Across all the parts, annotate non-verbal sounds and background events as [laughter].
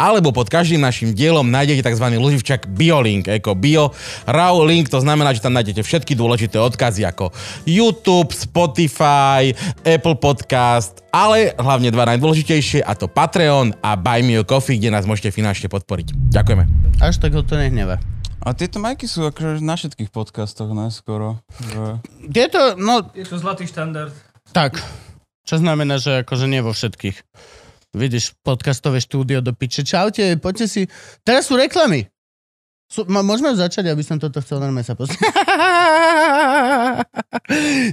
alebo pod každým našim dielom nájdete tzv. loživčak BioLink, ako Bio Raw Link, to znamená, že tam nájdete všetky dôležité odkazy ako YouTube, Spotify, Apple Podcast, ale hlavne dva najdôležitejšie a to Patreon a Buy Me a Coffee, kde nás môžete finančne podporiť. Ďakujeme. Až tak ho to nehneva. A tieto majky sú akože na všetkých podcastoch neskoro. Že... Tieto, no... Je to zlatý štandard. Tak. Čo znamená, že akože nie vo všetkých. Vidíš, podcastové štúdio do piče. Čaute, poďte si... Teraz sú reklamy. Sú, ma, môžeme začať, aby som toto chcel normálne sa pozrieť. [laughs]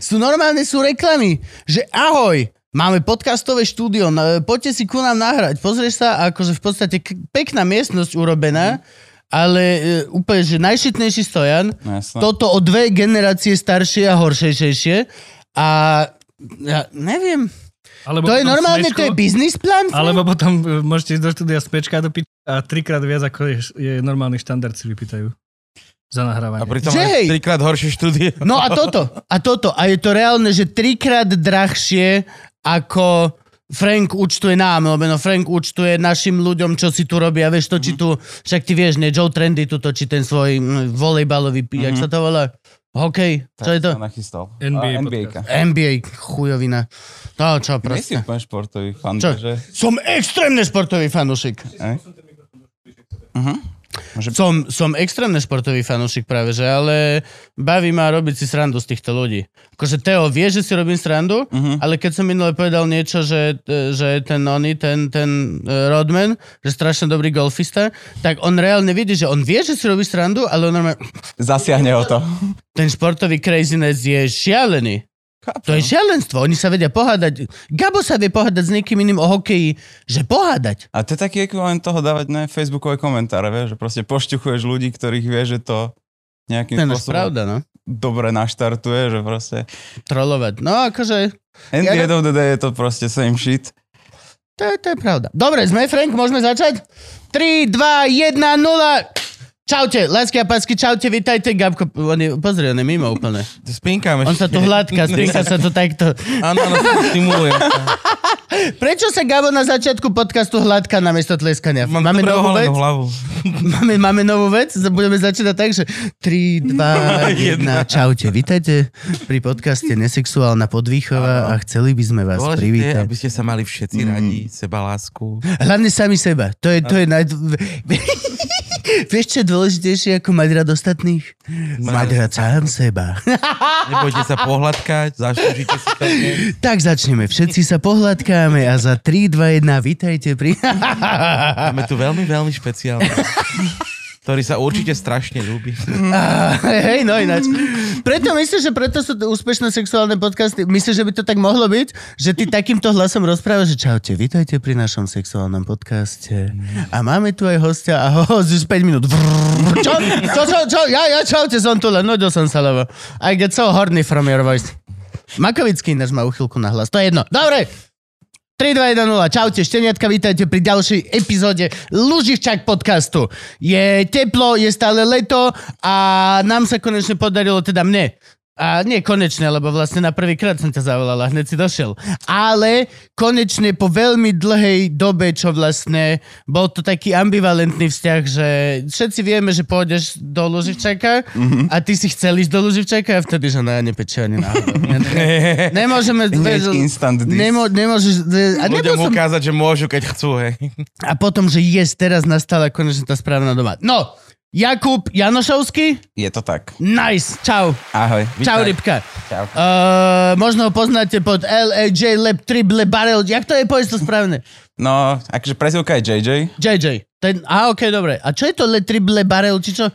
sú normálne, sú reklamy, že ahoj, máme podcastové štúdio, poďte si ku nám nahrať. Pozrieš sa, akože v podstate pekná miestnosť urobená, ale e, úplne, že najšitnejší stojan. No, jasné. Toto o dve generácie staršie a horšejšie. A ja neviem, Alebo to je normálne, smečko, to je biznis plán? Alebo potom e, môžete ísť do štúdia smečka do pič a trikrát viac ako je, je normálny štandard si vypýtajú za A nahrávanie. pritom Že hej. trikrát horšie štúdie. No a toto, a toto. A je to reálne, že trikrát drahšie ako Frank účtuje nám, lebo no Frank účtuje našim ľuďom, čo si tu robia, vieš, točí tu, však ty vieš, ne, Joe Trendy tu točí ten svoj mm, volejbalový, mm-hmm. jak sa to volá? Hokej, čo je to? Nachystal. NBA A, NBA-ka. NBA, chujovina. No čo, Nie si proste. úplne športový fan, Čo? že... Som extrémne športový fanušik. Ej? Uh-huh. Som, som extrémne športový fanúšik práve, že ale baví ma robiť si srandu z týchto ľudí. Akože Teo vie, že si robím srandu, Mhm. ale keď som minule povedal niečo, že, e, že ten oný, ten, ten e, Rodman, že strašne dobrý golfista, tak on reálne vidí, že on vie, že si robí srandu, ale on normálne, Zasiahne o to. ten športový craziness je šialený. To je šialenstvo, oni sa vedia pohádať. Gabo sa vie pohádať s niekým iným o hokeji, že pohádať. A to je taký ekvivalent toho dávať na facebookové komentáre, vieš, že proste pošťuchuješ ľudí, ktorých vieš, že to nejakým To spôsobom pravda, no. dobre naštartuje, že proste... Trolovať. No akože, Ja ja end of the day je to proste same shit. To je, to je pravda. Dobre, sme, Frank, môžeme začať? 3, 2, 1, 0. Čaute, lásky a pásky, čaute, vitajte, Gabko. On je, pozri, on je mimo úplne. Spinkám On sa tu hladká, spínka sa tu takto. Áno, áno, stimulujem. Prečo sa Gabo na začiatku podcastu hladká namiesto tleskania? Mám máme novú vec? hlavu. Máme, máme novú vec? Budeme začínať tak, že 3, 2, 1, čaute, vitajte pri podcaste Nesexuálna podvýchova a chceli by sme vás Dôležité, privítať. aby ste sa mali všetci radi, seba lásku. Hlavne sami seba. To je, to je naj... [laughs] Vieš, čo je dôležitejšie ako mať rád ostatných? Mať rád sám seba. [laughs] Nebojte sa pohľadkať, zaslúžite si to. tak začneme. Všetci sa pohľadkáme a za 3, 2, 1, vítajte pri... Máme tu veľmi, veľmi špeciálne. [laughs] ktorý sa určite strašne ľúbi. [laughs] Hej, no ináč. Preto myslíš, že preto sú úspešné sexuálne podcasty? Myslíš, že by to tak mohlo byť? Že ty takýmto hlasom rozprávaš, že čaute, vítajte pri našom sexuálnom podcaste. A máme tu aj hostia a ho, z 5 minút. Vrrr. Čo? Čo, čo, čo? Ja, ja, čaute, som tu len, nudil som sa, lebo I get so horny from your voice. Makovický ináč má uchylku na hlas. To je jedno. Dobre. 3, 2, 1, 0. Čaute, šteniatka, vítajte pri ďalšej epizóde Luživčak podcastu. Je teplo, je stále leto a nám sa konečne podarilo, teda mne, a nie konečne, lebo vlastne na prvýkrát som ťa zavolal a hneď si došiel. Ale konečne po veľmi dlhej dobe, čo vlastne bol to taký ambivalentný vzťah, že všetci vieme, že pôjdeš do Luživčaka a ty si chcel ísť do Luživčaka a vtedy, že no ja nepečia ani náhodou. Ne- ne- [laughs] Nemôžeme... Hneď instant diss. Nemo, nemôžeš... A, Ľuďom som, ukázať, že môžu, keď chcú, hej. a potom, že yes, teraz nastala konečne tá správna doba. No, Jakub Janošovský, Je to tak. nice, čau. Ahoj. Čau, Vítaj. rybka. Čau. Uh, možno ho poznáte pod LAJ Lab Triple Barrel. Jak to je povedz to správne? No, akože prezivka je JJ. JJ. Ten, a ok, dobre. A čo je to Le Triple Barrel, či čo?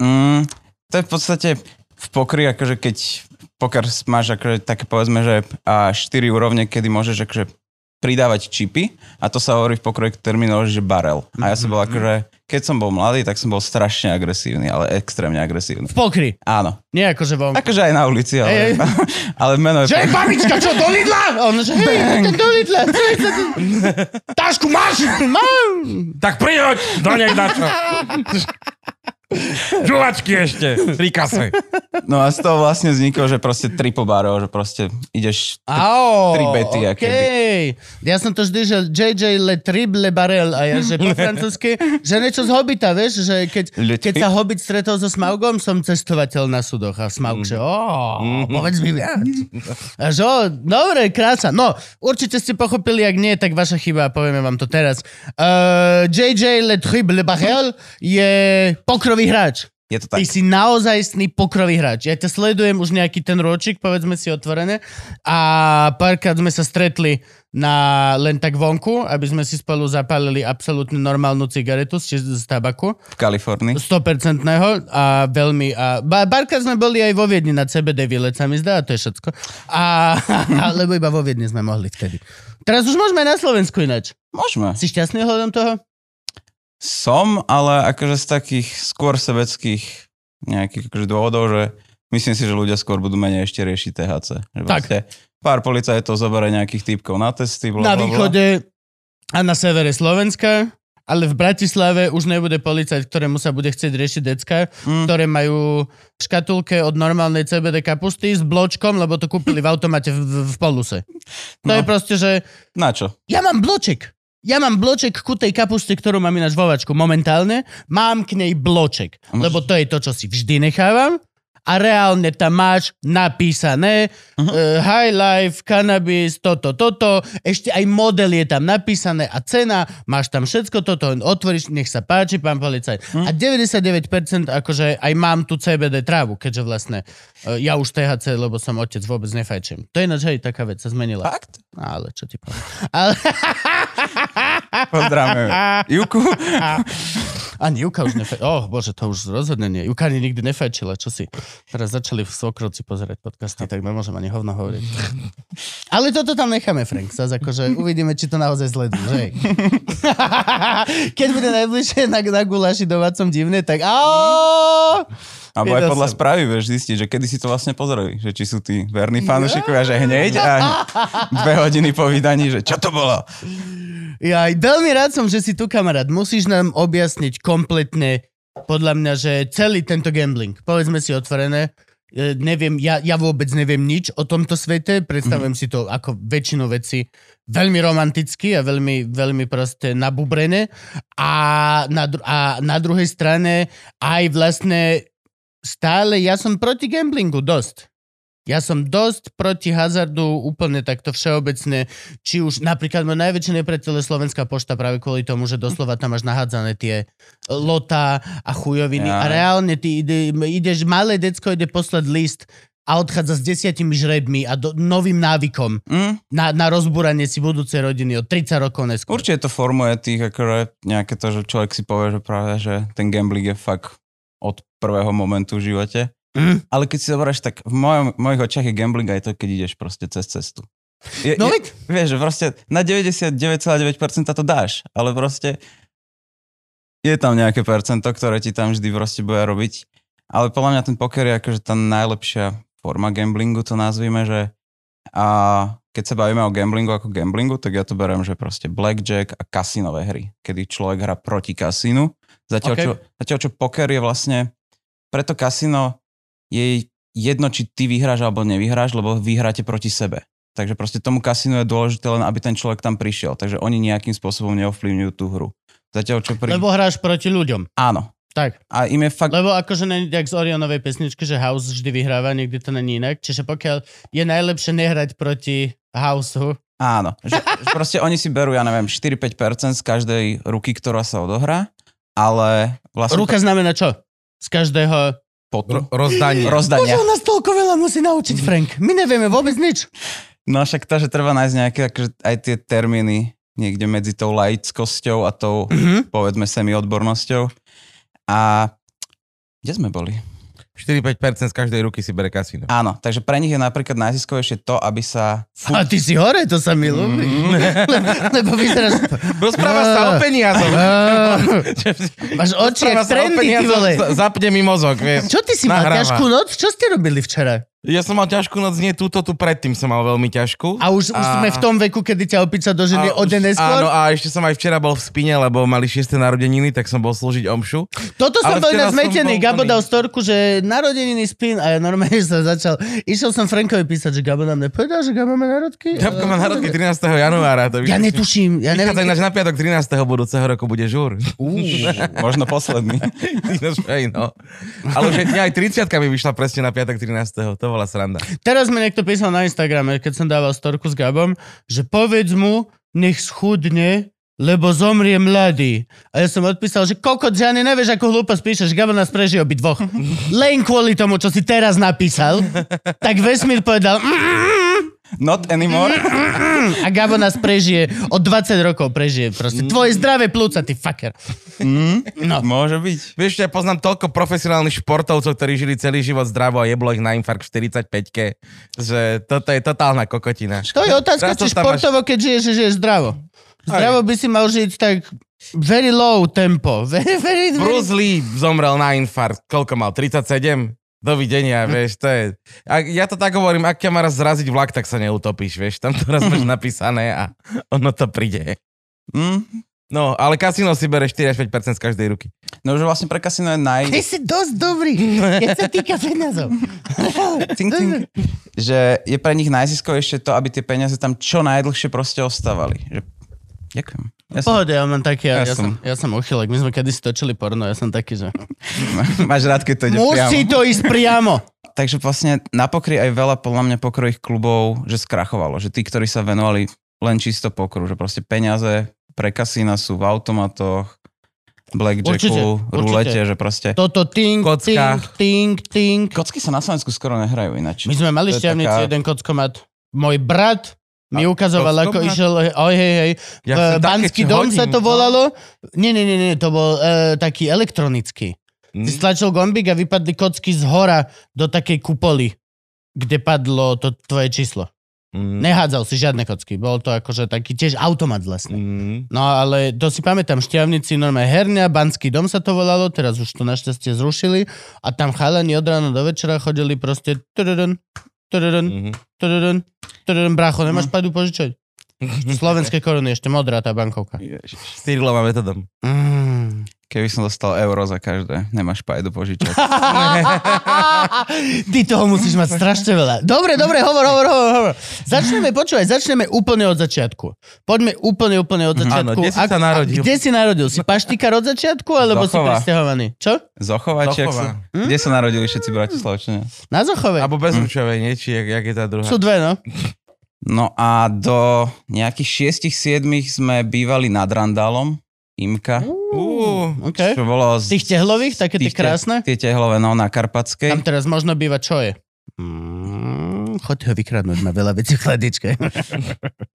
Mm, to je v podstate v pokry, akože keď poker máš akože také povedzme, že a 4 úrovne, kedy môžeš akože pridávať čipy a to sa hovorí v pokroji terminológii, že barrel. A ja som bol akože keď som bol mladý, tak som bol strašne agresívny, ale extrémne agresívny. V pokry. Áno. Nie ako, že vonku. Akože aj na ulici, ale, [laughs] ale meno je... Že babička, čo, do Lidla? On, že hej, do Lidla. [laughs] Tašku máš? Mám. Tak prihoď, do nej na [laughs] čo. Žuvačky ešte, tri kase. No a z toho vlastne vzniklo, že proste triple barrel, že proste ideš... Ao, tri bety, okay. Ja som to vždy, že JJ le triple barrel a ja, že po francúzsky, že niečo z Hobita, vieš, že keď, keď tri- sa Hobbit stretol so Smaugom, som cestovateľ na súdoch a Smaug, že ó, povedz mi viac. A že ó, dobre, krása. No, určite ste pochopili, ak nie, tak vaša chyba, povieme vám to teraz. Uh, JJ le triple barrel je pokrový hráč. Je to Ty tak. si naozajstný pokrový hráč. Ja ťa sledujem už nejaký ten ročík, povedzme si otvorené. A párkrát sme sa stretli na len tak vonku, aby sme si spolu zapálili absolútne normálnu cigaretu z, z tabaku. V Kalifornii. 100% a veľmi... A, párkrát sme boli aj vo Viedni na CBD výlet, sa mi zdá, a to je všetko. A, [laughs] lebo iba vo Viedni sme mohli vtedy. Teraz už môžeme aj na Slovensku ináč. Môžeme. Si šťastný hľadom toho? Som, ale akože z takých skôr sebeckých nejakých akože dôvodov, že myslím si, že ľudia skôr budú menej ešte riešiť THC. Že Tak. proste Pár policajtov zoberie nejakých typkov na testy. Bla, na východe a na severe Slovenska, ale v Bratislave už nebude policajt, ktorému sa bude chcieť riešiť decka, Mm. ktoré majú škatulke od normálnej CBD kapusty s bločkom, lebo to kúpili v automate v, v, v poluse. To No. je proste, že Na čo? ja mám bloček. Ja mám bloček ku tej kapuste, ktorú mám ináč vo vačku momentálne. Mám k nej bloček, lebo to je to, čo si vždy nechávam. A reálne tam máš napísané Mhm. uh, High Life, Cannabis, toto, toto. Ešte aj model je tam napísané a cena. Máš tam všetko toto, otvoríš, nech sa páči, pán policajt. Mhm. A 99% akože aj mám tu CBD trávu, keďže vlastne uh, ja už THC, lebo som otec, vôbec nefajčím. To je ináč, hej, taká vec sa zmenila. Fakt? Ale čo ti poviem. Ale... [laughs] Pozdravujeme. Juku. Ani Juka už nefajčila. Oh, bože, to už rozhodne nie. Juka ani nikdy nefajčila, čo si. Teraz začali v Svokrovci pozerať podcasty, tak nemôžem ani hovno hovoriť. Ale toto tam necháme, Frank. Zas akože uvidíme, či to naozaj sledujú, že? Keď bude najbližšie na, na guláši domácom divné, tak aó! Alebo aj podľa správy vieš zistiť, že kedy si to vlastne pozreli. Že či sú tí verní fanúšikovia, že hneď a dve hodiny po vydaní, že čo to bolo? Ja aj veľmi rád som, že si tu, kamarát. Musíš nám objasniť kompletne, podľa mňa, že celý tento gambling. Povedzme si otvorené. E, neviem, ja, ja vôbec neviem nič o tomto svete. Predstavujem si to ako väčšinu veci veľmi romanticky a veľmi, veľmi proste nabubrené. A na, dru- a na druhej strane aj vlastne stále, ja som proti gamblingu dosť. Ja som dosť proti hazardu úplne takto všeobecne, či už napríklad môj najväčší nepriateľ je Slovenská pošta práve kvôli tomu, že doslova tam máš nahádzané tie lotá a chujoviny Ja. a reálne ty ide, ideš, malé decko ide poslať list a odchádza s desiatimi žrebmi a do, novým návykom Hm? na, na rozbúranie si budúcej rodiny od 30 rokov neskôr. Určite to formuje tých, akože nejaké to, že človek si povie, že práve, že ten gambling je fakt od prvého momentu v živote. Mm. Ale keď si zoberieš, tak v mojom, mojich očiach je gambling aj to, keď ideš proste cez cestu. Je, No je, vieš, že proste na 99,9% to dáš, ale proste je tam nejaké percento, ktoré ti tam vždy proste bude robiť. Ale podľa mňa ten poker je akože tá najlepšia forma gamblingu, to nazvime, že a keď sa bavíme o gamblingu ako gamblingu, tak ja to beriem, že proste blackjack a kasinové hry, kedy človek hrá proti kasínu. Zatiaľ, Ok. čo, zatiaľ čo poker je vlastne, preto kasino je jedno, či ty vyhráš alebo nevyhráš, lebo vyhráte proti sebe. Takže proste tomu kasínu je dôležité len, aby ten človek tam prišiel. Takže oni nejakým spôsobom neovplyvňujú tú hru. Zatiaľ čo pri... lebo hráš proti ľuďom. Áno. Tak, A im je fakt... lebo akože není jak z Orionovej pesničky, že House vždy vyhráva, niekdy to není inak. Čiže pokiaľ je najlepšie nehrať proti Houseu, Áno. Že proste oni si berú, ja neviem, 4-5% z každej ruky, ktorá sa odohrá, ale vlastne... ruka znamená čo? Z každého... potu. Ro- rozdanie. Rozdania. Bože, nás toľko veľa musí naučiť, Frank. My nevieme vôbec nič. No však to, že treba nájsť nejaké akože aj tie termíny niekde medzi tou laickosťou a tou, Mhm. povedzme, semi-odbornosťou. A kde sme boli? 4-5% z každej ruky si bere kasíno. Áno, takže pre nich je napríklad najziskovejšie to, aby sa... A ty si hore, to sa mi ľúbi. [laughs] Lebo vyzeráš... Rozpráva sa o peniazoch. [laughs] Máš oči jak trendy, ty vole. Zapne mi mozog, vieš. Čo ty si mal ťažkú noc? Čo ste robili včera? Ja som mal ťažkú noc, nie túto, tu predtým som mal veľmi ťažkú. A už, už sme v tom veku, kedy ťa opica doženie A o deň neskôr? Áno, a ešte som aj včera bol v spine, lebo mali 6. narodeniny, tak som bol slúžiť omšu. Toto som bol zmetený. Gabo dal storku, že narodeniny spín a ja normálne [laughs] som začal. Išiel som Frankovi písať, že Gabo nám nepovedal, že Gabo má narodky. Gabko má narodky 13. januára. To Ja netuším. Ja neviem. ináč na piatok 13. budúceho roku bude žúr. [laughs] Možno posledný. No. Ale už aj 30 mi vyšla presne na piatok 13. To bola sranda. Teraz mi niekto písal na Instagrame, keď som dával storku s Gabom, že povedz mu, nech schudne, lebo zomrie mladý. A ja som odpísal, že kokot, že ani nevieš, ako hlúposť píšeš, Gabo nás prežije obi dvoch. [laughs] Len kvôli tomu, čo si teraz napísal, tak vesmír povedal, "Mm, Not anymore. a Gabo nás prežije, od 20 rokov prežije proste. Tvoje zdravé plúca, ty fucker. No. Môže byť. Vieš, ja poznám toľko profesionálnych športovcov, ktorí žili celý život zdravo a jeblo ich na infarkt v 45 že toto je totálna kokotina. To je otázka, či športovo, keď žiješ, že žiješ zdravo. Zdravo by si mal žiť tak very low tempo. [laughs] Very, very, very... Bruce Lee zomrel na infarkt. Koľko mal? 37? Dovidenia, [laughs] vieš, to je... A ja to tak hovorím, ak ťa má raz zraziť vlak, tak sa neutopíš, vieš, tam to raz [laughs] máš napísané a ono to príde. Mm. No, ale kasino si bere 4 až 5% z každej ruky. No už vlastne pre kasino je naj... Ty si dosť dobrý, keď sa týka peniazov. Ting, [laughs] ting. Že je pre nich najziskovejšie to, aby tie peniaze tam čo najdlhšie proste ostávali. Že... Ďakujem. Ja som... Pohode, ja mám taký, ja, Ja som, ja som uchylek. My sme kedysi točili porno, ja som taký, že... [laughs] Máš rád, keď to ide Musí priamo. to ísť priamo. [laughs] Takže vlastne na pokry aj veľa podľa mňa pokrových klubov, že skrachovalo. Že tí, ktorí sa venovali len čisto pokru, že proste peniaze pre kasína sú v automatoch, blackjacku, Určite, určite. rulete, že proste... Toto ting, Kocka. ting, ting, ting. Kocky sa na Slovensku skoro nehrajú ináč. My sme mali šťavnici taká- jeden kockomat. Môj brat mi ukazoval, ako kockomat? išiel, oj, hej, hej, Ja Banský dom hodím, sa to no. volalo. Nie, nie, nie, nie, to bol uh, taký elektronický. Hm? Ty stlačil gombík a vypadli kocky z hora do takej kupoly, kde padlo to tvoje číslo. Mm. Nehádzal si žiadne kocky. Bol to akože taký tiež automat vlastne. Mm. No ale to si pamätám, šťavnici, normálne herňa, Banský dom sa to volalo, teraz už to našťastie zrušili a tam chalani od rána do večera chodili proste tududun, tududun, Mhm. tududun, tududun, bracho, nemáš padu požičať? [laughs] Slovenské koruny, ešte modrá tá bankovka. Ježiš. Cyrilová metodom. Mm. Keby som dostal euro za každé, nemáš pajdu požičať. [laughs] Ty toho musíš mať strašne veľa. Dobre, dobre, hovor, hovor, hovor, hovor. Začneme, počúvaj, začneme úplne od začiatku. Poďme úplne, úplne od začiatku. Áno, kde si sa narodil? Kde si narodil? Si paštikár od začiatku, alebo si Zochova. presťahovaný? Čo? Zochova, či Zochova. sa... Kde sa narodili všetci bratislavčania? Na Zochove. Alebo bezručovej, nie? Či jak, jak je tá druhá? Sú dve, no. No a do nejakých 6-7 sme bývali nad Randálom, Imka, Uú, Okay. čo bolo z... Tých tehlových, také tie krásne? Tie tehlové, no, na Karpatskej. Tam teraz možno býva čo je? Mm, choďte ho vykradnúť, má veľa vecí v chladičke.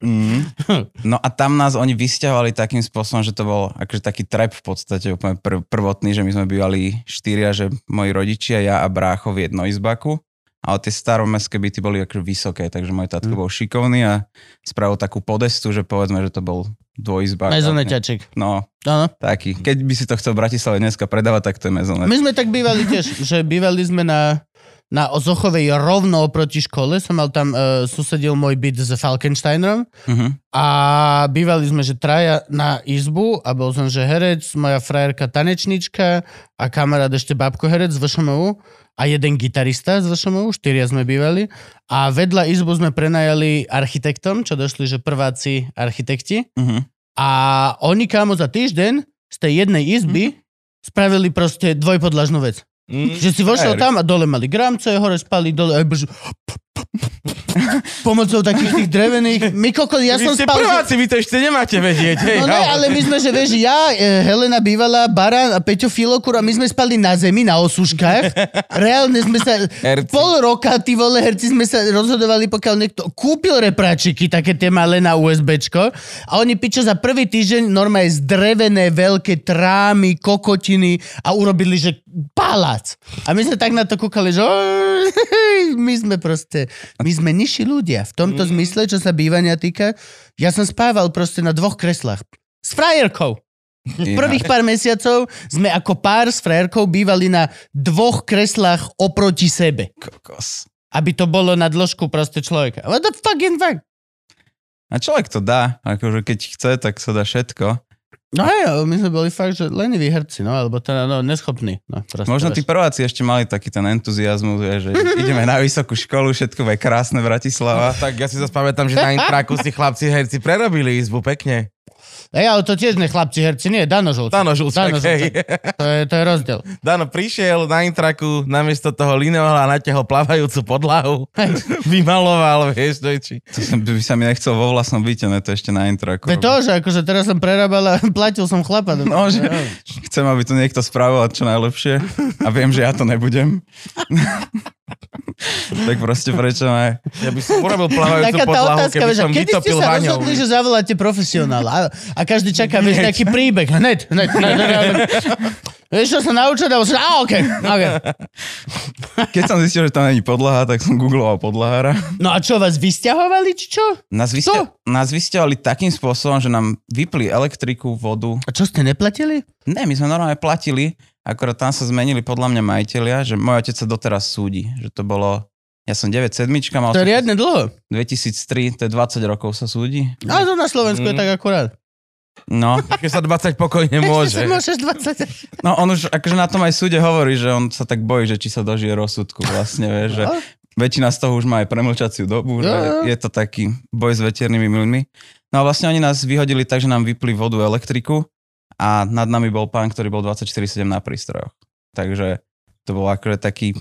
Mm. [laughs] No a tam nás oni vysťahovali takým spôsobom, že to bol akože taký trap v podstate úplne prv, prvotný, že my sme bývali štyria, že moji rodičia, ja a brácho v jednoizbaku. Ale tie staromestské byty boli akože vysoké, takže môj tatko Mm. bol šikovný a spravil takú podestu, že povedzme, že to bol dvojizbak. Mezoneťačik. No, Áno. taký. Keď by si to chcel v Bratislave dneska predávať, tak to je mezonet. My sme tak bývali tiež, [laughs] že bývali sme na, na Ozochovej rovno oproti škole. Som mal tam, uh, susedil môj byt s Falkensteinerom Uh-huh. a bývali sme, že traja na izbu a bol som, že herec, moja frajerka tanečnička a kamarát ešte babko herec z VŠMU a jeden gitarista z VŠMU, štyria sme bývali a vedľa izbu sme prenajali architektom, čo došli, že prváci architekti Uh-huh. a oni kámo za týždeň z tej jednej izby spravili proste dvojpodlažnú vec. Mm. Že si vošiel tam a dole mali gramce, hore spali, dole aj brž... Pomocou takých tých drevených... My koko, ja Vy som ste spal... že- prváci, vy to ešte nemáte vedieť. Hej, No ne, ale- my sme, že vieš, ja, e, Helena bývala, Baran a Peťo Filokur a my sme spali na zemi, na osuškách. Reálne sme sa... Herci. Pol roka, ty vole, herci sme sa rozhodovali, pokiaľ niekto kúpil repráčiky, také tie malé na USBčko a oni pičo za prvý týždeň normálne zdrevené veľké trámy, kokotiny a urobili, že palác. A my sme tak na to kúkali, že "Oj, my sme proste, my sme nižší ľudia. V tomto zmysle, čo sa bývania týka, ja som spával proste na dvoch kreslách. S frajerkou. V prvých pár mesiacov sme ako pár s frajerkou bývali na dvoch kreslách oproti sebe. Kokos. Aby to bolo na dĺžku proste človeka. What the fucking fuck? A človek to dá, akože keď chce, tak sa dá všetko. No ale my sme boli fakt, že leniví herci, no, alebo teda, no, neschopní. No, proste, Možno tí prváci ešte mali taký ten entuziasmus, že [laughs] ideme na vysokú školu, všetko je krásne Bratislava. Tak ja si zase pamätám, že na intraku si chlapci herci prerobili izbu pekne. Ej, ale to tiež ne chlapci herci, nie, Dano Žulcek. Dano Žulcek, Dano hej. To je, to je rozdiel. Dano prišiel na intraku, namiesto toho lineola natiahol plávajúcu podlahu. [laughs] Vymaloval, vieš, dojči. To som, by sa mi nechcel vo vlastnom byte, ne to ešte na intraku. To, že akože teraz som prerábal a [laughs] platil som chlapa. No, že chcem, aby to niekto spravoval čo najlepšie a viem, že ja to nebudem. [laughs] tak proste prečo ne? Ja by som urobil plávajúcu Taká tá podlahu, otázka, keby som kedy ste sa vaňou. rozhodli, že zavoláte profesionála a, a každý čaká, vieš, nejaký príbeh. Hned, hned, hned, hned, hned. Vieš, čo sa naučil? A už, a okej, okej. Keď som zistil, že tam není podlaha, tak som googloval podlahára. No a čo, vás vysťahovali, či čo? Nás, vysťa- nás vysťahovali takým spôsobom, že nám vypli elektriku, vodu. A čo ste neplatili? Ne, my sme normálne platili, akorát tam sa zmenili podľa mňa majiteľia, že môj otec sa doteraz súdi. Že to bolo, ja som 9 sedmička, mal To je riadne dlho. 2003, to je 20 rokov sa súdi. Ale to na Slovensku je Mm. tak akurát. No, [laughs] Keď sa 20 pokojne môže. Ešte si môžeš 20. no on už akože na tom aj súde hovorí, že on sa tak bojí, že či sa dožije rozsudku vlastne, vieš, že No. väčšina z toho už má aj premlčaciu dobu, že je to taký boj s veternými mlynmi. No a vlastne oni nás vyhodili tak, že nám vypli vodu, elektriku a nad nami bol pán, ktorý bol 24-7 na prístrojoch. Takže to bol akože taký,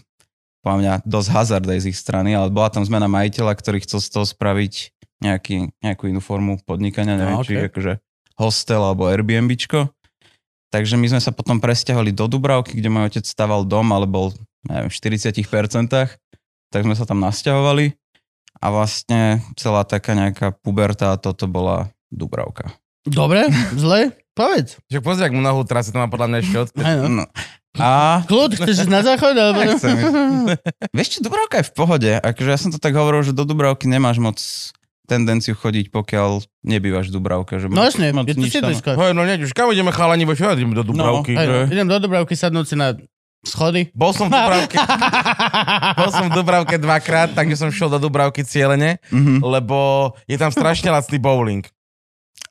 podľa mňa, dosť hazard aj z ich strany, ale bola tam zmena majiteľa, ktorý chcel z toho spraviť nejaký, nejakú inú formu podnikania, neviem, No, či okej. akože hostel alebo Airbnbčko. Takže my sme sa potom presťahovali do Dubravky, kde môj otec staval dom, ale bol neviem, v 40%, tak sme sa tam nasťahovali a vlastne celá taká nejaká puberta toto bola Dubravka. Dobre, zle, povedz. Že pozri, ak mu nohu trasy, to má podľa mňa ešte od... No. No. A Kľud, chceš ísť na záchod? Alebo... [laughs] Nechcem vieš čo, Dubravka je v pohode. Akože ja som to tak hovoril, že do Dubravky nemáš moc tendenciu chodiť, pokiaľ nebývaš v Dubravke. Že No jasne, moc je to sídlisko. Hej, no neď, už kam ideme chalani, bo čo ja ideme do Dubravky. Hej, že? no, idem do Dubravky sadnúť si na schody. Bol som v Dubravke, [laughs] bol som v Dubravke dvakrát, takže som šiel do Dubravky cieľene, Mhm. lebo je tam strašne lacný bowling.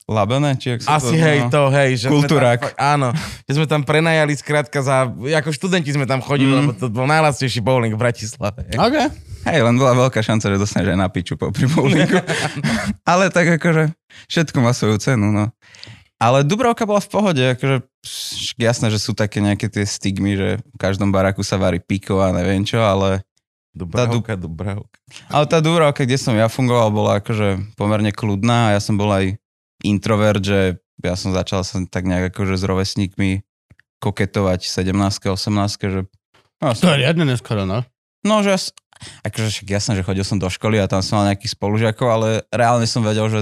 Labené? Či jak sa Asi to, hej, no. to hej. Že Kultúrák. Sme tam, áno, že sme tam prenajali skrátka za, ako študenti sme tam chodili, Mm. lebo to bol najlacnejší bowling v Bratislave. OK. Hej, len bola veľká šanca, že dostaneš aj na piču po pri bowlingu. [laughs] Ale tak akože všetko má svoju cenu, no. Ale Dubravka bola v pohode, akože jasné, že sú také nejaké tie stigmy, že v každom baraku sa varí piko a neviem čo, ale, Dubravka, Dubravka. ale tá Dubravka, kde som ja fungoval, bola akože pomerne kľudná a ja som bol aj introvert, že ja som začal som tak nejak akože s rovesníkmi koketovať 17 18 že no, To je riadne neskoro, no. no, že akože však jasné, že chodil som do školy a tam som mal nejakých spolužiakov, ale reálne som vedel, že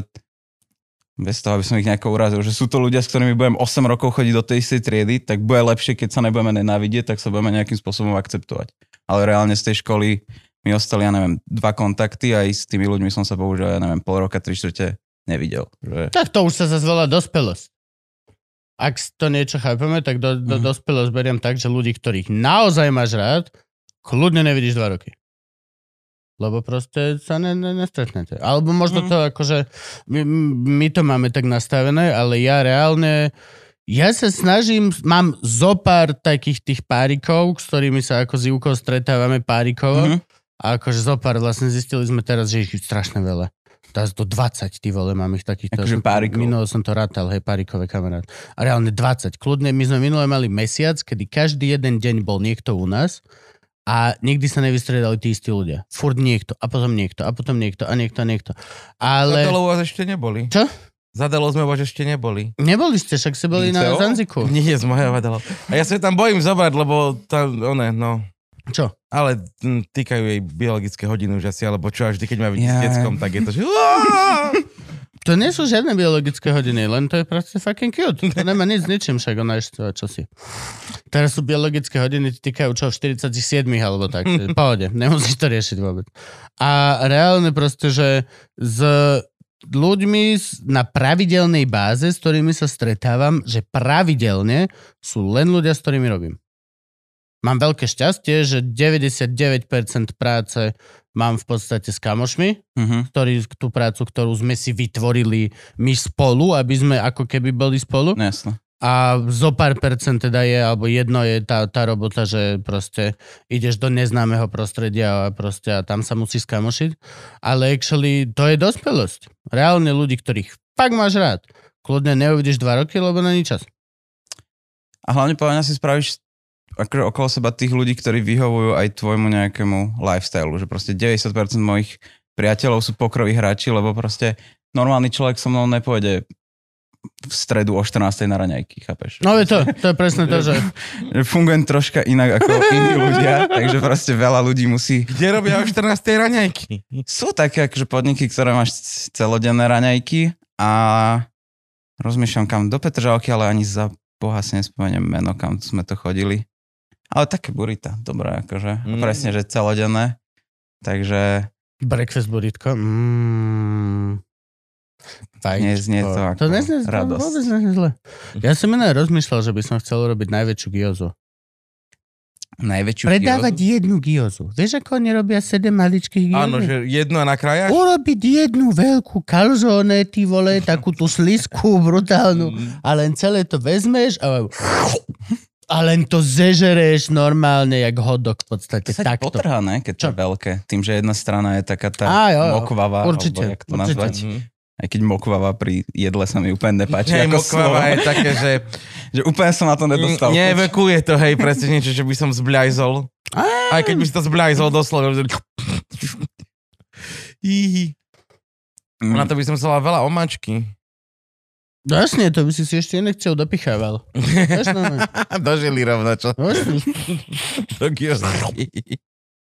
bez toho, aby som ich nejako urazil, že sú to ľudia, s ktorými budem 8 rokov chodiť do tej istej triedy, tak bude lepšie, keď sa nebudeme nenávidieť, tak sa budeme nejakým spôsobom akceptovať. Ale reálne z tej školy mi ostali, ja neviem, dva kontakty a aj s tými ľuďmi som sa bohužiaľ, ja neviem, pol roka, tri štvrte nevidel. Že... Tak to už sa zase volá dospelosť. Ak to niečo chápeme, tak do, do Mhm. dospelosť beriem tak, že ľudí, ktorých naozaj máš rád, kľudne nevidíš dva roky. Lebo proste sa ne, ne, nestretnete. Alebo možno Mhm. to akože, my, my to máme tak nastavené, ale ja reálne, ja sa snažím, mám zo pár takých tých párikov, s ktorými sa ako s Ivkou stretávame párikovo. Mhm. A akože zo pár, vlastne zistili sme teraz, že ich je strašne veľa. Teraz do 20, ty vole, mám ich takýchto. Akože párikov. Minulo som to rátal, hej, párikové kamarát. A reálne 20. Kľudne, my sme minule mali mesiac, kedy každý jeden deň bol niekto u nás a nikdy sa nevystriedali tí istí ľudia. Furt niekto, a potom niekto, a potom niekto, a niekto, a niekto. Ale... Zadalo vás ešte neboli. Čo? Zadalo sme vás ešte neboli. Neboli ste, však ste boli na ICO? Zanziku. Nie, z mojho vadalo. A ja sa tam bojím zobrať, lebo tam, one, no. Čo? Ale hm, týkajú jej biologické hodiny už asi, alebo čo, a vždy, keď ma vidí s Jaj. deckom, tak je to, že... [laughs] To nie sú žiadne biologické hodiny, len to je proste fucking cute. To nemá nič s ničím, však ona ešte čo si. Teraz sú biologické hodiny, týkajú čo, 47 alebo tak. [laughs] Pohode, nemusíš to riešiť vôbec. A reálne proste, že s ľuďmi s- na pravidelnej báze, s ktorými sa stretávam, že pravidelne sú len ľudia, s ktorými robím. Mám veľké šťastie, že 99% práce mám v podstate s kamošmi, Mhm. ktorý, tú prácu, ktorú sme si vytvorili my spolu, aby sme ako keby boli spolu. Jasno. A zo pár percent teda je, alebo jedno je tá, tá robota, že proste ideš do neznámeho prostredia a proste a tam sa musíš skamošiť. Ale actually to je dospelosť. Reálne ľudí, ktorých fakt máš rád. Kľudne neuvidíš dva roky, lebo není čas. A hlavne podľa mňa si spravíš akože okolo seba tých ľudí, ktorí vyhovujú aj tvojmu nejakému lifestyle, že proste 90% mojich priateľov sú pokroví hráči, lebo proste normálny človek so mnou nepôjde v stredu o 14. na raňajky, chápeš? No je to, to je presne to, že Že [laughs] Fungujem troška inak ako iní ľudia, takže proste veľa ľudí musí... Kde robia o 14. raňajky? Sú také akože podniky, ktoré máš celodenné raňajky a rozmýšľam kam do Petržalky, ale ani za boha si nespomeniem meno, kam sme to chodili. Ale také burita, dobré akože. Mm. Presne, že celodenné. Takže breakfast burrito. Mm. Vajíčko. Neznie to ako to neznie, to radosť. vôbec neznie zle. Ja som iné rozmýšľal, že by som chcel urobiť najväčšiu gyozu. najväčšiu Predávať gyozu. jednu gyozu. Vieš, ako oni robia sedem maličkých gyozy? Áno, že jedno na kraja. Urobiť jednu veľkú kalzone, ty vole, [laughs] takú tú slisku, brutálnu. Mm. A len celé to vezmeš a, a len to zežereš normálne, jak hodok v podstate. To sa Takto. potrhá, ne? Keď to je veľké. Tým, že jedna strana je taká tá Á, jo, jo. mokvavá, Určite, alebo jak to určite. nazvať. Mhm. Aj keď mokvava pri jedle sa mi úplne nepáči. Hej, ako mokvava slovo. je také, že [laughs] Že úplne som na to nedostal. nevekuje to, hej, presne niečo, že by som zbľajzol. Aj keď by si to zbľajzol doslova. Mm. Na to by som chcela veľa omačky. No jasne, to by si si ešte nechcel dopichával. No. [laughs] Dožili rovno, čo? No. Do.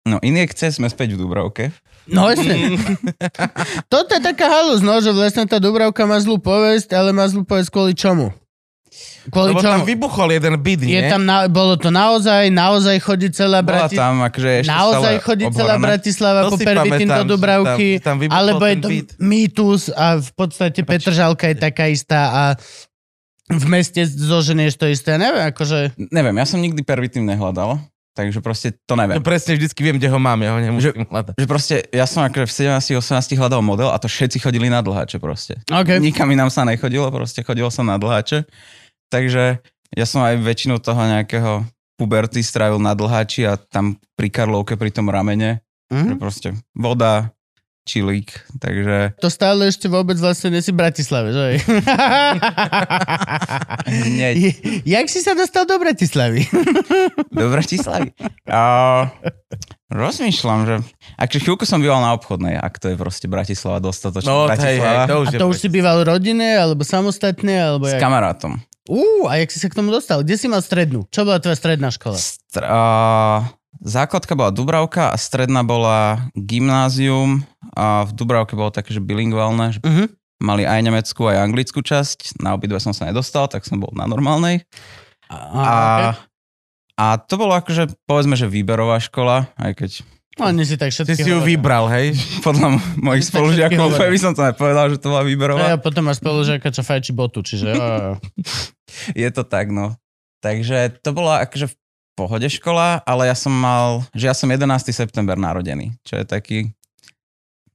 No injekcie sme späť v Dubravke. No jasne. [laughs] Toto je taká halus, no, že vlastne tá Dubravka má zlú povesť, ale má zlú povesť kvôli čomu? Kvôli Lebo tam čomu? vybuchol jeden byt, Je nie? tam, na, bolo to naozaj, naozaj chodí celá Bratislava. tam akože ešte Naozaj chodí celá obhorená. Bratislava To po pervitín do Dubravky, tam- tam alebo je to byt. mýtus a v podstate Petržalka je taká istá a v meste zoženieš to isté. Neviem, akože... Neviem, ja som nikdy pervitín nehľadal, takže proste to No neviem. presne, vždycky viem, kde ho mám, ja ho nemusím hľadať. Že proste, ja som akože v 17-18 hľadal model a to všetci chodili na dlháče proste. OK. Nikam inám sa nechodilo, proste chodilo sa na dlháče. Takže ja som aj väčšinu toho nejakého puberty strávil na dlháči a tam pri Karlovke pri tom ramene, že Mhm. proste voda, čilík, takže To stále ešte vôbec vlastne nesi v Bratislave, že? Hneď. [laughs] Jak si sa dostal do Bratislavy? [laughs] do Bratislavy. A rozmýšľam, že akže chvíľku som býval na obchodnej, ak to je proste Bratislava dostatočne No, hej, Bratislava. hej, to už A je to už si býval rodine, alebo samostatne, alebo S jak? kamarátom. Ú, a jak si sa k tomu dostal? Kde si mal strednú? Čo bola tvoja stredná škola? Str- a, základka bola Dubravka a stredná bola gymnázium a v Dubravke bolo také, že bilingválne, že Uh-huh. mali aj nemeckú, aj anglickú časť. Na obidve som sa nedostal, tak som bol na normálnej. A, A, a to bolo akože, povedzme, že výberová škola, aj keď no, nie si tak Ty všetky si ju hovoril. vybral, hej? [laughs] podľa m- mojich spolužiakov hovoria. by som to nepovedal, že to bola No, ja výberová. potom máš spolužiaka, čo fajči botu, čiže... [laughs] Je to tak, no. Takže to bola akože v pohode škola, ale ja som mal, že ja som 11. september narodený, čo je taký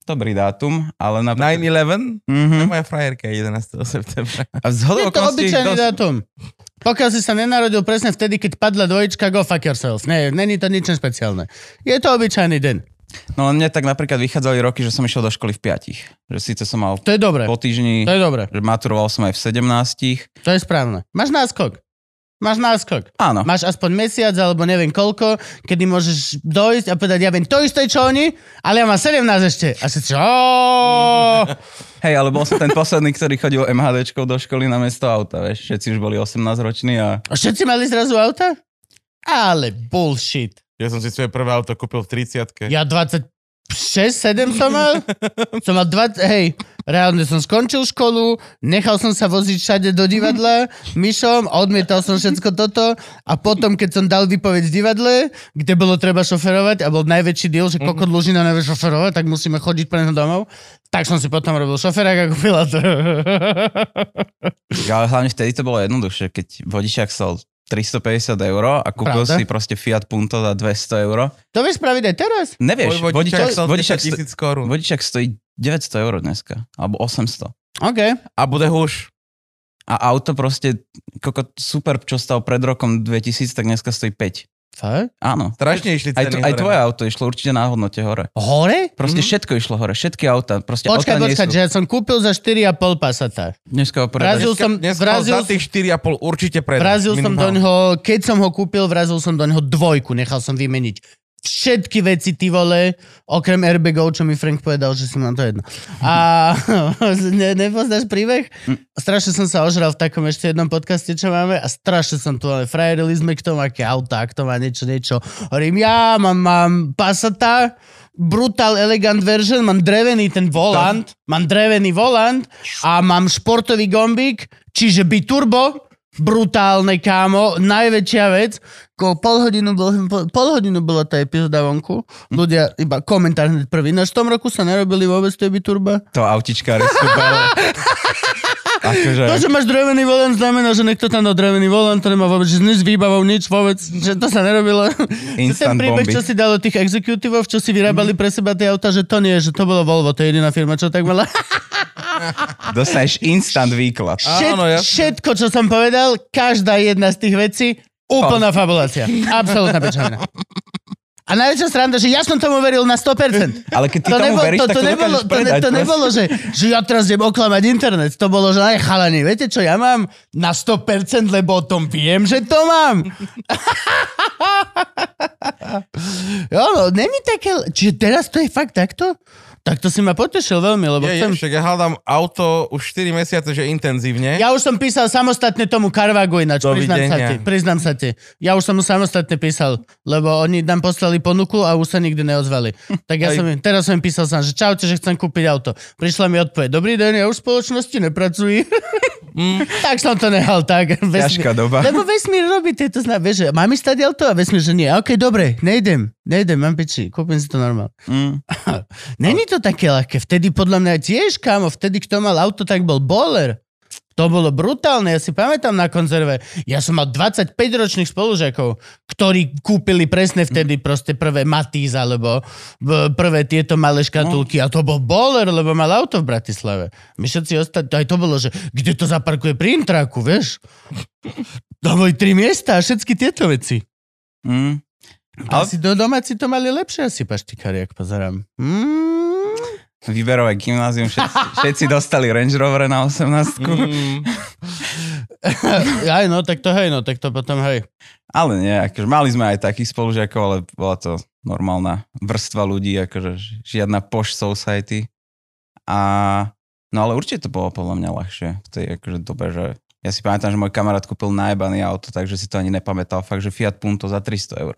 dobrý dátum, ale na... 9-11? Mhm. Moja frajerka je 11. septembra. A Je to obyčajný dosť- dátum. Pokiaľ si sa nenarodil presne vtedy, keď padla dvojička, go fuck yourself. Nie, není to nič špeciálne. Je to obyčajný deň. No mne tak napríklad vychádzali roky, že som išiel do školy v piatich. Že síce som mal To je dobré. po týždni, To je dobré. že maturoval som aj v 17. To je správne. Máš náskok. Máš náskok. Áno. Máš aspoň mesiac alebo neviem koľko, kedy môžeš dojsť a povedať, ja viem to isté, čo oni, ale ja mám 17 ešte. A si čo? Hej, ale bol som ten posledný, ktorý chodil MHDčkou do školy na mesto auta, vieš. Všetci už boli 18 roční a A všetci mali zrazu auta? Ale bullshit. Ja som si svoje prvé auto kúpil v 30 Ja 24 6-7 som mal. [laughs] Som mal 20, hej, reálne som skončil školu, nechal som sa voziť všade do divadla [laughs] myšom, odmietal som všetko toto a potom, keď som dal vypoveď v divadle, kde bolo treba šoferovať a bol najväčší deal, že kokot Lužina nevie šoferovať, tak musíme chodiť pre domov, tak som si potom robil šoferák ako pilot. [laughs] Ale hlavne vtedy to bolo jednoduchšie, keď vodičák stal 350 eur a kúpil Pravda? si proste Fiat Punto za 200 eur. to vieš spraviť aj teraz? Nevieš, Môj 10 tisíc korún. vodičák stojí 900 eur dneska, alebo 800. OK. A bude huš. A auto proste, kokot, super, čo stal pred rokom 2000, tak dneska stojí 5. Fakt? Áno. Strašne išli Aj, ceny to, aj tvoje auto išlo určite na hodnote hore. Hore? Proste Mhm. všetko išlo hore, všetky auta. Proste Počkaj, auta počkaj, sú. že ja som kúpil za 4,5 Passata. Dneska ho Vrazil predáš. som, Dneska vrazil, za tých 4,5 určite predá. vrazil som do ňoho, keď som ho kúpil, vrazil som do ňoho dvojku, nechal som vymeniť všetky veci, ty vole, okrem airbagov, čo mi Frank povedal, že si mám to jedno. A [laughs] ne, nepoznáš príbeh? Strašne som sa ožral v takom ešte jednom podcaste, čo máme a strašne som tu, ale frajerili sme k tomu, aké auta, ak to má niečo, niečo. Hovorím, ja mám, mám Passata, brutal elegant version, mám drevený ten volant, mám drevený volant a mám športový gombík, čiže biturbo, brutálne kámo, najväčšia vec. Ko pol hodinu, bol, pol, hodinu bola tá epizóda vonku. Ľudia, iba komentár hneď prvý. V tom roku sa nerobili vôbec tie biturba. To ale... [laughs] akože... To, že máš drevený volant, znamená, že niekto tam dal drevený volant, to nemá vôbec nič s výbavou, nič vôbec, že to sa nerobilo. To ten Instant príbeh, bomby. čo si dal od tých exekutívov, čo si vyrábali pre seba tie auta, že to nie, že to bolo Volvo, to je jediná firma, čo tak mala. [laughs] Dostaneš instant výklad. Všet, Áno, jasne. všetko, čo som povedal, každá jedna z tých vecí, úplná fabulácia. [laughs] Absolutná pečovina. A najväčšia sranda, že ja som tomu veril na 100%. [laughs] Ale keď ty To, tomu nebolo, veríš, to, tak to, to nebolo, to, ne, to nebolo, že, že ja teraz idem oklamať internet. To bolo, že aj chalani, viete čo, ja mám na 100%, lebo o tom viem, že to mám. [laughs] jo, no, není také... Čiže teraz to je fakt takto? Tak to si ma potešil veľmi, lebo Je, je, chcem... však ja hľadám auto už 4 mesiace, že intenzívne. Ja už som písal samostatne tomu Carvagu ináč, priznám sa ti, priznám sa ti. Ja už som mu samostatne písal, lebo oni nám poslali ponuku a už sa nikdy neozvali. [laughs] Tak ja Aj. som im, teraz som im písal sám, že čaute, že chcem kúpiť auto. Prišla mi odpoveď, dobrý deň, ja už v spoločnosti [laughs] nepracujem. [laughs] tak som to nehal tak. [laughs] Ťažká doba. Lebo vesmír robí tieto zna, vieš, že mám ísť tady auto a vesmír, že nie. OK, dobre, nejdem, nejdem, mám piči, kúpim si to normálne. Mm. [laughs] Není to také ľahké. Vtedy podľa mňa tiež, kámo, vtedy kto mal auto, tak bol bowler. To bolo brutálne, ja si pamätám na konzerve. Ja som mal 25 ročných spolužiakov, ktorí kúpili presne vtedy proste prvé Matiz alebo prvé tieto malé škatulky a to bol bowler, lebo mal auto v Bratislave. My všetci ostatní, aj to bolo, že kde to zaparkuje pri intraku, vieš? To boli tri miesta a všetky tieto veci. Mm. Ale si do domáci to mali lepšie asi paštikári, ak pozerám. Mm. Výberové gymnázium, všetci, [laughs] všetci dostali Range Rover na 18 Mm, aj no, tak to hej, no, tak to potom hej. Ale nie, akože mali sme aj takých spolužiakov, ale bola to normálna vrstva ľudí, akože žiadna posh society. A, no ale určite to bolo podľa mňa ľahšie v tej akože dobe, že ja si pamätám, že môj kamarát kúpil najbaný auto, takže si to ani nepamätal, fakt, že Fiat Punto za 300 eur.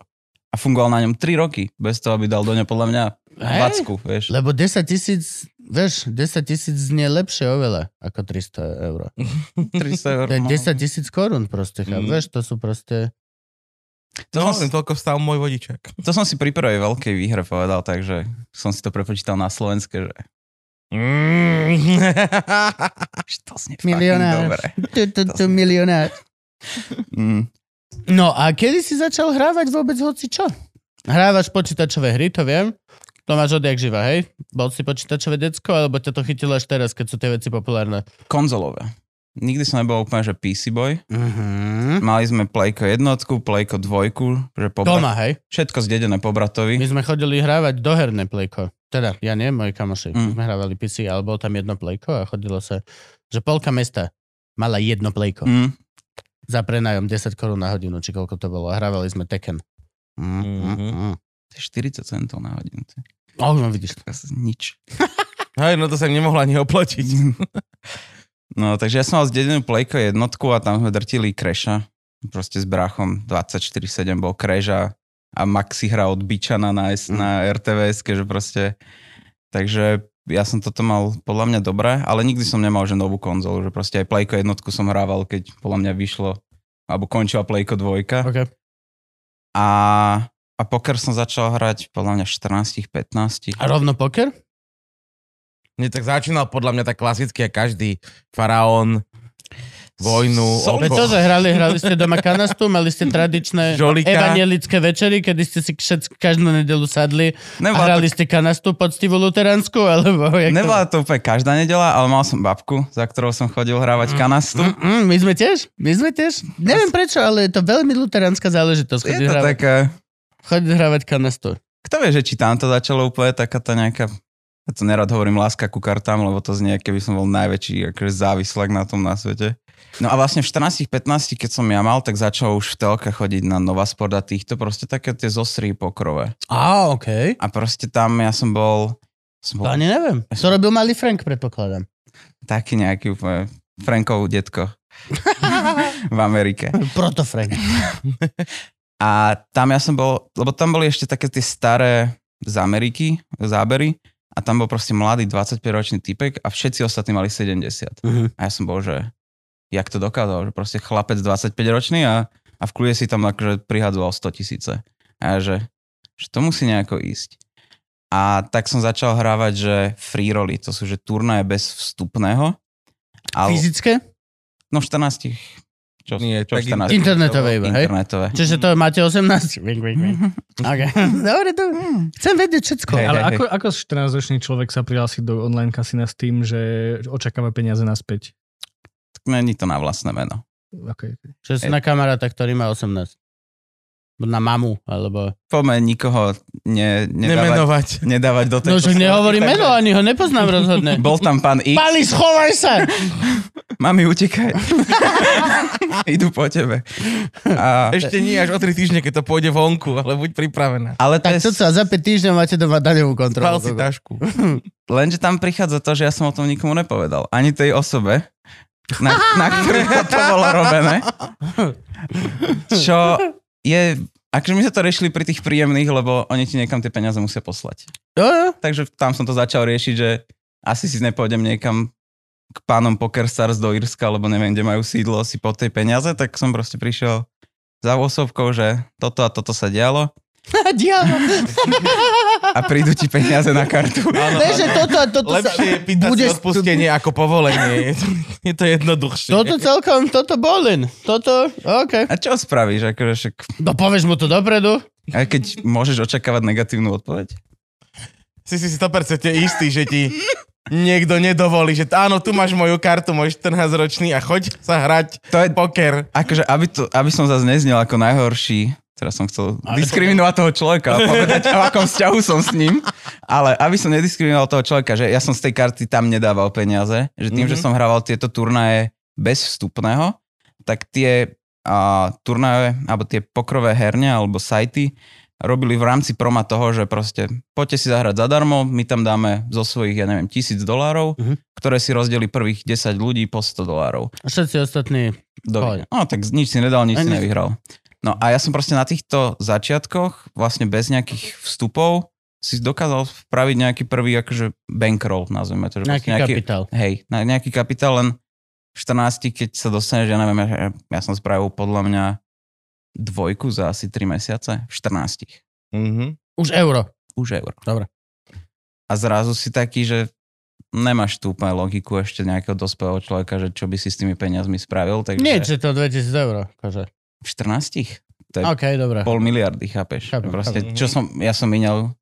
A fungoval na ňom 3 roky, bez toho, aby dal do ňa podľa mňa. 20, vieš. Lebo 10 tisíc, vieš, 10 tisíc znie lepšie oveľa ako 300 eur. [laughs] 300 eur. To je no. 10 tisíc korún proste, mm. Mm. vieš, to sú proste... To no, som, toľko vstal môj vodičák. to som si pri prvej veľkej výhre povedal, takže som si to prepočítal na slovenské, že Mm. to znie Milionár. dobre. Tu, tu, tu, milionár. Mm. No a kedy si začal hrávať vôbec hoci čo? Hrávaš počítačové hry, to viem. To máš odjak živa, hej? Bol si počítačové decko, alebo ťa to chytilo až teraz, keď sú tie veci populárne? konzolové. Nikdy som nebol úplne, že PC boy. Mhm. Mali sme Playko jednotku, Playko dvojku, že po Doma, hej? všetko zdedené po bratovi. My sme chodili hrávať doherné plejko. Teda, ja nie, moji kamoši. Mm. My sme hrávali PC, ale bol tam jedno plejko a chodilo sa, že polka mesta mala jedno plejko. Mm. Mm. Za prenajom 10 korún na hodinu, či koľko to bolo. A hrávali sme Tekken. Mm. Mm. Mhm. Mm. To je 40 centov na hodinu. Oh, no vidíš. Nič. [laughs] Hej, no to sa im nemohla ani oplatiť. [laughs] No, takže ja som mal zdedenú Playko jednotku a tam sme drtili Crasha. Proste s brachom 24-7 bol Crash a Maxi hra od Bičana na, S- na RTVS, že proste... Takže ja som toto mal podľa mňa dobré, ale nikdy som nemal že novú konzolu, že proste aj Playko jednotku som hrával, keď podľa mňa vyšlo, alebo končila Playko dvojka. Okay. A, a poker som začal hrať podľa mňa 14 15 A rovno poker? Nie, tak začínal podľa mňa tak klasicky, a každý faraón, vojnu. Veď to, že hrali, hrali ste doma kanastu, mali ste tradičné Žolika. evangelické večery, kedy ste si všetci, každú nedelu sadli a hrali to, ste kanastu poctivú luteránsku, alebo jak to... nebola to úplne každá nedela, ale mal som babku, za ktorou som chodil hrávať kanastu. Mm, my sme tiež, my sme tiež. Neviem prečo, ale je to veľmi luteránska záležitosť. Je to hrávať, také... chodiť hrávať kanastu. Kto vie, že či tam to začalo úplne taká tá nejaká... Ja to nerad hovorím láska ku kartám, lebo to znie, keby som bol najväčší akože závislak na tom na svete. No a vlastne v 14-15, keď som ja mal, tak začal už v telke chodiť na Nova Sport a týchto proste také tie zostry pokrové. Á, okej. A proste tam ja som bol... Som To bol ani neviem. To robil malý Frank, predpokladám. taký nejaký úplne Frankov detko [laughs] v Amerike. Proto Frank. A tam ja som bol, lebo tam boli ešte také tie staré z Ameriky, zábery a tam bol proste mladý 25-ročný typek a všetci ostatní mali 70. Mhm. A ja som bol, že jak to dokázal, že proste chlapec 25-ročný a, a v kľude si tam akože prihadzoval 100 tisíce. A že, že to musí nejako ísť. A tak som začal hrávať, že free rolly, to sú že turnaje bez vstupného. Ale, Fyzické? no 14. Čo, Nie, čo tak 14? Internetové iba, hej? Internetové. Čiže to máte 18? Wink, wink, wink. Okay. [laughs] Dobre, to... Chcem vedieť všetko. Hej, Ale hej, ako, ako 14-ročný človek sa prihlási do online kasína s tým, že očakáva peniaze naspäť? Není to na vlastné meno. Okay. Že si na kamaráta, ktorý má 18. Na mamu, alebo... Poďme nikoho ne, nedávať, Nemenovať. nedávať do tej No, že posledky, nehovorí takže meno, ani ho nepoznám rozhodne. [laughs] Bol tam pán X. Pali, schovaj sa! [laughs] Mami, utekaj. [laughs] Idú po tebe. A, Ešte nie až o 3 týždne, keď to pôjde vonku, ale buď pripravená. ale to Tak je, to sa za 5 týždňov máte doma daňovú kontrolu. Spal si tašku. lenže tam prichádza to, že ja som o tom nikomu nepovedal. Ani tej osobe, na, na ktorú to bolo robené. Čo je... Akože my sa to riešili pri tých príjemných, lebo oni ti niekam tie peniaze musia poslať. Jo, jo. Takže tam som to začal riešiť, že asi si nepôjdem niekam k pánom PokerStars do Irska, lebo neviem, kde majú sídlo si po tej peniaze, tak som proste prišiel za osobkou, že toto a toto sa dialo [laughs] Diablo. a prídu ti peniaze na kartu. Áno, Vieš, že toto a toto Lepšie je sa... pýtať si budeš- odpustenie ako povolenie. Je to, je to jednoduchšie. Toto celkom, toto bolin. Toto, OK. A čo spravíš? Akože však, No povieš mu to dopredu. aj keď môžeš očakávať negatívnu odpoveď? Si si 100% istý, že ti niekto nedovolí, že áno, tu máš moju kartu, môj 14-ročný a choď sa hrať To je, poker. akože, aby, to, aby som zase neznel ako najhorší, teraz som chcel diskriminovať toho človeka a povedať, v akom vzťahu som s ním, ale aby som nediskriminoval toho človeka, že ja som z tej karty tam nedával peniaze, že tým, mm-hmm. že Mhm. som hrával tieto turnaje bez vstupného, tak tie a, turnaje, alebo tie pokrové herne, alebo sajty, robili v rámci proma toho, že proste poďte si zahrať zadarmo, my tam dáme zo svojich, ja neviem, tisíc dolárov, Mhm. ktoré si rozdeli prvých 10 ľudí po 100 dolárov. A Všetci ostatní. Do... No tak nič si nedal, nič si Ani- nevyhral. No a ja som proste na týchto začiatkoch, vlastne bez nejakých vstupov, si dokázal spraviť nejaký prvý akože bankroll, nazveme to. Že Nejaký proste kapitál. Hej, nejaký kapitál len v 14, keď sa dostaneš, ja neviem, ja, ja som spravil podľa mňa dvojku za asi 3 mesiace, v 14. Mhm. Už euro. Už eur. Dobre. A zrazu si taký, že nemáš tú úplne logiku ešte nejakého dospelého človeka, že čo by si s tými peniazmi spravil. Takže Nie, že to 2000 eur. Akože. V 14 to je OK, dobre. pol miliardy, chápeš? Chápem, Proste, chápem. čo som, ja som minal,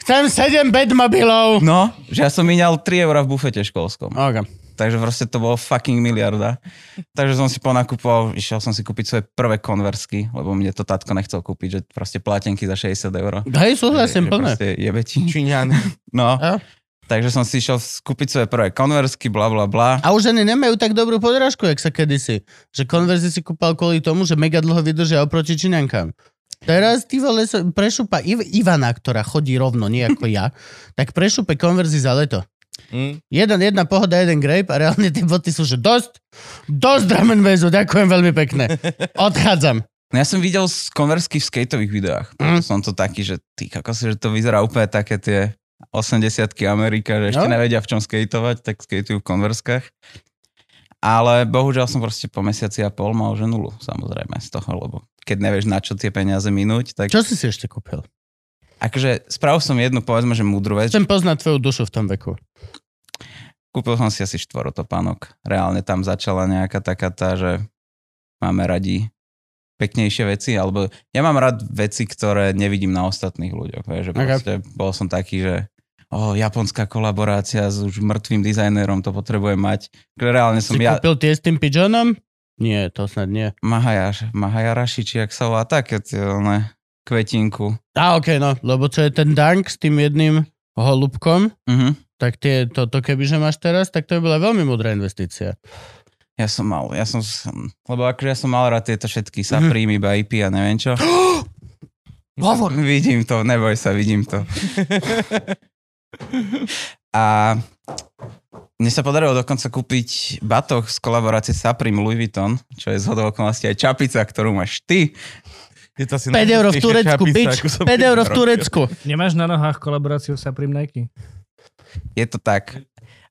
Chcem 7 bedmobilov. no, že ja som minal 3 eurá v bufete školskom. OK. Takže proste to bolo fucking miliarda. Takže som si ponakupoval, išiel som si kúpiť svoje prvé konversky, lebo mne to tatko nechcel kúpiť, že proste platenky za 60 eur. Hej, súhlasím plne. proste jebe ti. Číňan. No, A? Takže som si išiel kúpiť svoje prvé konversky, bla bla bla. A už ani nemajú tak dobrú podrážku, jak sa kedysi. Že konverzi si kúpal kvôli tomu, že mega dlho vydržia oproti Číňankám. Teraz ty vole sa prešupa Iv- Ivana, ktorá chodí rovno, nie ako ja, tak prešupe konverzi za leto. Mm. Jeden, jedna pohoda, jeden grape a reálne tie boty sú, že dosť, dosť drum and bassu, ďakujem veľmi pekne. Odchádzam. No ja som videl z konversky v skateových videách. Mm. Som to taký, že ty kokos, že to vyzerá úplne také tie 80 Amerika, že ešte No. nevedia v čom skateovať, tak skateujú v konverskách. Ale bohužiaľ som proste po mesiaci a pol mal že nulu, samozrejme, z toho, lebo keď nevieš na čo tie peniaze minúť, tak Čo si si ešte kúpil? akože spravil som jednu, povedzme, že múdru vec. Chcem poznať tvoju dušu v tom veku. Kúpil som si asi štvorotopánok. Reálne tam začala nejaká taká tá, že máme radi peknejšie veci, alebo ja mám rád veci, ktoré nevidím na ostatných ľuďoch. Vieš, že proste bol som taký, že o, japonská kolaborácia s už mŕtvým dizajnerom, to potrebujem mať. Reálne som Si ja... kúpil tie s tým pigeonom? Nie, to snad nie. Mahajáš, Mahajaraši, či jak sa volá, také one, kvetinku. Á, okej, no, lebo čo je ten dank s tým jedným holubkom, Mhm. tak tie, to, to kebyže máš teraz, tak to by bola veľmi múdra investícia. Ja som mal, ja som, lebo akože ja som mal rád tieto všetky Supreme, mm IP a neviem čo. [gasps] Hovor. Vidím to, neboj sa, vidím to. [laughs] A mne sa podarilo dokonca kúpiť batoh z kolaborácie Supreme Louis Vuitton, čo je z hodou okolností aj čapica, ktorú máš ty. Je to asi 5 eur v Turecku, bič. akú som 5 eur v. Turecku. Nemáš na nohách kolaboráciu sa Supreme Nike? Je to tak.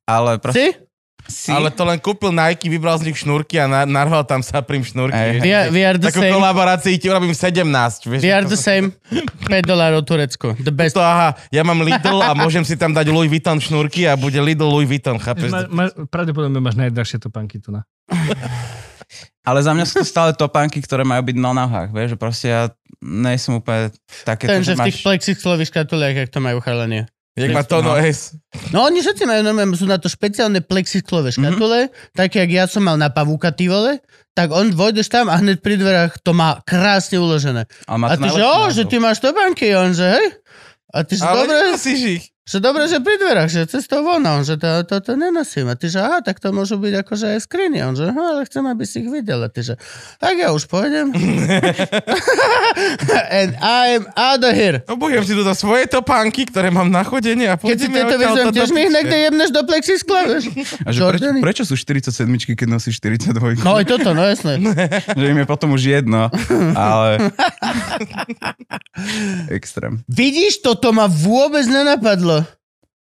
Ale proste... Si? Si? Ale to len kúpil Nike, vybral z nich šnúrky a na, narval tam sa prim šnúrky. Ej. We are, we are the Takú same. kolaborácii ti urobím 17. Vieš, We are to the sa- same. 5 dolárov Turecku. The best. To aha, ja mám Lidl a môžem si tam dať Louis Vuitton šnúrky a bude Lidl Louis Vuitton, chápeš? Ma, ma, pravdepodobne máš najdrahšie topánky tu na. Ale za mňa sú to stále topánky, ktoré majú byť na nohách. Vieš, že proste ja nejsem úplne také, Ten, že že v tých máš... plexiglových škatuliach, jak to majú chalanie. Jak má to no S. No oni všetci majú, normálne, sú na to špeciálne plexisklové škatule, mm-hmm. také, jak ja som mal na pavúka, ty vole, tak on vojdeš tam a hneď pri dverách to má krásne uložené. Ale má A to ty, že o, že ty máš topánky, on, že hej. A ty, že Ale dobre, nenosíš ich. Že dobre, že pri dverách, že cestou von, a on, že to, to, to nenosím. A ty, že aha, tak to môžu byť akože aj skriny. On, že aha, ale chcem, aby si ich videl. A ty, že tak ja už pôjdem. [laughs] And I'm out of here. Obujem si tu do svoje topánky, ktoré mám na chodenie a Keď si tieto do tiež mi ich niekde jebneš do plexiskla, vieš. A že prečo, Jordany. prečo sú 47, keď nosíš 42? No aj toto, no jasné. [laughs] že im je potom už jedno, ale... [laughs] Extrém. Vidíš, toto ma vôbec nenapadlo.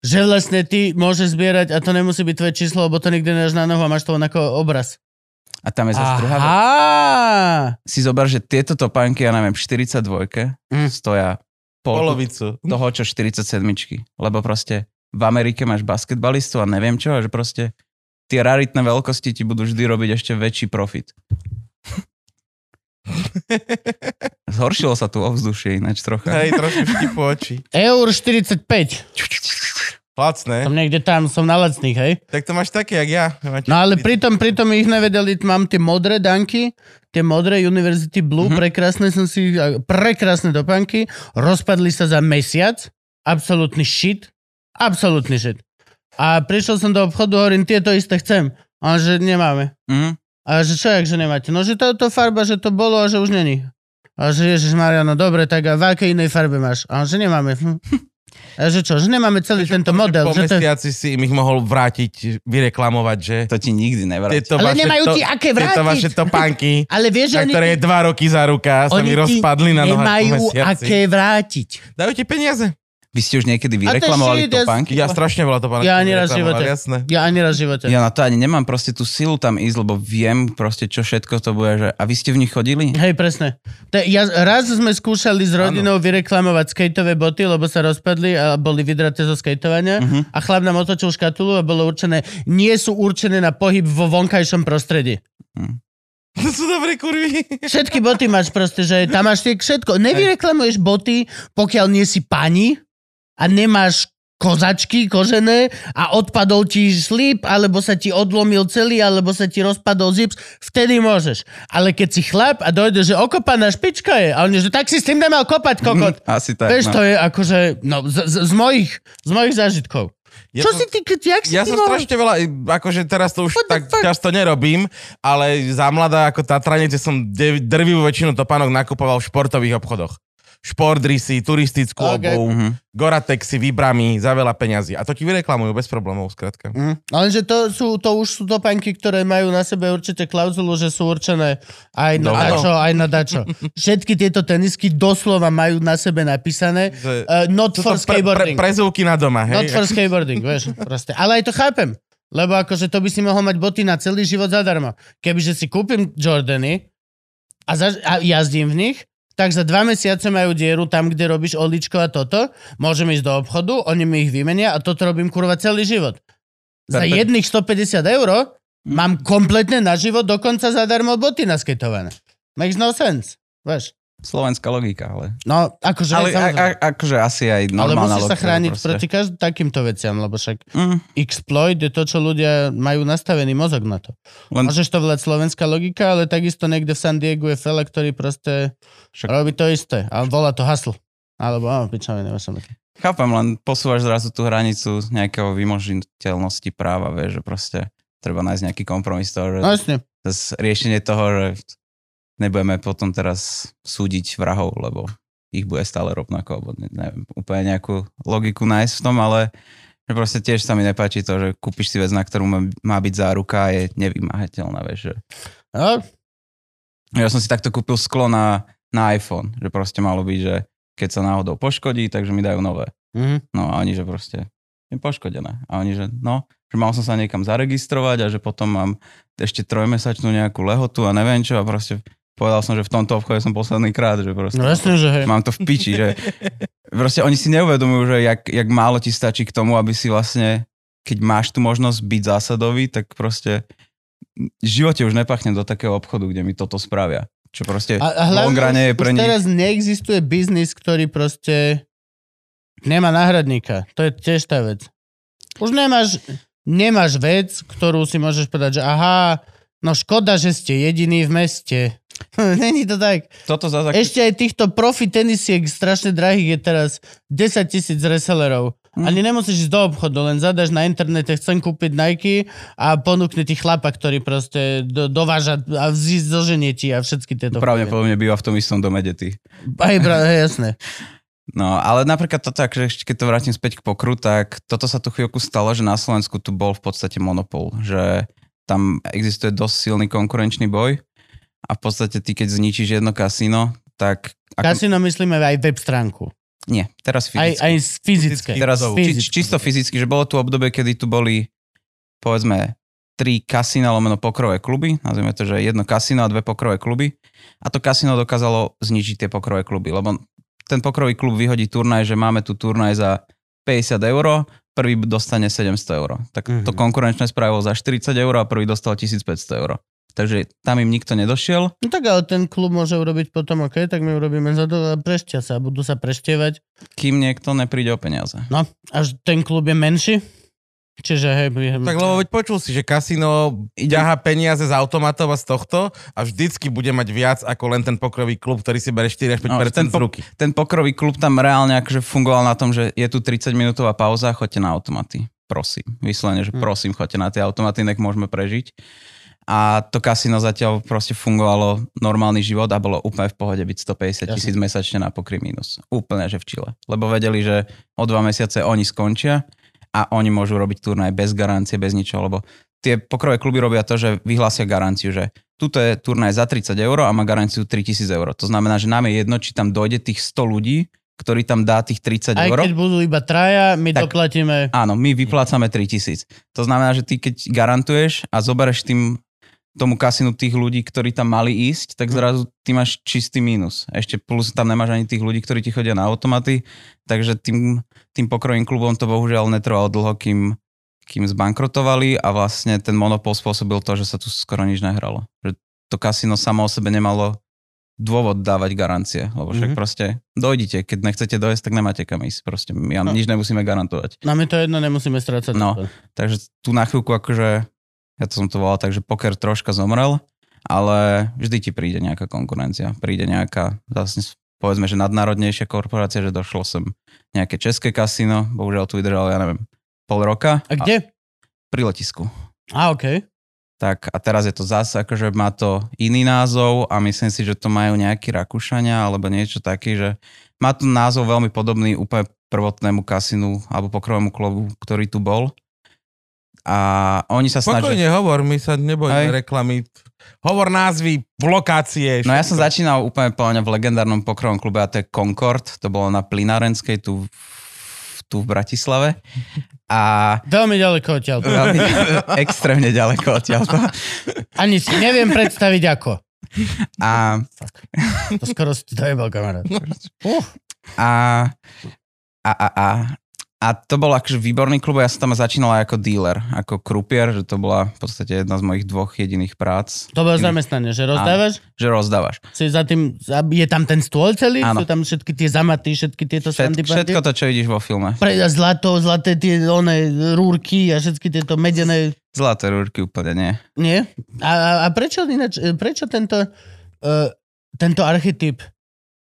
Že vlastne ty môžeš zbierať a to nemusí byť tvoje číslo, lebo to nikdy nedáš na nohu a máš to len ako obraz. A tam je zase druhá vec. Si zober, že tieto topánky, ja neviem, 42 Mm. stoja pol Polovicu. toho, čo 47 Lebo proste v Amerike máš basketbalistov a neviem čo, a že proste tie raritné veľkosti ti budú vždy robiť ešte väčší profit. [laughs] Zhoršilo sa tu ovzdušie ináč trocha. Hej, trošku štipu oči. [laughs] Eur 45. Lacné. Som niekde tam, som na lacných, hej? Tak to máš také, jak ja. Máte No ale pritom, pritom ich nevedeli, mám tie modré danky, tie modré University Blue, mm-hmm. prekrásne som si, prekrásne topánky, rozpadli sa za mesiac, absolútny shit, absolútny shit. A prišiel som do obchodu, hovorím, tieto isté chcem. A on, že nemáme. Mhm. A že čo, jak, že nemáte? No, že táto farba, že to bolo a že už není. A že Ježiš no dobre, tak a v akej inej farbe máš? A on, že nemáme. Hm. [laughs] A že čo, že nemáme celý tento model. Po Že to... mesiaci si im ich mohol vrátiť, vyreklamovať, že To ti nikdy nevráti. tieto Ale vaše nemajú to- ti aké Tieto vrátiť. vaše topánky, [laughs] Ale vieš, na oni ktoré je dva roky za ruka, sa mi rozpadli na nohách po nemajú aké vrátiť. Dajú ti peniaze. Vy ste už niekedy to vyreklamovali ja- topánky? Ja strašne veľa topánok. Ja ani raz živote. Jasné. Ja ani raz živote. Ja na to ani nemám proste tú silu tam ísť, lebo viem proste, čo všetko to bude. Že... A vy ste v nich chodili? Hej, presne. To, je- ja, raz sme skúšali s rodinou vyreklamovať skateové boty, lebo sa rozpadli a boli vydraté zo skateovania. Mhm. A chlap nám otočil škatulu a bolo určené, nie sú určené na pohyb vo vonkajšom prostredí. To sú dobré kurvy. Všetky boty máš proste, že tam máš tie všetko. Nevyreklamuješ boty, pokiaľ nie si pani a nemáš kozačky kožené a odpadol ti slip, alebo sa ti odlomil celý, alebo sa ti rozpadol zips, vtedy môžeš. Ale keď si chlap a dojde, že okopaná špička je, a on je, že tak si s tým nemal kopať, kokot. [laughs] Asi tak. Vieš, no. to je akože, no, z, z, z, mojich, z mojich zážitkov. Ja Čo som- si ty, keď, jak si Ja som strašne veľa, akože teraz to už What tak fuck? často nerobím, ale za mladá ako Tatranete som drvivú väčšinu topánok nakupoval v športových obchodoch. Športrysy, turistickú Ok. okay. obu, Mhm. Goratexy, Vibramy za veľa peňazí. A to ti vyreklamujú bez problémov, skrátka. Mm. Lenže to, sú, to už sú topánky, ktoré majú na sebe určite klauzulu, že sú určené aj na No, dačo, aj na dačo. [laughs] Všetky tieto tenisky doslova majú na sebe napísané uh, not for to pre, pre, skateboarding. prezúvky na doma, Not hej? for skateboarding, [laughs] vieš, proste. Ale aj to chápem. Lebo akože to by si mohol mať boty na celý život zadarmo. Kebyže si kúpim Jordany a, za, a jazdím v nich, tak za dva mesiace majú dieru tam, kde robíš oličko a toto. Môžem ísť do obchodu, oni mi ich vymenia a toto robím kurva celý život. Za jedných 150 eur mám kompletne na život dokonca zadarmo boty nasketované. Makes no sense. Vieš. Slovenská logika, ale... No, akože, Ale a, samozrejme. a, akože asi aj ale normálna musíš sa chrániť proste. proti každým takýmto veciam, lebo však Mm, exploit je to, čo ľudia majú nastavený mozog na to. len Môžeš to volať slovenská logika, ale takisto niekde v San Diego je fela, ktorý proste Však- robí to isté. A volá to hustle. Alebo, á, pičavý, neviem chápem, len posúvaš zrazu tú hranicu nejakého vymožiteľnosti práva, vieš, že proste treba nájsť nejaký kompromis toho, že No jasne. riešenie toho, že nebudeme potom teraz súdiť vrahov, lebo ich bude stále rovnako, alebo ne, neviem, úplne nejakú logiku nájsť v tom, ale že proste tiež sa mi nepáči to, že kúpiš si vec, na ktorú má, byť záruka a je nevymahateľná, vieš, že ja som si takto kúpil sklo na, na iPhone, že proste malo byť, že keď sa náhodou poškodí, takže mi dajú nové. mhm. No a oni, že proste je poškodené. A oni, že no, že mal som sa niekam zaregistrovať a že potom mám ešte trojmesačnú nejakú lehotu a neviem čo a proste povedal som, že v tomto obchode som posledný krát, že proste no jasne, že hej. mám to v piči, že proste oni si neuvedomujú, že jak, jak málo ti stačí k tomu, aby si vlastne, keď máš tu možnosť byť zásadový, tak proste v živote už nepachne do takého obchodu, kde mi toto spravia. Čo proste A, a hlavne je pre nich... teraz neexistuje biznis, ktorý proste nemá náhradníka. To je tiež tá vec. Už nemáš, nemáš vec, ktorú si môžeš povedať, že aha, no škoda, že ste jediný v meste. Není to tak. Toto zase... Ešte aj týchto profi tenisiek strašne drahých je teraz 10 tisíc resellerov. Hm. Ani nemusíš ísť do obchodu, len zadaš na internete, chcem kúpiť Nike a ponúkne ti chlapa, ktorý proste do, dováža a zoženie ti a všetky tieto. Pravdepodobne býva v tom istom dome dety. Aj, bra, hej, jasné. No, ale napríklad toto, akože keď to vrátim späť k pokru, tak toto sa tu chvíľku stalo, že na Slovensku tu bol v podstate monopol, že tam existuje dosť silný konkurenčný boj a v podstate ty, keď zničíš jedno kasíno, tak... Ako, Kasino myslíme aj web stránku. Nie, teraz Aj, fyzicky. aj z fyzické. teraz či, Fyzicky. čisto fyzicky, že bolo tu obdobie, kedy tu boli, povedzme, tri kasína lomeno pokrové kluby, nazvime to, že jedno kasíno a dve pokrové kluby a to kasíno dokázalo zničiť tie pokrové kluby, lebo ten pokrový klub vyhodí turnaj, že máme tu turnaj za 50 eur, prvý dostane 700 eur. Tak to Mhm. konkurenčné spravilo za 40 eur a prvý dostal 1500 eur. Takže tam im nikto nedošiel. No tak ale ten klub môže urobiť potom, OK, tak my urobíme za to a prešťa sa, budú sa preštievať. kým niekto nepríde o peniaze. No, až ten klub je menší. Čiže hej, je- Tak lebo veď počul si, že kasino ťaha peniaze z automatov a z tohto a vždycky bude mať viac ako len ten pokrový klub, ktorý si bere 4 až 5% No, ten z ruky. Ten pokrový klub tam reálne akože fungoval na tom, že je tu 30 minútová pauza, choďte na automaty. Prosím. Vyslovene, že Hm. prosím, choďte na tie automaty, nech môžeme prežiť. A to kasino zatiaľ proste fungovalo normálny život a bolo úplne v pohode byť 150 Jasne. tisíc mesačne na pokry mínus. Úplne, že v Čile. Lebo vedeli, že o dva mesiace oni skončia a oni môžu robiť turnaj bez garancie, bez ničoho, lebo tie pokrové kluby robia to, že vyhlásia garanciu, že tuto je turnaj za 30 eur a má garanciu 3000 eur. To znamená, že nám je jedno, či tam dojde tých 100 ľudí, ktorý tam dá tých 30 Aj eur. keď budú iba traja, my Tak- doplatíme. Áno, my vyplácame 3000. To znamená, že ty keď garantuješ a zobereš tým tomu kasinu tých ľudí, ktorí tam mali ísť, tak zrazu ty máš čistý mínus. Ešte plus tam nemáš ani tých ľudí, ktorí ti chodia na automaty, takže tým, tým pokrovým klubom to bohužiaľ netrvalo dlho, kým, kým zbankrotovali a vlastne ten monopol spôsobil to, že sa tu skoro nič nehralo. Že to kasino samo o sebe nemalo dôvod dávať garancie, lebo však Mhm. proste dojdite, keď nechcete dojsť, tak nemáte kam ísť. Proste my No. nič nemusíme garantovať. Nám je to jedno, nemusíme strácať. No. Takže tu na chvíľku akože, ja to som to volal, takže poker troška zomrel, ale vždy ti príde nejaká konkurencia. Príde nejaká, zase povedzme, že nadnárodnejšia korporácia, že došlo sem nejaké české kasino, bohužiaľ tu vydržalo, ja neviem, pol roka. A kde? pri letisku. A, OK. tak a teraz je to zase, akože má to iný názov a myslím si, že to majú nejakí Rakúšania alebo niečo taký, že má to názov veľmi podobný úplne prvotnému kasinu alebo pokrovému klubu, ktorý tu bol. A oni sa snažia... Spokojne hovor, my sa nebojíme Hej. reklamy. Hovor názvy, lokácie. No ja som začínal úplne mňa v legendárnom pokrovom klube a to je Concord, to bolo na Plinárenskej tu, v- tu v Bratislave. A Veľmi ďaleko odtiaľ. veľmi, [laughs] extrémne ďaleko odtiaľto. Ani si neviem predstaviť ako. A, To skoro si to jebal, kamarát. Uh, a, a, a, a, a to bol akože výborný klub ja som tam začínal aj ako dealer, ako krupier, že to bola v podstate jedna z mojich dvoch jediných prác, to bolo zamestnanie, že rozdávaš? že rozdávaš. Si za tým, je tam ten stôl celý? Áno. Sú tam všetky tie zamaty, všetky tieto Všet, všetko to, čo vidíš vo filme. Pre, zlato, zlaté tie one, rúrky a všetky tieto medené... Zlaté rúrky úplne nie. Nie? A, a, prečo ináč, prečo tento, uh, tento archetyp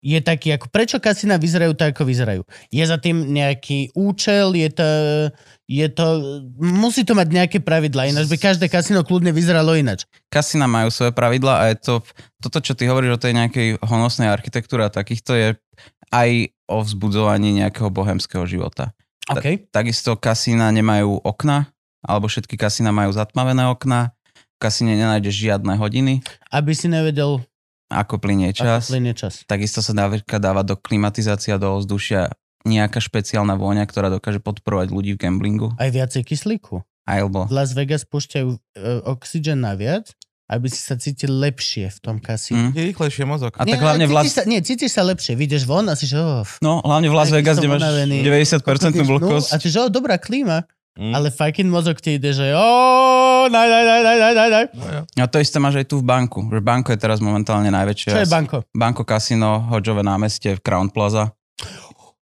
je taký, ako prečo kasína vyzerajú tak, ako vyzerajú? Je za tým nejaký účel, je to, je to, musí to mať nejaké pravidla, ináč by každé kasíno kľudne vyzeralo inač. Kasina majú svoje pravidla a je to, toto, čo ty hovoríš o tej nejakej honosnej architektúre a takýchto je aj o vzbudzovaní nejakého bohemského života. OK. Takisto kasína nemajú okna, alebo všetky kasína majú zatmavené okna, v kasíne nenájdeš žiadne hodiny, Aby si nevedel, ako plinie čas. ako plynie čas. Takisto sa napríklad dáva do klimatizácia do ovzdušia nejaká špeciálna vôňa, ktorá dokáže podporovať ľudí v gamblingu. Aj viacej kyslíku. Alebo V Las Vegas púšťajú uh, oxygen naviac, aby si sa cítil lepšie v tom kasíne. Hm. Je rýchlejšie mozog. A tak hlavne v Las... cítiš sa, nie, cítiš sa lepšie, vyjdeš von a si že oh, No, hlavne v Las Vegas, kde máš unavený. 90% no, vlhkosť. a ty že oh, dobrá klíma, Mm. ale fucking mozog ti ide, že oh, daj, daj, daj, daj, daj, daj. No. A to isté máš aj tu v banku. Že banko je teraz momentálne najväčšie. Čo je banko? Banko Casino, Hodžové námestie, Crown Plaza.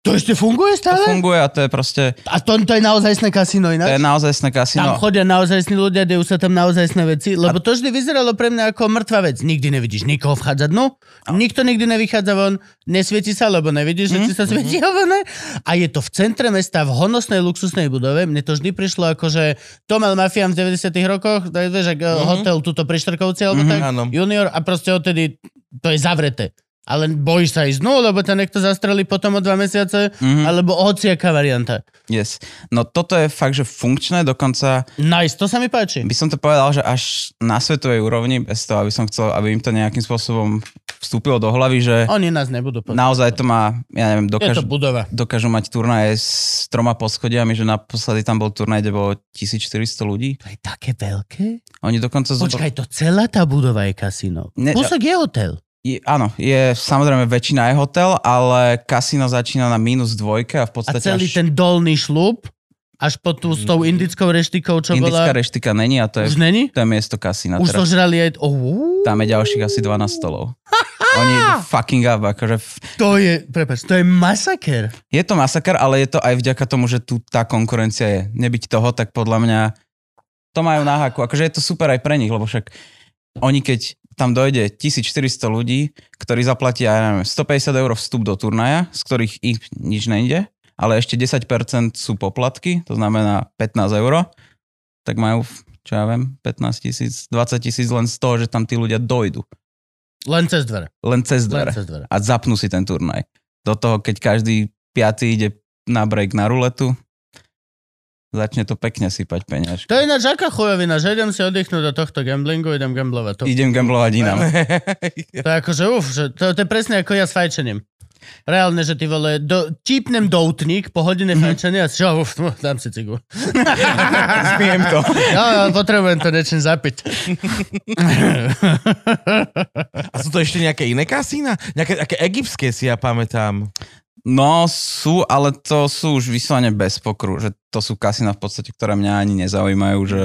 To ešte funguje To stále? funguje a to je proste, A to, to je naozajstné kasíno to je ináč? naozajstné Tam kasino. chodia naozajstní ľudia, dejú sa tam naozajstné veci, lebo to vždy vyzeralo pre mňa ako mŕtva vec. Nikdy nevidíš nikoho vchádzať dnu, nikto nikdy nevychádza von, nesvieti sa, lebo nevidíš, že Mhm, ti sa svieti mm A je to v centre mesta, v honosnej luxusnej budove. Mne to vždy prišlo ako, že to mal mafián v 90 rokoch, to vieš, ak, Mhm. hotel tuto pri Štrkovci, alebo Mhm. tak, Áno. junior, a proste odtedy to je zavreté. Ale bojíš sa ísť dnu, lebo ťa niekto zastrelí potom o dva mesiace, Mhm. alebo hociaká varianta. Yes. No toto je fakt, že funkčné, dokonca Nice, to sa mi páči. by som to povedal, že až na svetovej úrovni, bez toho, aby som chcel, aby im to nejakým spôsobom vstúpilo do hlavy, že Oni nás nebudú počuť. naozaj to má, ja neviem, Je to dokážu, budova. dokážu mať turnaje s troma poschodiami, že naposledy tam bol turnaj, kde bolo 1400 ľudí. To je také veľké? Oni dokonca... Počkaj, to celá tá budova je kasíno. Ne- Kúsok je hotel. Je, áno, je samozrejme väčšina je hotel, ale kasíno začína na minus dvojke a v A podstate celý až ten dolný šlub, až po tú s tou indickou reštikou, čo indická bola... reštika není a to je, Už není? to je miesto kasína. Už teraz. zožrali aj... Oh, Tam je ďalších asi 12 stolov. [laughs] Oni fucking up, akože to je, prepáč, to je masaker. je to masaker, ale je to aj vďaka tomu, že tu tá konkurencia je. Nebyť toho, tak podľa mňa to majú na haku. Akože je to super aj pre nich, lebo však oni keď tam dojde 1400 ľudí, ktorí zaplatia, ja neviem, 150 eur vstup do turnaja, z ktorých ich nič nejde, ale ešte 10% sú poplatky, to znamená 15 eur, tak majú, čo ja viem, 15 tisíc, 20 tisíc len z toho, že tam tí ľudia dojdu. Len cez dvere. Len cez Len dvere. cez dvere. A zapnú si ten turnaj. Do toho, keď každý piatý ide na break na ruletu, začne to pekne sypať peňaž. To je ináč aká chujovina, že idem si oddychnúť do tohto gamblingu, idem gamblovať. To, Idem gamblovať inám. [laughs] to je akože, uf, že to, to je presne ako ja s fajčením. Reálne, že ty vole, do, čípnem doutník po hodine Mhm. fajčenia a si, uf, no, dám si cigu. [laughs] Spijem to. Jo, jo, potrebujem to niečím zapiť. A sú to ešte nejaké iné kasína? Nejaké také egyptské si ja pamätám. No sú, ale to sú už vyslovene bez pokru, že to sú kasína v podstate, ktoré mňa ani nezaujímajú, že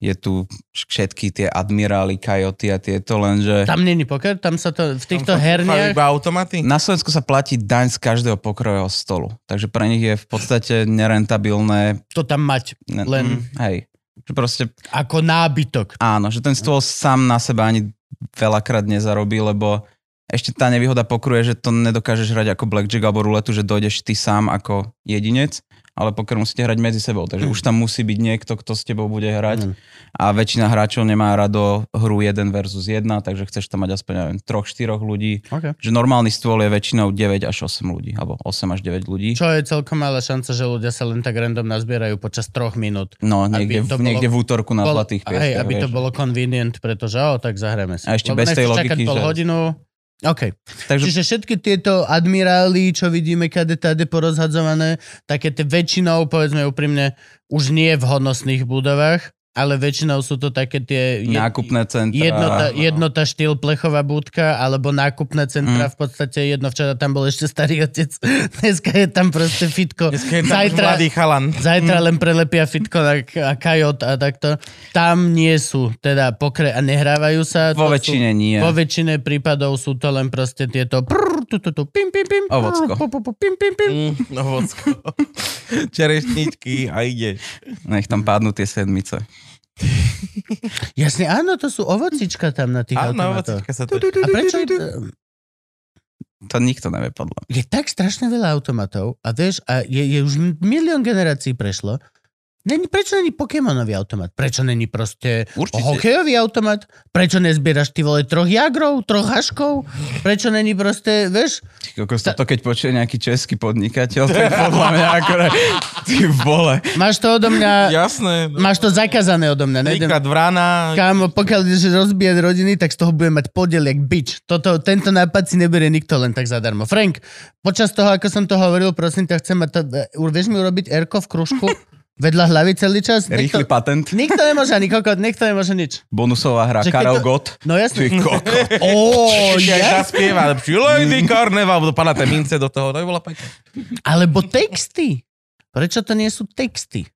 je tu všetky tie admirály, kajoty a tieto, lenže Tam není poker, tam sa to v týchto herniach... Iba automaty? na Slovensku sa platí daň z každého pokrového stolu, takže pre nich je v podstate nerentabilné. to tam mať Len- mm, Hej, že proste ako nábytok. Áno, že ten stôl sám na seba ani veľakrát nezarobí, lebo ešte tá nevýhoda pokru je, že to nedokážeš hrať ako blackjack alebo ruletu, že dojdeš ty sám ako jedinec, ale poker musíte hrať medzi sebou, takže už tam musí byť niekto, kto s tebou bude hrať Mm. a väčšina hráčov nemá rado hru 1 versus 1, takže chceš tam mať aspoň, neviem, 3-4 ľudí, Okay. že normálny stôl je väčšinou 9 až 8 ľudí, alebo 8 až 9 ľudí. Čo je celkom malá šanca, že ľudia sa len tak random nazbierajú počas troch minút. No, niekde, to bolo- niekde v útorku na Bolo- zlatých hej, pieskach. aby to vieš. bolo convenient, pretože o, tak zahráme si. A ešte Lebo bez tej logiky, pol že- hodinu. OK. Takže Čiže všetky tieto admirály, čo vidíme kade tade porozhadzované, také tie väčšinou, povedzme úprimne, už nie v hodnostných budovách, ale väčšinou sú to také tie... jed- nákupné centra. Jednota, jednota štýl plechová budka, alebo nákupné centra, Mm. v podstate jedno, včera tam bol ešte starý otec, [laughs] dneska je tam proste fitko. Dneska je tam Zajtra, mladý chalan. zajtra len prelepia fitko na, a kajot a takto. Tam nie sú teda pokre a nehrávajú sa. Vo sú- väčšine nie. Vo väčšine prípadov sú to len proste tieto prr, tu, tu, tu, pim, pim, pim, Ovocko. pu, pu, pu, pim, pim, pim. Mm, no, vocko. [laughs] Čerešničky a ideš. Nech tam padnú tie sedmice. Jasne, áno, to sú ovocička tam na tých Áno, automatoch. ovocka sa to... A prečo? To nikto nevie podľa mňa. Je tak strašne veľa automatov a vieš, a je, je už milión generácií prešlo. Není, prečo není Pokémonový automat? Prečo není proste Určite. hokejový automat? Prečo nezbieraš ty vole troch jagrov, troch haškov? Prečo není proste, vieš? Ty kokos, toto keď počuje nejaký český podnikateľ, tak podľa mňa akorát, ty vole. Máš to odo mňa, Jasné. No. máš to zakázané odo mňa. Nejdem, Trikrát v rána. Kámo, pokiaľ ideš rozbíjať rodiny, tak z toho bude mať podiel jak bič. Toto, tento nápad si neberie nikto len tak zadarmo. Frank, počas toho, ako som to hovoril, prosím ťa, chcem mať to, uh, vieš mi urobiť erko v kružku vedľa hlavy celý čas? Rýchly Nikto, patent, nikto nemôže ani kokot, nikto nemôže nič. bonusová hra Že Karel to- Gott. No jasne. Ty kokot. [laughs] Ó, ja? zaspieva, Lady Carnival, budú padať tie mince do toho, to by bola pekné. Alebo texty. Prečo to nie sú texty?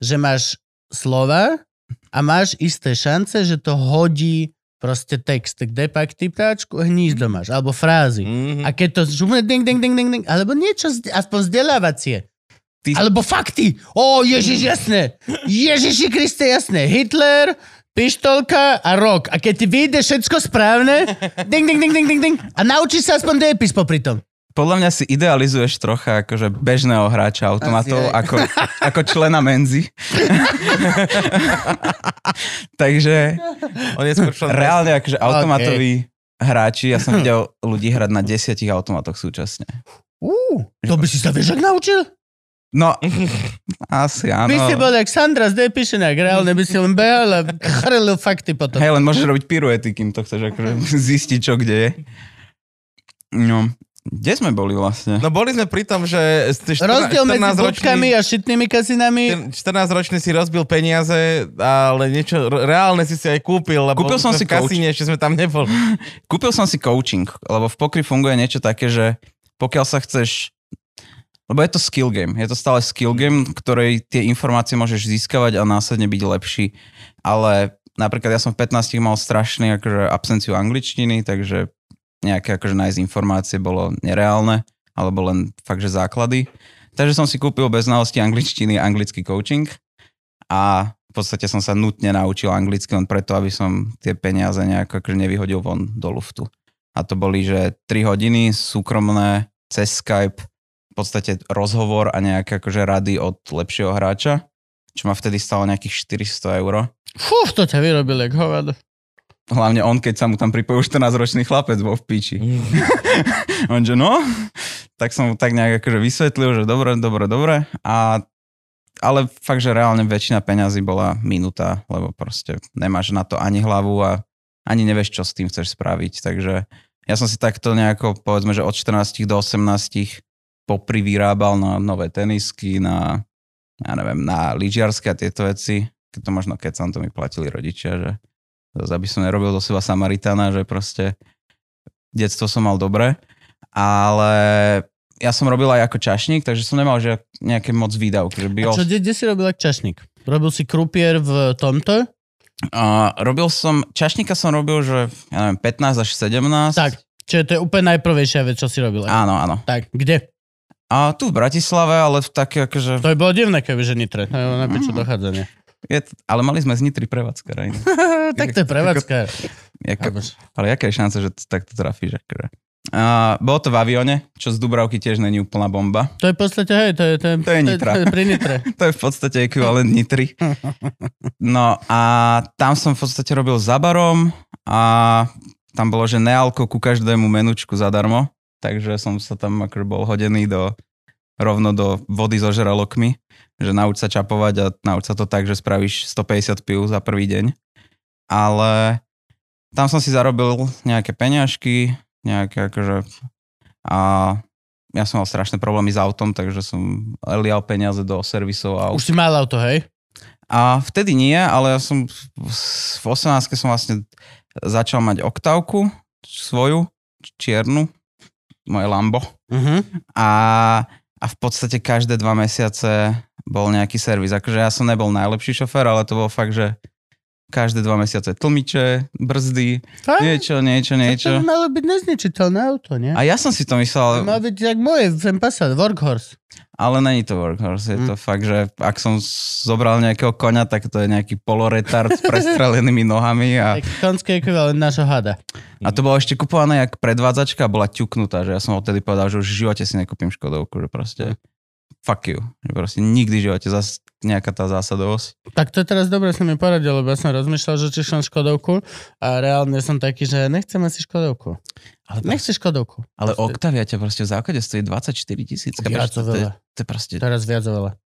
Že máš slova a máš isté šance, že to hodí proste text. Kde pak ty ptáčku, hnízdo máš. Alebo frázy. Mhm. A keď to žumne ding, ding, ding, ding, ding, alebo niečo, aspoň vzdelávacie. Ty- Alebo fakty. Ó, Ježiš, jasné. Ježiši Kriste, jasné. Hitler, pištolka a rok. A keď ti vyjde všetko správne, ding, ding, ding, ding, ding, ding. A naučíš sa aspoň dejepis popri tom. Podľa mňa si idealizuješ trocha akože bežného hráča automatov ako, ako člena menzy. [laughs] Takže On je skôr člen reálne akože automatoví hráči, ja som [laughs] videl ľudí hrať na desiatich automatoch súčasne. Ú, to by si sa vieš, ak naučil? No, [laughs] asi áno. By si bol jak Sandra z Depišinak, reálne by si len behal a chrlil fakty potom. Hej, len môžeš robiť piruety, kým to chceš akože [laughs] zistiť, čo kde je. No, kde sme boli vlastne? No boli sme pri tom, že ste 14, Rozdiel medzi 14 bodkami a šitnými kazinami. 14-ročný si rozbil peniaze, ale niečo reálne si si aj kúpil, lebo Kúpil som si kasíne ešte sme tam neboli. [laughs] Kúpil som si coaching, lebo v pokry funguje niečo také, že pokiaľ sa chceš lebo je to skill game. Je to stále skill game, ktorej tie informácie môžeš získavať a následne byť lepší. Ale napríklad ja som v 15 mal strašný akože absenciu angličtiny, takže nejaké akože nájsť informácie bolo nereálne, alebo len fakt, že základy. Takže som si kúpil bez znalosti angličtiny anglický coaching a v podstate som sa nutne naučil anglicky len preto, aby som tie peniaze nejako akože nevyhodil von do luftu. A to boli, že 3 hodiny súkromné cez Skype v podstate rozhovor a nejaké akože rady od lepšieho hráča, čo ma vtedy stalo nejakých 400 eur. Fú, to ťa vyrobil jak hovado. Hlavne on, keď sa mu tam pripojil 14-ročný chlapec vo v piči. [laughs] On že no, tak som mu tak nejak akože vysvetlil, že dobre, dobre, dobre. A, ale fakt, že reálne väčšina peňazí bola minúta, lebo proste nemáš na to ani hlavu a ani nevieš, čo s tým chceš spraviť. Takže ja som si takto nejako, povedzme, že od 14 do 18 poprivyrábal na nové tenisky, na, ja neviem, na lyžiarske a tieto veci. Keď to možno keď to mi platili rodičia, že zase aby som nerobil do seba Samaritana, že proste detstvo som mal dobre, ale ja som robil aj ako čašník, takže som nemal že nejaké moc výdavky. Že A byl, čo, kde, kde si robil jak čašník? Robil si krupier v tomto? a robil som, čašníka som robil, že ja neviem, 15 až 17. Tak, čiže to je úplne najprvejšia vec, čo si robil. Áno, áno. Tak, kde? A tu v Bratislave, ale v také akože... To by bolo divné, keby že Nitre. To je na piču Mm. dochádzanie. Je, ale mali sme z Nitry prevádzka. [laughs] Tak to je prevádzka. Jako, ale jaká je šanca, že to takto trafíš? Akože? A bolo to v avione, čo z Dubravky tiež není úplná bomba. To je v podstate, hej, to je, to je, To je Nitra. To je pri Nitre. [laughs] To je v podstate ekvivalent Nitry. No a tam som v podstate robil za barom a tam bolo, že nealko ku každému menučku zadarmo, takže som sa tam akože bol hodený do, rovno do vody so žralokmi, že nauč sa čapovať a nauč sa to tak, že spravíš 150 pil za prvý deň. Ale tam som si zarobil nejaké peňažky, nejaké akože a ja som mal strašné problémy s autom, takže som lial peniaze do servisov a Už si mal auto, hej? a vtedy nie, ale ja som v 18 som vlastne začal mať oktávku svoju, čiernu, moje Lambo. Uh-huh. A, a v podstate každé dva mesiace bol nejaký servis. Akože ja som nebol najlepší šofér, ale to bol fakt, že každé dva mesiace tlmiče, brzdy, niečo, niečo, niečo. To by malo byť nezničiteľné auto, nie? A ja som si to To myslel, má byť jak moje, ten Passat, Workhorse. ale není to workhorse. Je to fakt, že ak som zobral nejakého koňa, tak to je nejaký poloretard s prestrelenými nohami a konský ekvivalent nášho hada. A to bolo ešte kupované jak predvádzačka a bola ťuknutá, že ja som odtedy povedal, že už v živote si nekúpim Škodovku, že proste fuck you. Že proste nikdy v živote zas nejaká tá zásadovosť. Tak to je teraz dobre som mi poradil, lebo ja som rozmýšľal, že či som Škodovku a reálne som taký, že nechcem asi Škodovku. Ale, Nechceš Škodovku. ale Proste Octavia ťa proste v základe stojí 24 tisíc. Viac to, to, to je proste, Teraz viac oveľa.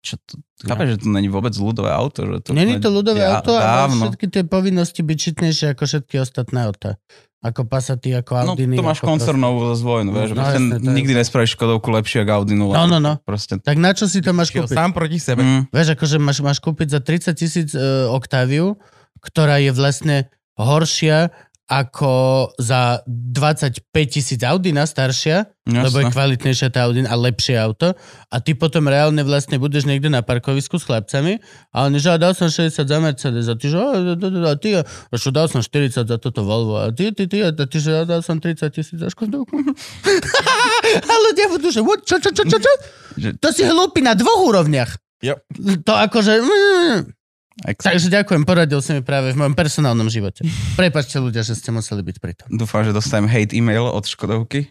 čo to, chápeš, že to není vôbec ľudové auto? Že to Není to ľudové ja, auto, ale dávno. všetky tie povinnosti byť čitnejšie ako všetky ostatné auta. Ako Passaty, ako No Audiny. to máš koncernovú zo zvojnu, vieš, No, proste to je- nikdy nespravíš Škodovku lepšie ako Audinu. No, no, no. Proste, Tak na čo si to máš kúpiť? sám proti sebe. mm, Vieš, akože máš, máš kúpiť za 30 tisíc uh, Octaviu, ktorá je vlastne horšia ako za 25 tisíc Audina staršia, jasné. lebo je kvalitnejšia tá Audin a lepšie auto. A ty potom reálne vlastne budeš niekde na parkovisku s chlapcami a oni, že dal som 60 za Mercedes a ty, že a, ty, a, čo dal som 40 za toto Volvo a ty, ty, ty, a ty, že dal som 30 tisíc za Škodovku. a ľudia budú, že čo, čo, čo, čo, čo? To si hlúpi na dvoch úrovniach. Jo. To akože... mm, Ex- Takže ďakujem, poradil si mi práve v mojom personálnom živote. Prepačte ľudia, že ste museli byť pri tom. Dúfam, že dostanem hate e-mail od Škodovky,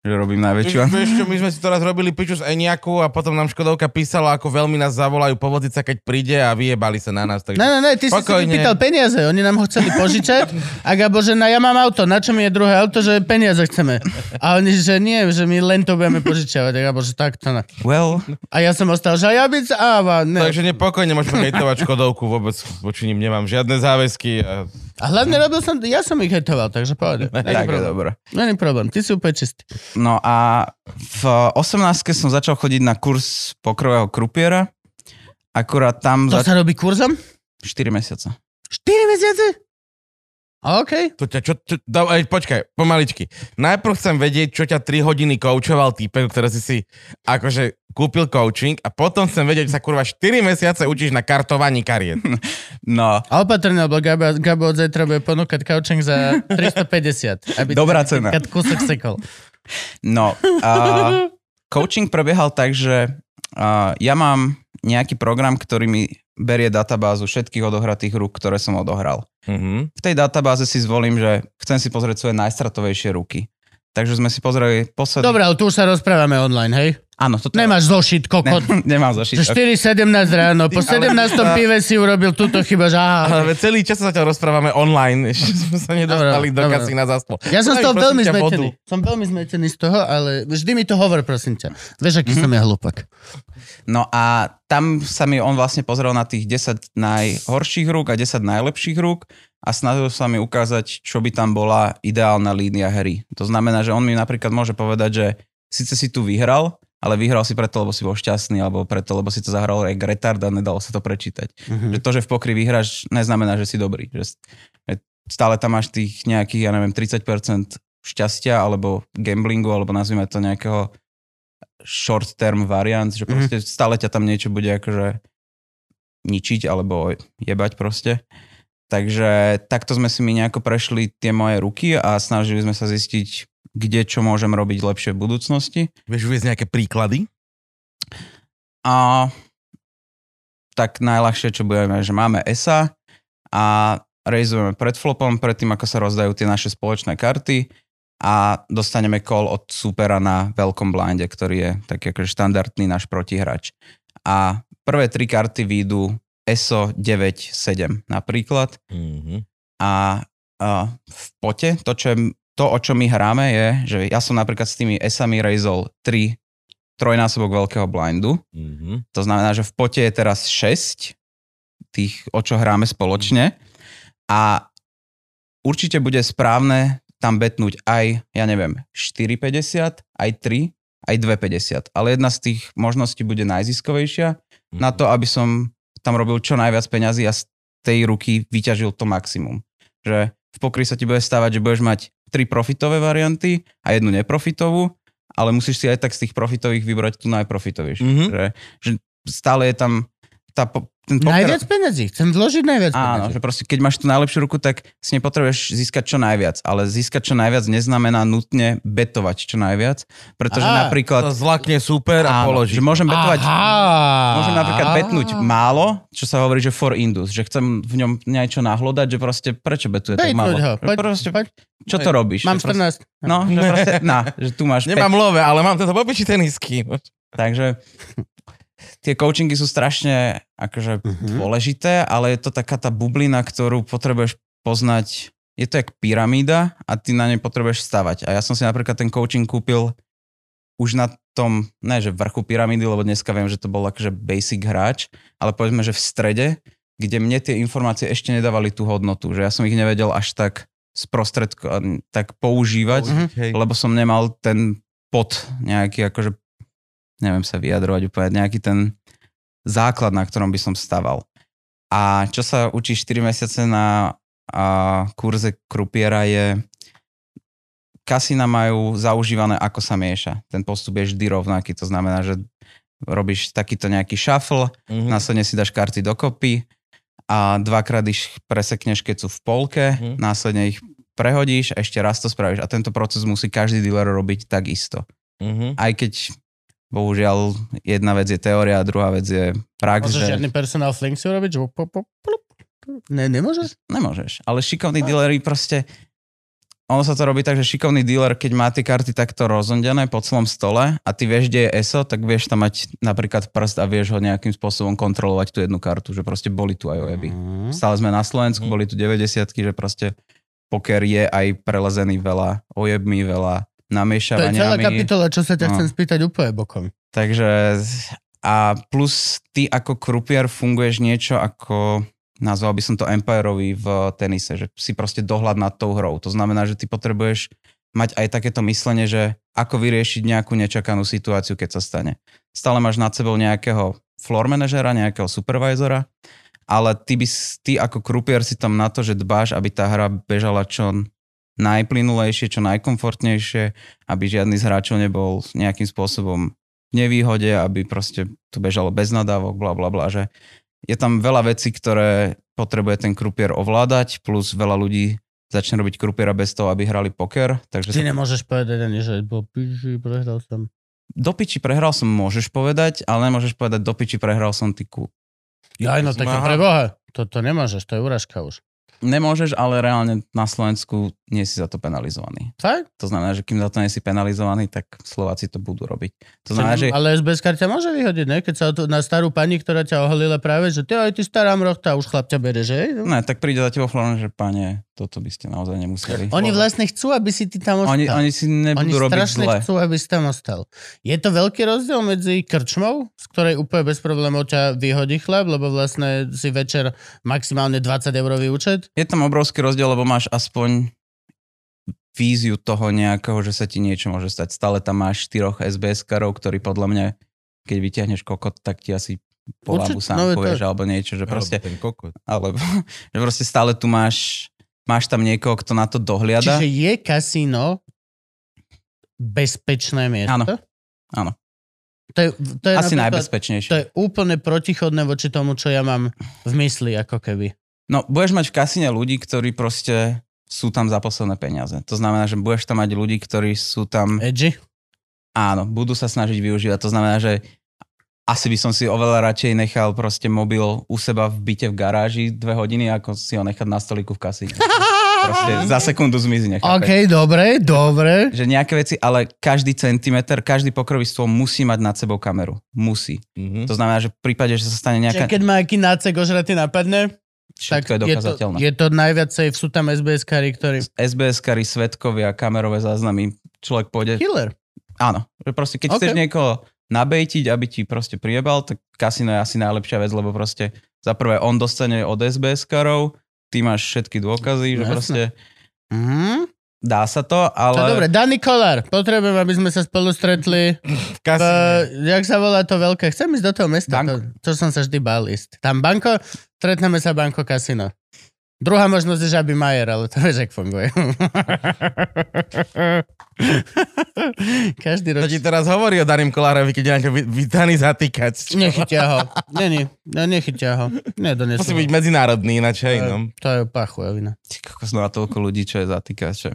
že robím najväčšiu. Vieš, čo, my sme si to raz robili piču z Eniaku a potom nám Škodovka písala, ako veľmi nás zavolajú povoziť sa, keď príde a vyjebali sa na nás. Takže... Ne, ne, ne, ty si si vypýtal peniaze, oni nám ho chceli požičať a Gabo, že na, ja mám auto, na čo mi je druhé auto, že peniaze chceme. A oni, že nie, že my len to budeme požičiavať. A Gabo, že takto na. Well, A ja som ostal, že ja byť, a ne. Takže nepokojne môžeme [laughs] hejtovať Škodovku, vôbec voči ním nemám žiadne záväzky. A... A hlavne robil som, ja som ich hejtoval, takže. Není [laughs] tak je problém. Není problém, ty si úplne čistý. No a v 18 som začal chodiť na kurz pokrového krupiera. Akurát tam To za sa robí kurzom? 4 mesiace. 4 mesiace? OK. To ťa, čo, čo, da, aj, počkaj, pomaličky. Najprv chcem vedieť, čo ťa 3 hodiny koučoval týpek, ktorý si si akože kúpil coaching a potom chcem vedieť, že sa kurva 4 mesiace učíš na kartovaní kariet. No, A opatrne, lebo Gabo, Gabo od zajtra bude ponúkať coaching za 350. Aby Dobrá cena. Kúsok sekol. No. A coaching prebiehal tak, že a, ja mám nejaký program, ktorý mi berie databázu všetkých odohratých rúk, ktoré som odohral. Mhm. V tej databáze si zvolím, že chcem si pozrieť svoje najstratovejšie ruky. Takže sme si pozreli posledný... Dobre, ale tu už sa rozprávame online, hej? Áno, toto... Nemáš zošit, kokot. Ne, [laughs] nemám. Že 4.17 ráno, po [laughs] 17. pive si urobil túto chyba, že aha. Ale celý čas sa zatiaľ rozprávame online, [laughs] ešte sme sa nedostali Dobre, do dobre. kasína za stôl. Ja som z toho veľmi zmetený. Som veľmi zmetený z toho, ale vždy mi to hovor, prosím ťa. Vieš, aký Mhm. som ja hlupak. No a tam sa mi on vlastne pozrel na tých 10 najhorších rúk a 10 najlepších rúk a snažil sa mi ukázať, čo by tam bola ideálna línia hry. To znamená, že on mi napríklad môže povedať, že síce si tu vyhral, ale vyhral si preto, lebo si bol šťastný, alebo preto, lebo si to zahral aj retard a nedalo sa to prečítať. Mhm. Že to, že v pokry vyhráš, neznamená, že si dobrý. Že stále tam máš tých nejakých, ja neviem, 30% šťastia, alebo gamblingu, alebo nazvime to nejakého short term variant, že proste stále ťa tam niečo bude akože ničiť, alebo jebať proste. Takže takto sme si my nejako prešli tie moje ruky a snažili sme sa zistiť, kde čo môžem robiť lepšie v budúcnosti. Vieš uviezť nejaké príklady? A tak najľahšie, čo budeme, že máme ESA a rejzujeme pred flopom, predtým ako sa rozdajú tie naše spoločné karty a dostaneme call od supera na veľkom blinde, ktorý je taký akože štandardný náš protihráč. A prvé tri karty výjdu ESO 9-7 napríklad Mhm. a, a v pote to, čo je, to, o čom my hráme je, že ja som napríklad s tými esami rejzol 3 trojnásobok veľkého blindu. Mhm. To znamená, že v pote je teraz 6 tých, o čo hráme spoločne a určite bude správne tam betnúť aj, ja neviem, 4,50, aj 3, aj 2,50. Ale jedna z tých možností bude najziskovejšia Mhm. na to, aby som tam robil čo najviac peňazí a z tej ruky vyťažil to maximum. Že v pokry sa ti bude stávať, že budeš mať tri profitové varianty a jednu neprofitovú, ale musíš si aj tak z tých profitových vybrať tú najprofitovejšiu. Mhm. Že, že stále je tam tá, ten poker... Najviac peniazí. Chcem vložiť najviac Áno, peniazí. že proste keď máš tú najlepšiu ruku, tak si nepotrebuješ získať čo najviac, ale získať čo najviac neznamená nutne betovať čo najviac, pretože Á, To napríklad... zlakne super a Áno, položí. že môžem betovať Aha. Môžem napríklad betnúť málo, čo sa hovorí, že for indus, že chcem v ňom niečo nahlodať, že proste prečo betuje tak málo. Ho. Poď, proste, poď. čo to robíš? Mám Že proste, 14. no, že proste, [laughs] na, že tu máš Nemám love, ale mám tento popiči tenisky. Takže tie coachingy sú strašne akože Mhm. dôležité, ale je to taká tá bublina, ktorú potrebuješ poznať. Je to jak pyramída a ty na nej potrebuješ stavať. A ja som si napríklad ten coaching kúpil už na tom, ne že vrchu pyramídy, lebo dneska viem, že to bol akože basic hráč, ale povedzme, že v strede, kde mne tie informácie ešte nedávali tú hodnotu, že ja som ich nevedel až tak sprostredko, tak používať. Hej. lebo som nemal ten pod nejaký akože, neviem sa vyjadrovať úplne, nejaký ten základ, na ktorom by som staval. A čo sa učí 4 mesiace na a, kurze krupiera je, kasína majú zaužívané, ako sa mieša. Ten postup je vždy rovnaký, to znamená, že robíš takýto nejaký shuffle, Mhm. následne si dáš karty dokopy a dvakrát ich presekneš, keď sú v polke, Mhm. následne ich prehodíš a ešte raz to spravíš. A tento proces musí každý dealer robiť takisto. Mhm. Aj keď bohužiaľ jedna vec je teória a druhá vec je prax, Môžeš že žiadny personal fling si urobiť? Že... Ne, nemôžeš? nemôžeš. Ale šikovní dealery proste ono sa to robí tak, že šikovný dealer, keď má tie karty takto rozondené po celom stole a ty vieš, kde je ESO, tak vieš tam mať napríklad prst a vieš ho nejakým spôsobom kontrolovať tú jednu kartu, že proste boli tu aj ojeby. Mhm. Stále sme na Slovensku, Mhm. boli tu 90 že proste poker je aj prelezený veľa ojebmi, veľa To je celá namiešavaniami. kapitola, čo sa ťa No. chcem spýtať úplne bokom. Takže a plus ty ako krupier funguješ niečo ako nazval by som to empireovi v tenise, že si proste dohľad nad tou hrou. To znamená, že ty potrebuješ mať aj takéto myslenie, že ako vyriešiť nejakú nečakanú situáciu, keď sa stane. Stále máš nad sebou nejakého floor manažera, nejakého supervisora, ale ty, by, ty ako krupier si tam na to, že dbáš, aby tá hra bežala čo najplynulejšie, čo najkomfortnejšie, aby žiadny z hráčov nebol nejakým spôsobom v nevýhode, aby proste to bežalo bez nadávok, bla bla bla, že je tam veľa vecí, ktoré potrebuje ten krupier ovládať, plus veľa ľudí začne robiť krupiera bez toho, aby hrali poker. Takže Ty sa... nemôžeš povedať ani, že bo piži, prehral som. do piči prehral som, môžeš povedať, ale nemôžeš povedať do piči prehral som ty ku. Ja, no tak pre Boha. To, to nemôžeš, to je uražka už. Nemôžeš, ale reálne na Slovensku nie si za to penalizovaný. Fakt? To znamená, že kým za to nie si penalizovaný, tak Slováci to budú robiť. To znamená, že Ale SBS ťa môže vyhodiť, ne? Keď sa to, na starú pani, ktorá ťa oholila práve, že ty, aj ty stará mrochta, už chlap ťa bere, že? ne, tak príde za tebou Florent, že pane, toto by ste naozaj nemuseli. Oni vlastne chcú, aby si ty tam ostal. Oni, oni si nebudú Oni robiť strašne zle. chcú, aby si tam ostal. Je to veľký rozdiel medzi krčmou, z ktorej úplne bez problémov ťa vyhodí chlap, lebo vlastne si večer maximálne 20 eurový účet. Je tam obrovský rozdiel, lebo máš aspoň víziu toho nejakého, že sa ti niečo môže stať. Stále tam máš štyroch SBS-karov, ktorí podľa mňa, keď vyťahneš kokot, tak ti asi po Určite, sám no je to- povieš, alebo niečo, že proste, Ten kokot. alebo, [laughs] že proste stále tu máš, máš tam niekoho, kto na to dohliada. Čiže je kasíno bezpečné miesto? Áno. Áno. To je, to je Asi najbezpečnejšie. To je úplne protichodné voči tomu, čo ja mám v mysli, ako keby. No, budeš mať v kasíne ľudí, ktorí proste sú tam za posledné peniaze. To znamená, že budeš tam mať ľudí, ktorí sú tam, Edgy? áno, budú sa snažiť využívať. To znamená, že asi by som si oveľa radšej nechal proste mobil u seba v byte v garáži dve hodiny, ako si ho nechať na stoliku v kasíne. [laughs] proste za sekundu zmizne. chápeš? OK, dobre, dobre. Že nejaké veci, ale každý centimeter, každý pokrový stôl musí mať nad sebou kameru. Musí. Mhm. To znamená, že v prípade, že sa stane Čiže nejaká... keď má aký nácek ožratý napadne, tak Všetko je je to, je to najviac safe, sú tam SBS-kari, ktorí... SBS-kari, svetkovia, kamerové záznamy, človek pôjde... Killer. Áno, že proste keď OK. chceš niekoho nabejtiť, aby ti proste priebal, tak kasino je asi najlepšia vec, lebo proste za prvé on dostane od SBS-karov, ty máš všetky dôkazy, že Jasné. proste Mhm. dá sa to, ale... To dobre, Dani Kolár, potrebujem, aby sme sa spolu stretli. V V, kasíne. jak sa volá to veľké? Chcem ísť do toho mesta. Banko. To, to som sa vždy bál ísť. Tam banko, stretneme sa banko kasino. Druhá možnosť je, že aby Majer, ale to vieš, jak funguje. Každý To rok... ti teraz hovorí o Darim Kolárovi, keď je nejaký vy- vydaný zatýkač. Nechytia ho. Není, no, nechytia ho. Nedonesú Musí byť medzinárodný, ináč hej, no. To je pachujovina. Ty kokos, no a toľko ľudí, čo je zatýkače.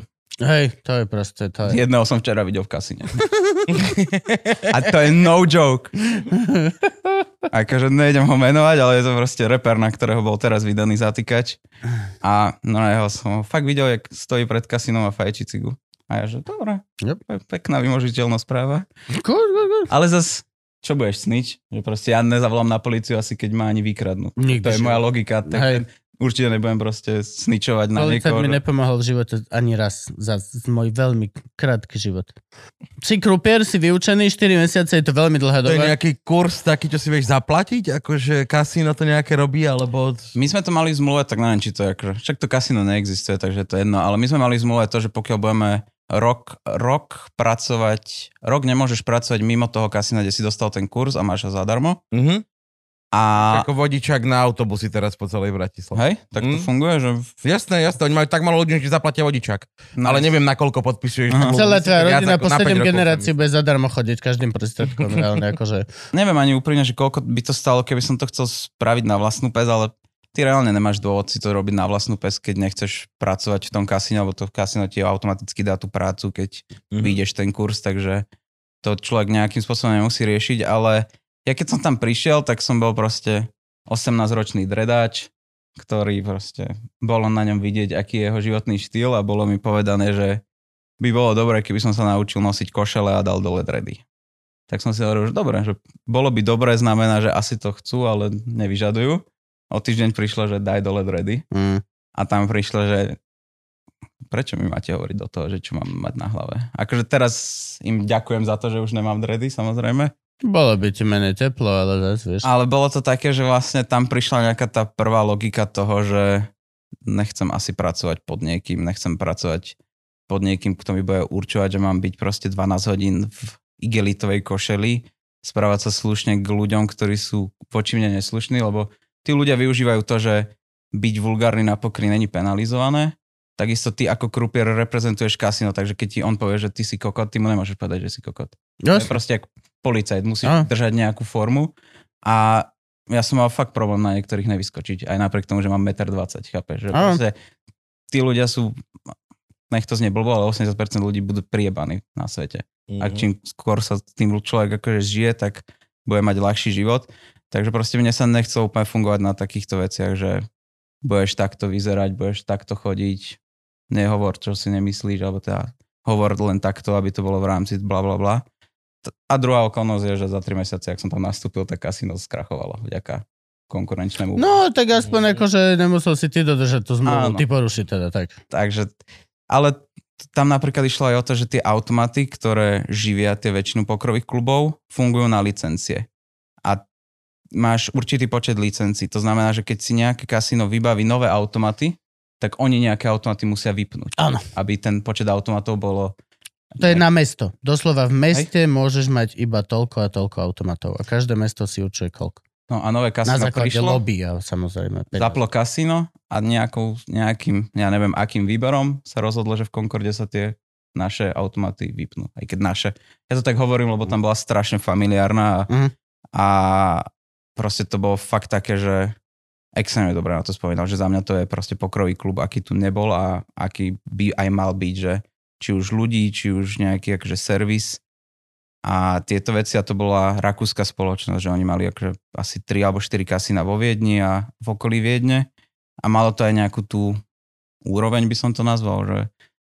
Hej, to je proste, to je... Jedného som včera videl v kasíne. [laughs] a to je no joke. Akože nejdem ho menovať, ale je to proste reper, na ktorého bol teraz vydaný zatýkač. A no jeho som ho fakt videl, jak stojí pred kasínom a fajči cigu. A ja že, dobre, Yep. pekná vymožiteľná správa. Cool, cool, cool. Ale zas, čo budeš sniť? Že proste ja nezavolám na policiu asi keď ma ani vykradnú. Nikdy To je moja logika. Tak. Určite nebudem proste sničovať na Policajt niekoho. mi nepomohol v živote ani raz za môj veľmi krátky život. Si krupier, si vyučený 4 mesiace, je to veľmi dlhá To je doba. nejaký kurz taký, čo si vieš zaplatiť? Akože kasíno to nejaké robí, alebo... My sme to mali v zmluve, tak neviem, či to je akože, však to kasino neexistuje, takže to je jedno, ale my sme mali v zmluve to, že pokiaľ budeme rok, rok pracovať, rok nemôžeš pracovať mimo toho kasína, kde si dostal ten kurz a máš ho zadarmo. Mhm. A Ako vodičák na autobusy teraz po celej Bratislave. hej, tak to Mm. funguje, že... Jasné, jasné, oni majú tak malo ľudí, že ti zaplatia vodičák. No, Ale neviem, na koľko podpisuješ. Aha. Celá viac rodina ako po na 7 päť rokov, generácií bude zadarmo chodiť každým prostriedkom. reálne, akože. [laughs] Neviem ani úprimne, že koľko by to stalo, keby som to chcel spraviť na vlastnú pes, ale ty reálne nemáš dôvod si to robiť na vlastnú pes, keď nechceš pracovať v tom kasíne, lebo to kasíno ti automaticky dá tú prácu, keď Mhm. vyjdeš ten kurz, takže to človek nejakým spôsobom nemusí riešiť, ale ja keď som tam prišiel, tak som bol proste 18-ročný dredáč, ktorý proste, bolo na ňom vidieť, aký je jeho životný štýl a bolo mi povedané, že by bolo dobré, keby som sa naučil nosiť košele a dal dole dredy. Tak som si hovoril, že dobre, že bolo by dobré, znamená, že asi to chcú, ale nevyžadujú. O týždeň prišlo, že daj dole dredy Mm. a tam prišlo, že prečo mi máte hovoriť do toho, že čo mám mať na hlave. Akože teraz im ďakujem za to, že už nemám dredy, samozrejme. Bolo by ti menej teplo, ale zase, vieš. Ale bolo to také, že vlastne tam prišla nejaká tá prvá logika toho, že nechcem asi pracovať pod niekým, nechcem pracovať pod niekým, kto mi bude určovať, že mám byť proste 12 hodín v igelitovej košeli, správať sa slušne k ľuďom, ktorí sú voči mne neslušní, lebo tí ľudia využívajú to, že byť vulgárny na pokry není penalizované. Takisto ty ako krupier reprezentuješ kasino, takže keď ti on povie, že ty si kokot, ty mu nemôžeš povedať, že si kokot. To je proste policajt, musíš Á. držať nejakú formu a ja som mal fakt problém na niektorých nevyskočiť, aj napriek tomu, že mám 1,20 m, chápeš? Že proste, tí ľudia sú, nech to znie blbo, ale 80% ľudí budú priebaní na svete. Mhm. A čím skôr sa s tým človek akože žije, tak bude mať ľahší život. Takže proste mne sa nechcel úplne fungovať na takýchto veciach, že budeš takto vyzerať, budeš takto chodiť, nehovor, čo si nemyslíš, alebo teda hovor len takto, aby to bolo v rámci bla bla bla. A druhá okolnosť je, že za 3 mesiace, ak som tam nastúpil, tak kasino skrachovalo vďaka konkurenčnému. No, tak aspoň akože nemusel si ty dodržať tú zmluvu, ty porušiť teda, tak. Takže, ale tam napríklad išlo aj o to, že tie automaty, ktoré živia tie väčšinu pokrových klubov, fungujú na licencie. A máš určitý počet licencií. To znamená, že keď si nejaké kasino vybaví nové automaty, tak oni nejaké automaty musia vypnúť. Áno. Aby ten počet automatov bolo... To je na mesto. Doslova v meste môžeš mať iba toľko a toľko automatov. A každé mesto si určuje koľko. No a nové Na kasino základe prišlo, lobby, a samozrejme. peniaze. zaplo kasino a nejakou, nejakým, ja neviem akým výberom sa rozhodlo, že v Concorde sa tie naše automaty vypnú. Aj keď naše. Ja to tak hovorím, lebo tam bola strašne familiárna a, Mhm. a proste to bolo fakt také, že extrémne dobre na to spomínal, že za mňa to je proste pokrový klub, aký tu nebol a aký by aj mal byť, že či už ľudí, či už nejaký akože servis. A tieto veci, a to bola rakúska spoločnosť, že oni mali akože asi 3 alebo 4 kasína vo Viedni a v okolí Viedne. A malo to aj nejakú tú úroveň by som to nazval, že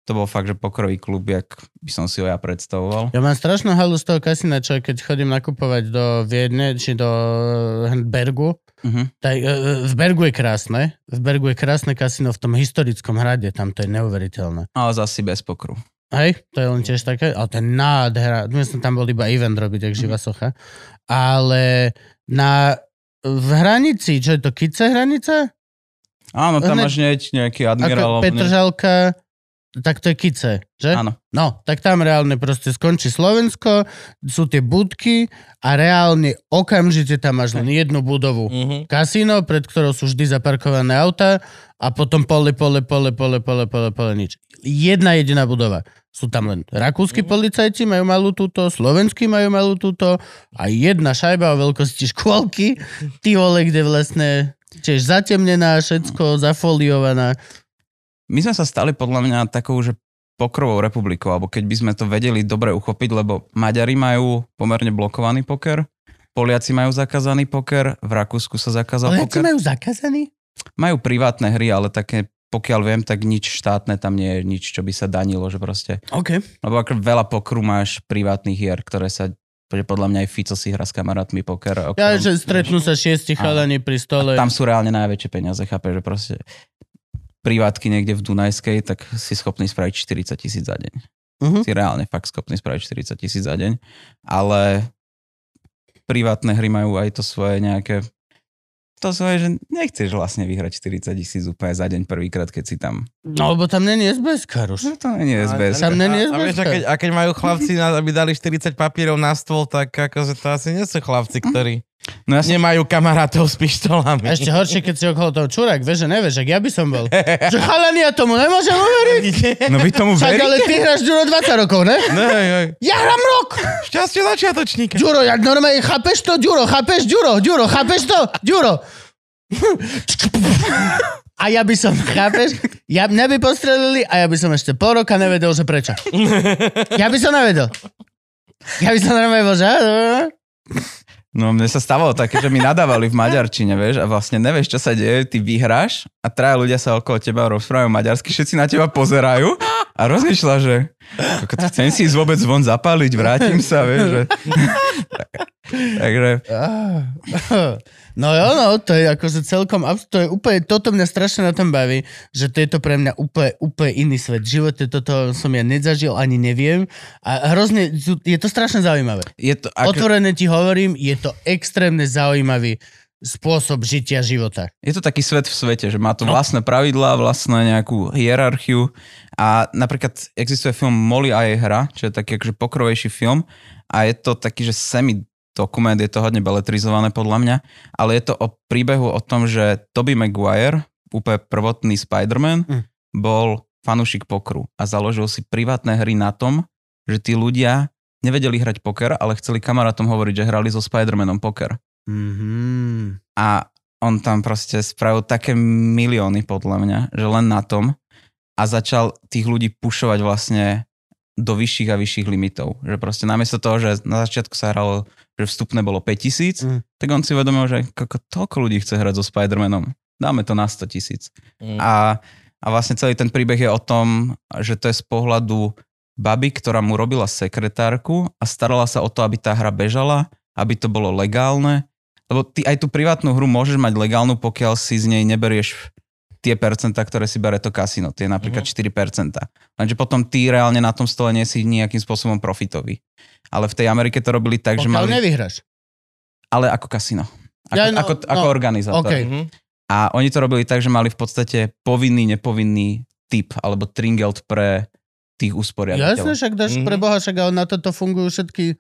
to bol fakt, že pokrový klub, jak by som si ho ja predstavoval. Ja mám strašnú halu z toho kasína, čo keď chodím nakupovať do Viedne, či do eh, Bergu, Uh-huh. tak, eh, v Bergu je krásne, v Bergu je krásne kasíno v tom historickom hrade, tam to je neuveriteľné. Ale zasi bez pokru. Hej, to je len tiež také, ale to je nádhera. My som tam bol iba event robiť, jak živá socha. Ale na, v hranici, čo je to, Kice hranica? Áno, tam Hneď- máš nieč, nejaký admirál. Petržalka, tak to je Kice, že? Áno. No, tak tam reálne proste skončí Slovensko, sú tie budky a reálne okamžite tam máš len jednu budovu. Mhm. Kasíno, pred ktorou sú vždy zaparkované auta a potom pole, pole, pole, pole, pole, pole, pole, nič. Jedna jediná budova. Sú tam len rakúsky policajti, majú malú túto, slovenskí majú malú túto a jedna šajba o veľkosti škôlky, ty vole, kde vlastne tiež zatemnená, všetko zafoliovaná. My sme sa stali podľa mňa takou, že pokrovou republikou, alebo keď by sme to vedeli dobre uchopiť, lebo Maďari majú pomerne blokovaný poker, Poliaci majú zakázaný poker, v Rakúsku sa zakázal Ale poker. majú zakázaný? Majú privátne hry, ale také, pokiaľ viem, tak nič štátne tam nie je, nič, čo by sa danilo, že proste. OK. Lebo ako veľa pokru máš privátnych hier, ktoré sa podľa mňa aj Fico si hra s kamarátmi poker. o Ja, že stretnú sa šiesti chalani pri stole. tam sú reálne najväčšie peniaze, chápe, že proste privátky niekde v Dunajskej, tak si schopný spraviť 40 tisíc za deň. Mhm. Si reálne fakt schopný spraviť 40 tisíc za deň, ale privátne hry majú aj to svoje nejaké to svoje, že nechceš vlastne vyhrať 40 tisíc úplne za deň prvýkrát, keď si tam. No, lebo tam není SBS, Karuš. No to je SBS. Tam není a, a, vieš, a, keď, a keď majú chlapci, aby dali 40 papierov na stôl, tak akože to asi nie sú chlapci, [laughs] ktorí No ja som, nemajú kamarátov s pištolami. A ešte horšie, keď si okolo toho čurák, vieš, že nevieš, ak ja by som bol. [laughs] Že chalani, ja tomu nemôžem uveriť. [laughs] no vy tomu Však veríte? ale ty hráš Ďuro 20 rokov, ne? No, hej, hej. Ja hrám rok! Šťastie začiatočníka. Ďuro, ja normálne, chápeš to, Ďuro, chápeš, Ďuro, Ďuro, chápeš to, Ďuro. [laughs] A ja by som, chápeš? Ja, mňa by postrelili a ja by som ešte pol roka nevedel, že prečo. Ja by som nevedel. Ja by som normálne bol, že... No mne sa stávalo také, že mi nadávali v maďarčine, vieš, a vlastne nevieš, čo sa deje, ty vyhráš a traja ľudia sa okolo teba rozprávajú maďarsky, všetci na teba pozerajú a rozmýšľa, že chcem si ísť vôbec von zapáliť, vrátim sa, vieš, že... [laughs] Takže [laughs] No jo, no, to je akože celkom, to je úplne, toto mňa strašne na tom baví, že to je to pre mňa úplne, úplne iný svet. V živote toto som ja nezažil, ani neviem a hrozne, je to strašne zaujímavé. je to... Ako, Otvorene ti hovorím, je to extrémne zaujímavý spôsob žitia života. je to taký svet v svete, že má to vlastné pravidlá, vlastné nejakú hierarchiu a napríklad existuje film Molly a jej hra, čo je taký akože pokrovejší film a je to taký, že semi dokument, je to hodne beletrizované podľa mňa, ale je to o príbehu o tom, že Tobey Maguire, úplne prvotný Spider-Man, Mm. bol fanúšik pokru a založil si privátne hry na tom, že tí ľudia nevedeli hrať poker, ale chceli kamarátom hovoriť, že hrali so Spider-Manom poker. Mm-hmm. A on tam proste spravil také milióny podľa mňa, že len na tom a začal tých ľudí pušovať vlastne do vyšších a vyšších limitov. Že proste namiesto toho, že na začiatku sa hralo, že vstupné bolo 5000, Mm. tak on si uvedomil, že koľko toľko ľudí chce hrať so Spider-Manom. Dáme to na 100 tisíc. Mm. A, a vlastne celý ten príbeh je o tom, že to je z pohľadu baby, ktorá mu robila sekretárku a starala sa o to, aby tá hra bežala, aby to bolo legálne. Lebo ty aj tú privátnu hru môžeš mať legálnu, pokiaľ si z nej neberieš tie percentá, ktoré si bere to kasino. Tie napríklad 4%. Lenže potom ty reálne na tom stole nie si nejakým spôsobom profitový. Ale v tej Amerike to robili tak, že Pokiaľ mali... nevyhráš. Ale ako kasino. Ako, Ja, no, ako, no, ako organizátor. OK. Mhm. A oni to robili tak, že mali v podstate povinný, nepovinný typ alebo tringelt pre tých Jasne, usporiadateľov. však dáš Mhm. pre Boha, však ale na toto fungujú všetky e,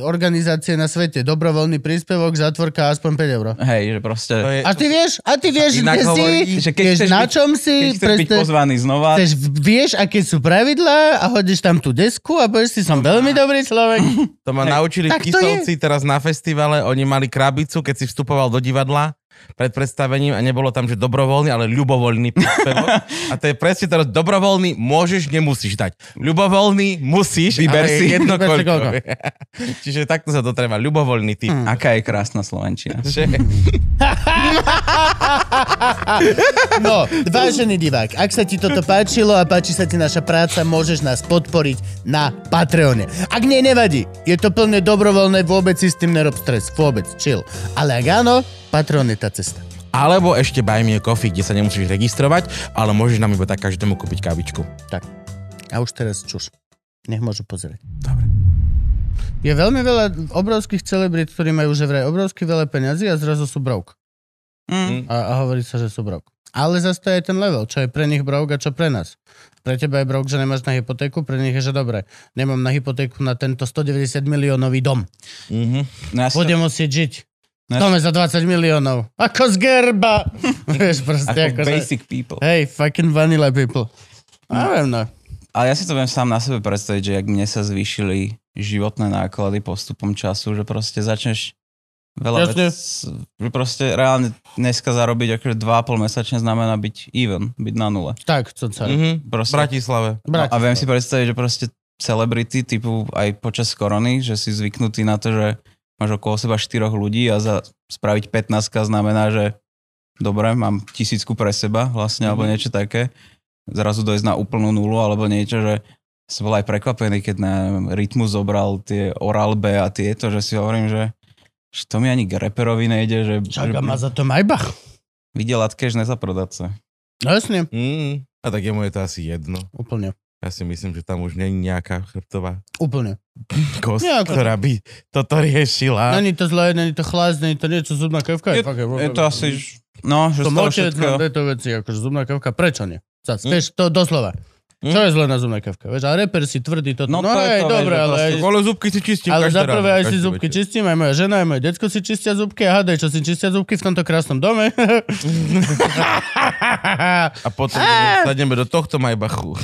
organizácie na svete. Dobrovoľný príspevok, zatvorka aspoň 5 eur. Hej, že proste... Je, A ty vieš, a ty vieš, Inak kde si, hovorí, že keď vieš, na byť- čom si, Keď chceš byť pozvaný znova, chceš, vieš, aké sú pravidlá a hodíš tam tú desku a povieš si, som veľmi dobrý človek. to ma naučili tak v to je. Kisovci teraz na festivale, oni mali krabicu, keď si vstupoval do divadla pred predstavením a nebolo tam, že dobrovoľný, ale ľubovoľný príspevok. [laughs] a to je presne teraz dobrovoľný, môžeš, nemusíš dať. Ľubovoľný, musíš, Vyber si. je jedno Vyber koľko. [laughs] Čiže takto sa to treba, ľubovoľný typ. Mm. Aká je krásna Slovenčina. [laughs] No, vážený divák, ak sa ti toto páčilo a páči sa ti naša práca, môžeš nás podporiť na Patreone. Ak nie, nevadí. Je to plne dobrovoľné, vôbec si s tým nerob stres. Vôbec, chill. Ale ak áno, Patreon je tá cesta. alebo ešte Buy Me a Coffee, kde sa nemusíš registrovať, ale môžeš nám iba tak každému kúpiť kávičku. Tak. A už teraz čuš. Nech môžu pozrieť. Dobre. Je veľmi veľa obrovských celebrít, ktorí majú že vraj obrovsky veľa peňazí a zrazu sú broke. Mm. A, a hovorí sa, že sú broke. Ale zase to je ten level, čo je pre nich broke a čo pre nás. Pre teba je broke, že nemáš na hypotéku, pre nich je, že dobre, nemám na hypotéku na tento 190 miliónový dom. Ja si to, Budem musieť žiť. Dome za 20 miliónov. Ako z gerba. [laughs] Vieš, proste ako ako, basic people. Hej, fucking vanilla people. Neviem, no. Ale ja si to viem sám na sebe predstaviť, že ak mne sa zvýšili životné náklady postupom času, že proste začneš veľa Jasne. vec, že proste reálne dneska zarobiť akože 2,5 mesačne znamená byť even, byť na nule. Tak, co sa... Mhm. V Proste, Bratislave. no, a viem si predstaviť, že proste celebrity typu aj počas korony, že si zvyknutý na to, že máš okolo seba štyroch ľudí a za spraviť 15 znamená, že dobre, mám tisícku pre seba vlastne, alebo Mhm. niečo také. Zrazu dojsť na úplnú nulu, alebo niečo, že som bol aj prekvapený, keď na rytmu zobral tie Oral B a tieto, že si hovorím, že, že to mi ani k reperovi nejde, že, že Čaká ma za to Maybach. videl cash nezaprodať sa. No jasne. Mm. A tak jemu je to asi jedno. Úplne. Ja si myslím, že tam už není nejaká chrbtová Úplne. kost, Nejako- ktorá by toto riešila. Není to zlé, není to chlas, není to niečo, zubná kevka. Je, fakt, je to asi, no, že To z toho močec, všetkého... tieto veci, akože zubná kevka, prečo nie? Zas, Hm? vieš, to doslova. Hm? Čo je zlé na zubná kevka? Vieš, ale reper si tvrdí toto. No, No to je hej, to, dobre, ale... Aj, Ale zubky si čistím ale za prvé aj si zubky večer. čistím, aj moja žena, aj moje detko si čistia zubky a hádaj, čo si čistia zubky v tomto krásnom dome. [laughs] A potom [laughs] sadneme do tohto Majbachu.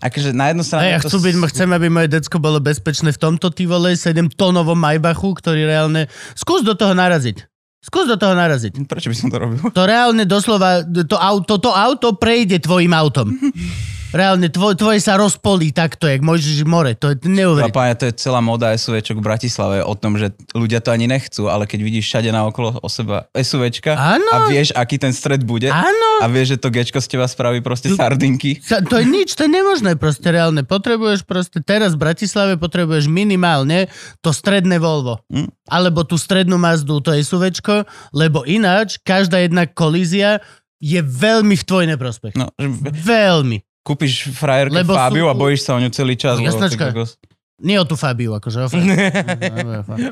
Akože na jednu stranu... Ja chcú byť, chcem, aby moje decko bolo bezpečné v tomto ty vole 7 tonovom Maybachu, ktorý reálne... Skús do toho naraziť. Skús do toho naraziť. Prečo by som to robil? To reálne doslova, to auto, to auto prejde tvojim autom. [laughs] Reálne, tvoj, tvoje sa rozpolí takto, jak môžeš more. To je neuveriteľné. páne, to je celá moda SUVčok v Bratislave o tom, že ľudia to ani nechcú, ale keď vidíš všade naokolo o seba SUVčka Áno. a vieš, aký ten stred bude Áno. a vieš, že to Gčko z teba spraví proste sardinky. Sa, to je nič, to je nemožné proste reálne. Potrebuješ proste, teraz v Bratislave potrebuješ minimálne to stredné Volvo. Mm. Alebo tú strednú Mazdu, to je SUVčko, lebo ináč každá jedna kolízia je veľmi v tvoj neprospech. No, že Veľmi. Kúpiš frajerke Lebo Fabiu sú- a bojíš sa o ňu celý čas. No, lebo jasnačka. kokos- Nie o tú Fabiu, akože o Fabiu. [laughs]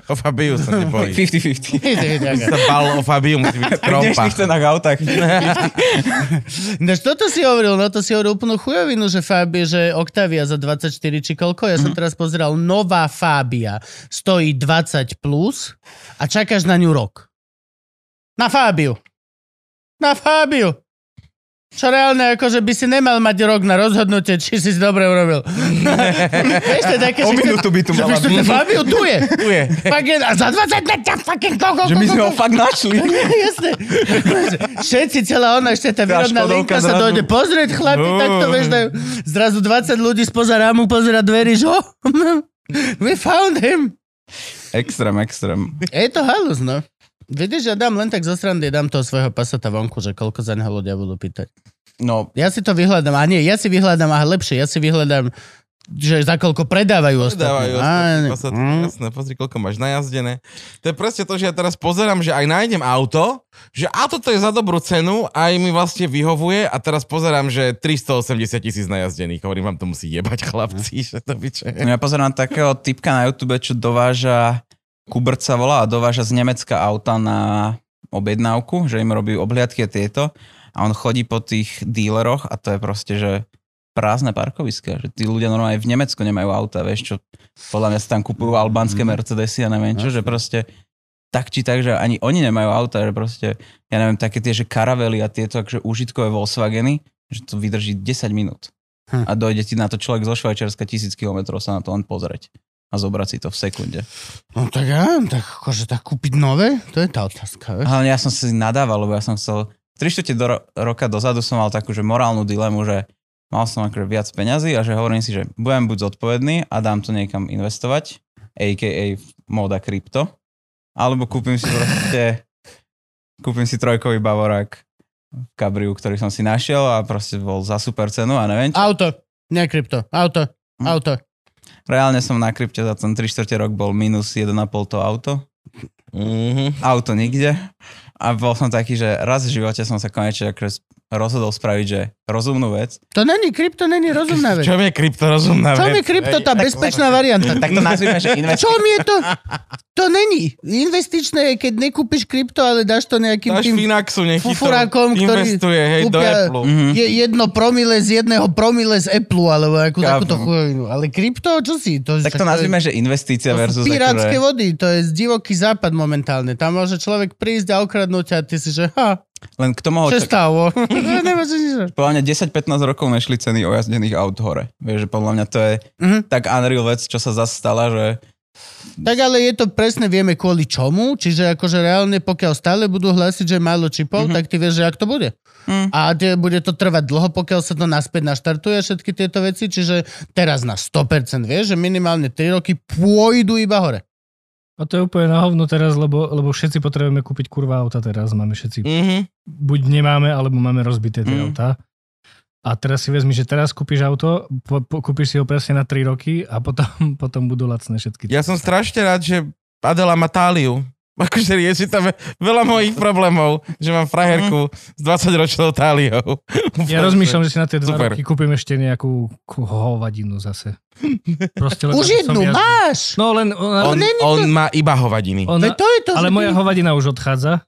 O Fabiu sa nebojí. 50-50. [laughs] sa bal o Fabiu, musí byť [laughs] V krompa. dnešných cenách autách. Než toto si hovoril, no to si hovoril úplnú chujovinu, že Fabie, že Octavia za 24 či koľko. Ja som teraz pozeral, nová Fabia stojí 20 plus a čakáš na ňu rok. Na Fabiu. Na Fabiu. Čo reálne, akože by si nemal mať rok na rozhodnutie, či si dobre urobil. [laughs] Vieš, to je také, O minútu by tu mala byť. že Fabiu tu je. Tu je. Fucking, a za 20 na ťa fucking koľko, Že my sme ho fakt našli. [laughs] Jasné. Všetci, celá ona, ešte tá výrobná linka sa dojde pozrieť, chlapi, tak to vieš, dajú. Zrazu 20 ľudí spoza rámu pozera dverí, že oh, [laughs] we found him. Extrém, extrém. Je to halus, no. Vidíš, ja dám len tak zo srandy, dám toho svojho pasata vonku, že koľko za neho ľudia budú pýtať. No, Ja si to vyhľadám, a nie, ja si vyhľadám, a lepšie, ja si vyhľadám, že za koľko predávajú ostatní. Dávajú Á, ostatní Passat, mm. jasné, pozri, koľko máš najazdené. To je presne to, že ja teraz pozerám, že aj nájdem auto, že auto to je za dobrú cenu, aj mi vlastne vyhovuje a teraz pozerám, že 380 tisíc najazdených. Hovorím, vám to musí jebať chlapci, že to byče. ja pozerám takého typka na YouTube, čo dováža, Kubert sa volá a dováža z Nemecka auta na objednávku, že im robí obhliadky a tieto a on chodí po tých díleroch a to je proste, že prázdne parkoviska, že tí ľudia normálne v Nemecku nemajú auta, vieš čo, podľa mňa sa tam kupujú albánske Mhm. Mercedesy a neviem čo, že proste tak či tak, že ani oni nemajú auta, že proste, ja neviem, také tie, že karavely a tieto akože užitkové Volkswageny, že to vydrží 10 minút. Hm. A dojde ti na to človek zo Švajčiarska tisíc kilometrov sa na to len pozrieť. A zobrať si to v sekunde. No tak ja, tak akože tak kúpiť nové, to je tá otázka, vieš. Ale ja som si nadával, lebo ja som chcel, 3 štvrte do ro- roka dozadu som mal takú, že morálnu dilemu, že mal som akože viac peňazí a že hovorím si, že budem buď zodpovedný a dám to niekam investovať, a.k.a. móda krypto, alebo kúpim si proste, kúpim si trojkový bavorák v Cabriu, ktorý som si našiel a proste bol za super cenu a neviem čo. Auto, nie krypto, auto, Hm. auto. Reálne som na krypte za ten 3 čtvrte rok bol minus 1,5 to auto. Mhm. Auto nikde. A bol som taký, že raz v živote som sa konečne akože rozhodol spraviť, že rozumnú vec. To není krypto, není rozumná [laughs] vec. Čo je kryptorozumná Čo vec? mi krypto, tá bezpečná varianta? [laughs] Tak to nazvime, že invest... Čo mi je to? To není. Investičné je, keď nekúpiš krypto, ale dáš to nejakým Dáš tým Finaxu, fufurákom, ktorý investuje, hej, do Apple. Mhm. je jedno promile z jedného promile z Apple, alebo akú takúto chujovinu. Ale krypto, čo si? To, Tak to nazvime, že investícia to versus... pirátske akože- vody, to je z divoký západ momentálne. Tam môže človek prísť a okradnúť a ty si, že ha, Len k tomu, čo stalo? [laughs] Nič. podľa mňa 10-15 rokov nešli ceny ojazdených aut hore. Vieš, že podľa mňa to je Mhm. tak unreal vec, čo sa zase stala, že Tak ale je to presne, vieme kvôli čomu, čiže akože reálne pokiaľ stále budú hlásiť, že je málo čipov, Mhm. tak ty vieš, že ak to bude. Mm. A tie, bude to trvať dlho, pokiaľ sa to naspäť naštartuje všetky tieto veci, čiže teraz na 100% vieš, že minimálne 3 roky pôjdu iba hore. A to je úplne na hovno teraz, lebo, lebo všetci potrebujeme kúpiť kurva auta teraz. Máme všetci, Mhm. buď nemáme, alebo máme rozbité tie Mm. autá. A teraz si vezmi, že teraz kúpiš auto, po, po, kúpiš si ho presne na 3 roky a potom, [laughs] potom budú lacné všetky. Ja som strašne rád, že Adela má táliu. Akože rieši tam veľa mojich problémov, že mám frajerku s 20-ročnou táliou. Ja rozmýšľam, že si na tie dva Super. roky kúpim ešte nejakú hovadinu zase. Proste len, Už jednu jazdil. máš! No len ona, On, není on má iba hovadiny. ona, to je to, ale že moja ty- hovadina už odchádza.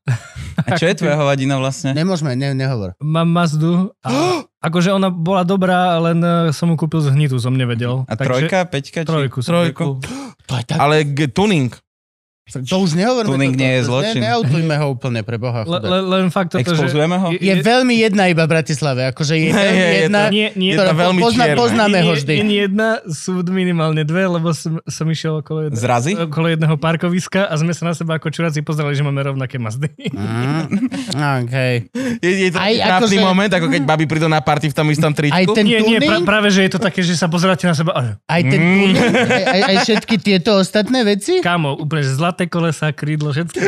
a čo je tvoja hovadina vlastne? Nemôžeme, ne, nehovor. Mám Mazdu a [gasps] akože ona bola dobrá, len eh, som mu kúpil z hnitu, som nevedel. A trojka, peťka? Či... Trojku. Trojku. [gasps] To je tak, Ale g- tuning. To už nehovorme. Tuning nie je zločin. Ne, neautujme ho úplne pre Boha. Le, le, len fakt toto. Expozujeme ho? Je veľmi jedna iba v Bratislave, akože je [laughs] hej, je jedna, to- Nie, nie, Je ktorá to veľmi pozná, poznáme ho nie, vždy. nie jedna, sú minimálne dve, lebo som, som išiel okolo, jedno, Zrazy? okolo jedného parkoviska a sme sa na seba ako čuráci pozerali, že máme rovnaké Mazdy. Mm, [laughs] okay. Je, je to Aj akože- moment, ako keď baby prídu na party v tom istom tričku. Aj ten nie, nie, pra, práve, že je to také, že sa pozeráte na seba a aj ten Mm. tuning, aj, aj, aj všetky tieto ostatné veci. kámo, úplne zlaté kolesa, krídlo, všetko.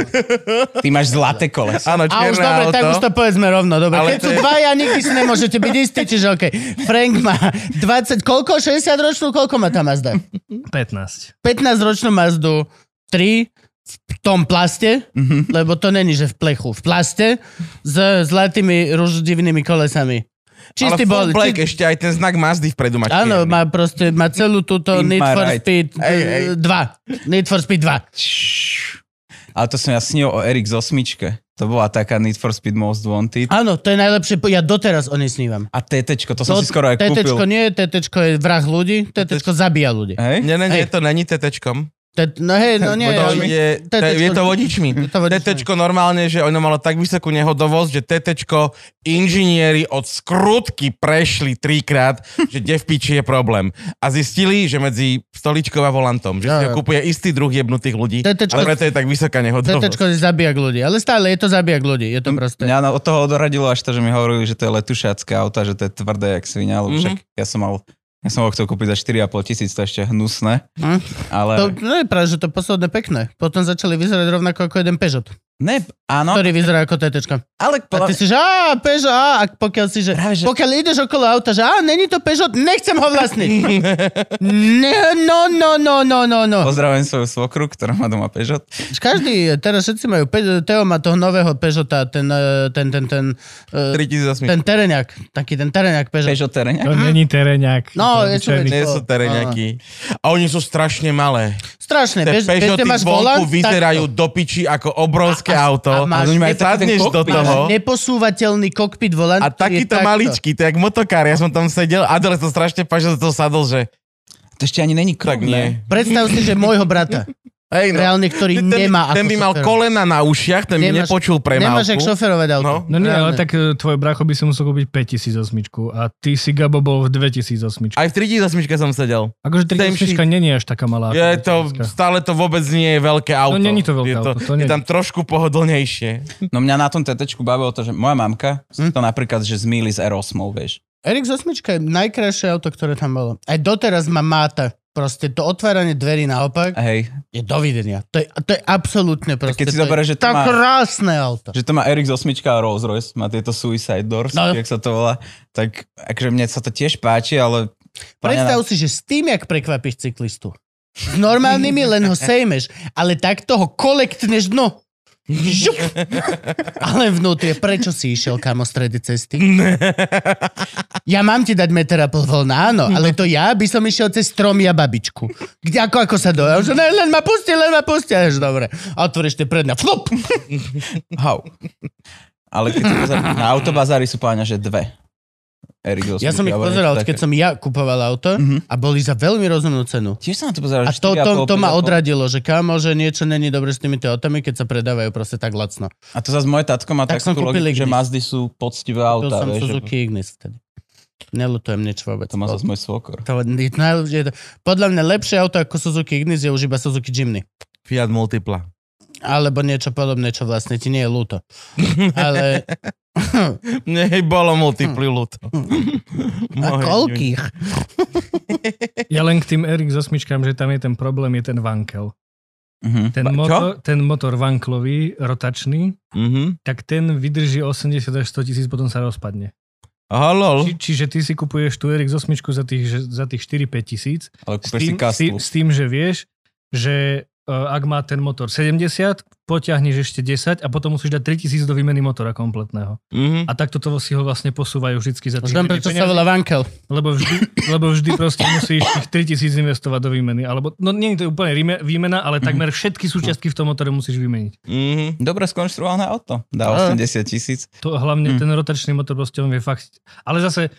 [laughs] Ty máš zlaté koleso. Áno, A už dobre, auto. tak už to povedzme rovno. Dobre. Ale Keď to sú je- dvaja, nikdy si nemôžete byť istí, čiže OK. Frank má 20, koľko? 60 ročnú, koľko má tá Mazda? 15. 15 ročnú Mazdu, 3 v tom plaste, Mhm. lebo to není, že v plechu, v plaste s zlatými ruždivnými kolesami. Čistý Ale bol. black, či- ešte aj ten znak Mazdy vpredu má Áno, má proste, má celú túto Need for ride. Speed Hej, hej. 2. Need for Speed 2. Ale to som ja snil o RX 8. To bola taká Need for Speed Most Wanted. Áno, to je najlepšie, ja doteraz o nej snívam. A TT, to som si skoro aj TTčko kúpil. nie, TTčko je vrah ľudí, TTčko zabíja ľudí. Hej? Nie, nie, nie, to není tetečkom. Tet, no hej, no nie, To to, TTčko. je to vodičmi. TTčko normálne, že ono malo tak vysokú nehodovosť, že TTčko inžinieri od skrutky prešli trikrát, že kde v piči je problém. A zistili, že medzi stoličkou a volantom, že si ho kúpuje istý druh jebnutých ľudí, TTčko ale preto je tak vysoká nehodovosť. TTčko je zabijak ľudí, ale stále je to zabijak ľudí, je to proste. Mňa no, od toho odradilo až to, že mi hovorili, že to je letušácké auta, že to je tvrdé jak svinia, lebo Mhm. však ja som mal ja som ho chcel kúpiť za 4,5 tisíc, to ešte hnusné. Hm? Ale... To no je práve, že to posledné pekné. Potom začali vyzerať rovnako ako jeden Peugeot, Ne, áno, ktorý vyzerá ako TTčko. ale A ty si, že á, Peugeot, á, a pokiaľ si, že, Práve, že- pokiaľ ideš okolo auta, že á, není to Peugeot, nechcem ho vlastniť. [laughs] ne, no, no, no, no, no, no. Pozdravujem svoju svokru, ktorá má doma Peugeot. Každý, teraz všetci majú, Pe- Teo má toho nového Peugeota, ten, eh, ten, ten, ten, eh, 3008. ten tereňak, taký ten tereňak Peugeot. Peugeot tereňa. To není tereňák. No, to je to. Nie sú tereňaky. A oni sú strašne malé. Strašné, Tie Peugeoty máš volant, vyzerajú do piči ako obrovské A- a- auto. a máš- A ten sadneš do kokpit. toho. Neposúvateľný kokpit volant. A takýto maličký, to je jak motokár. Ja som tam sedel, Adele to strašne páči, že to sadol, že To ešte ani není tak krok, ne? nie. Predstav si, že môjho brata. Hej, no. Reálne, ktorý ten, nemá ten ako by mal šoferovať. kolena na ušiach, ten by Nemáš- nepočul premávku. Nemáš jak šoferovať auto. No. No nie, ale tak e, tvoj bracho by si musel kúpiť 5008 a ty si Gabo bol v 2008. Aj v 3008 som sedel. Akože 38 Same nie je až taká malá. Je to, 30. stále to vôbec nie je veľké auto. není to veľké je to, auto, to je nie. tam trošku pohodlnejšie. No mňa na tom tetečku bavilo to, že moja mamka Hm? to napríklad, že zmýli s R8, vieš. RX-8 je najkrajšie auto, ktoré tam bolo. Aj doteraz ma máta. Proste to otváranie dverí naopak hej, je dovidenia. To je, to je absolútne proste. keď si zoberieš, že to tak má- krásne auto. že to má RX-8 a Rolls Royce, má tieto Suicide Doors, No. no. jak sa to volá, tak akože mne sa to tiež páči, ale... Predstav si, že s tým, jak prekvapíš cyklistu. S normálnymi len ho sejmeš, ale takto ho kolektneš dno. Žup. [laughs] Ale vnútri, prečo si išiel kamo stredy cesty? [laughs] Ja mám ti dať meter a pol voľna, áno, ale to ja by som išiel cez stromy a babičku. Kde, ako, ako sa dojel? Že ne, len ma pusti, len ma pusti. Až dobre. A otvoríš tie predňa. Flup! Hau. Ale keď pozrieš, na autobazári sú páňa, že dve. RX-8. Ja som ich pozeral, niečo keď také. som ja kupoval auto Mhm. a boli za veľmi rozumnú cenu. Tiež som na to pozeral, A že to, to, 4,5, to ma 5,5. odradilo, že kámo, že niečo není dobre s týmito autami, keď sa predávajú proste tak lacno. A to zase moje tatko má Tak tak som takú kúpil logiku, že. Mazdy sú poctivé To auta, som vieš. že- Suzuki Ignis vtedy. Nelutujem nič vôbec. To má zase môj svokor. To, podľa mňa lepšie auto ako Suzuki Ignis je už iba Suzuki Jimny. Fiat Multipla. Alebo niečo podobné, čo vlastne ti nie je ľúto. Ale... [laughs] Nej, bolo multipli ľúto. [laughs] A Moje koľkých? [laughs] Ja len k tým RX-8, že tam je ten problém, je ten vankel. Mhm. Ten, motor, ten motor vanklový, rotačný, Mhm. tak ten vydrží 80 až 100 tisíc, potom sa rozpadne. Aha, lol. Či, čiže ty si kupuješ tú RX-8 za tých, za tých 4-5 tisíc, Ale s kúpeš si tým, s, tým, kastlu. s tým, že vieš, že ak má ten motor 70, potiahneš ešte 10 a potom musíš dať 3000 do výmeny motora kompletného. Mhm. A takto to si ho vlastne posúvajú vždycky za Už tých viem, menej prečo sa peňazí, volá Vankel. lebo vždy, [laughs] lebo vždy proste musíš tých 3000 investovať do výmeny. Alebo, no nie je to úplne výmena, ale takmer všetky súčiastky v tom motore musíš vymeniť. Mhm. Dobre skonštruované auto. Dá Á. 80 tisíc. To hlavne Hm. ten rotačný motor proste on vie fakt... Ale zase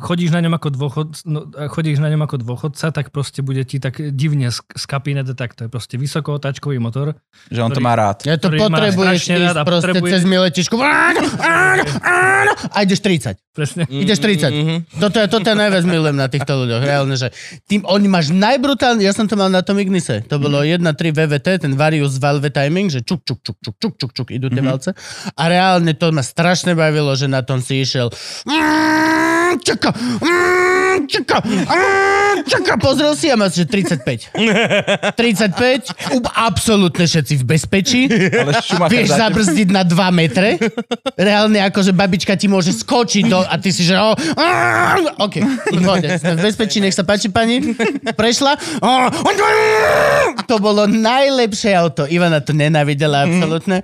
chodíš na ňom ako dôchod, no, a chodíš na ňom ako dôchodca, tak proste bude ti tak divne sk- skapínať tak. To je proste vysokootáčkový motor. Že on to Ktorý- má rád. Ja to potrebuješ rád ísť a proste potrebuje- cez miletičku. Áno, áno, áno. A ideš 30. Presne. Ideš 30. Mhm. Toto je, toto je najviac milujem na týchto ľuďoch. Reálne, že tým, oni máš najbrutálny, ja som to mal na tom Ignise. To bolo 1.3 VVT, ten Varius Valve Timing, že čuk, čuk, čuk, čuk, čuk, čuk, čuk, idú tie valce. A reálne to ma strašne bavilo, že na tom si išiel Mm, čaka, mm, čaka, mm, čaka, pozrel si a máš, že 35. 35, up- absolútne všetci v bezpečí. Ale Vieš zabrzdiť na 2 metre. Reálne ako, že babička ti môže skočiť do, a ty si, že oh, OK, pohode, sme v bezpečí, nech sa páči pani. Prešla. To bolo najlepšie auto. Ivana to nenávidela absolútne.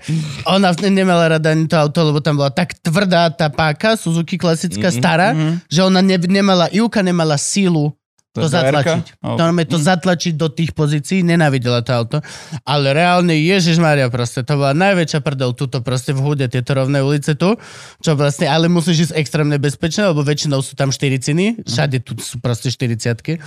Ona nemala rada ani to auto, lebo tam bola tak tvrdá tá páka, Suzuki klasická, stará, že ona ne, nemala, Ivka nemala sílu to, To zatlačiť. Oh. To je to zatlačiť do tých pozícií, nenávidela to auto. Ale reálne, Ježiš Maria proste, to bola najväčšia prdel tuto proste v hude, tieto rovné ulice tu, čo vlastne, ale musíš ísť extrémne bezpečne, lebo väčšinou sú tam 4 ciny, všade tu sú proste 40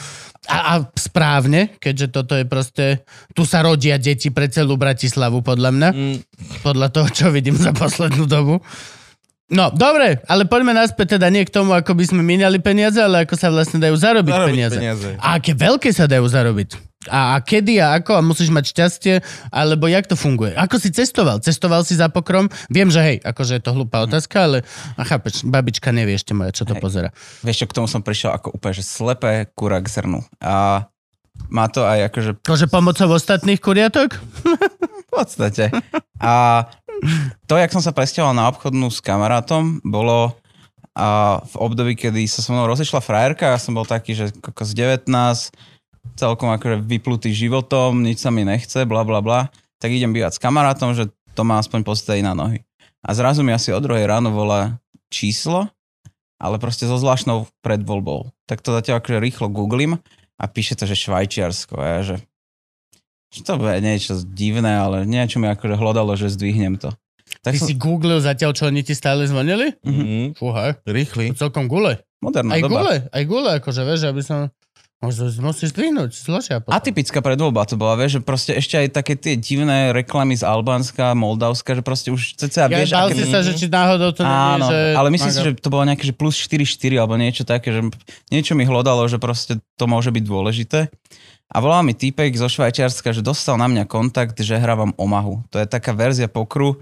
a, a správne, keďže toto je proste, tu sa rodia deti pre celú Bratislavu, podľa mňa, Mm. podľa toho, čo vidím za poslednú dobu. No, dobre, ale poďme naspäť teda nie k tomu, ako by sme minali peniaze, ale ako sa vlastne dajú zarobiť, Zarobiť peniaze. peniaze. A aké veľké sa dajú zarobiť? A, a kedy a ako? A musíš mať šťastie? Alebo jak to funguje? Ako si cestoval? Cestoval si za pokrom? Viem, že hej, akože je to hlúpa otázka, ale a chápeš, babička nevie ešte moja, čo to Hej. pozera. Vieš čo, k tomu som prišiel ako úplne, že slepé kura k zrnu. A má to aj akože Akože pomocou ostatných kuriatok? v podstate. A to, jak som sa presťahoval na obchodnú s kamarátom, bolo a v období, kedy sa so mnou rozišla frajerka, ja som bol taký, že z 19, celkom akože vyplutý životom, nič sa mi nechce, bla bla bla, tak idem bývať s kamarátom, že to má aspoň postaviť na nohy. A zrazu mi asi o druhej ráno volá číslo, ale proste so zvláštnou predvoľbou. Tak to zatiaľ akože rýchlo googlím a píše to, že Švajčiarsko. A ja, že to bude niečo divné, ale niečo mi akože hlodalo, že zdvihnem to. Ty Tak som, si googlil zatiaľ, čo oni ti stále zvonili? Mhm. Fúha, Rýchly. to celkom gule. moderná Aj doba. gule, aj gule, akože vieš, aby som... Možno musíš zdvihnúť, zložia potom. Atypická predvoľba to bola, vieš, že proste ešte aj také tie divné reklamy z Albánska, Moldavska, že proste už cca Ja vieš, bál aké... sa, že či náhodou to Áno, nie, že... ale myslím si, že to bolo nejaké, že plus 4-4 alebo niečo také, že niečo mi hlodalo, že proste to môže byť dôležité. A volal mi týpek zo Švajčiarska, že dostal na mňa kontakt, že hrávam Omahu. To je taká verzia pokru,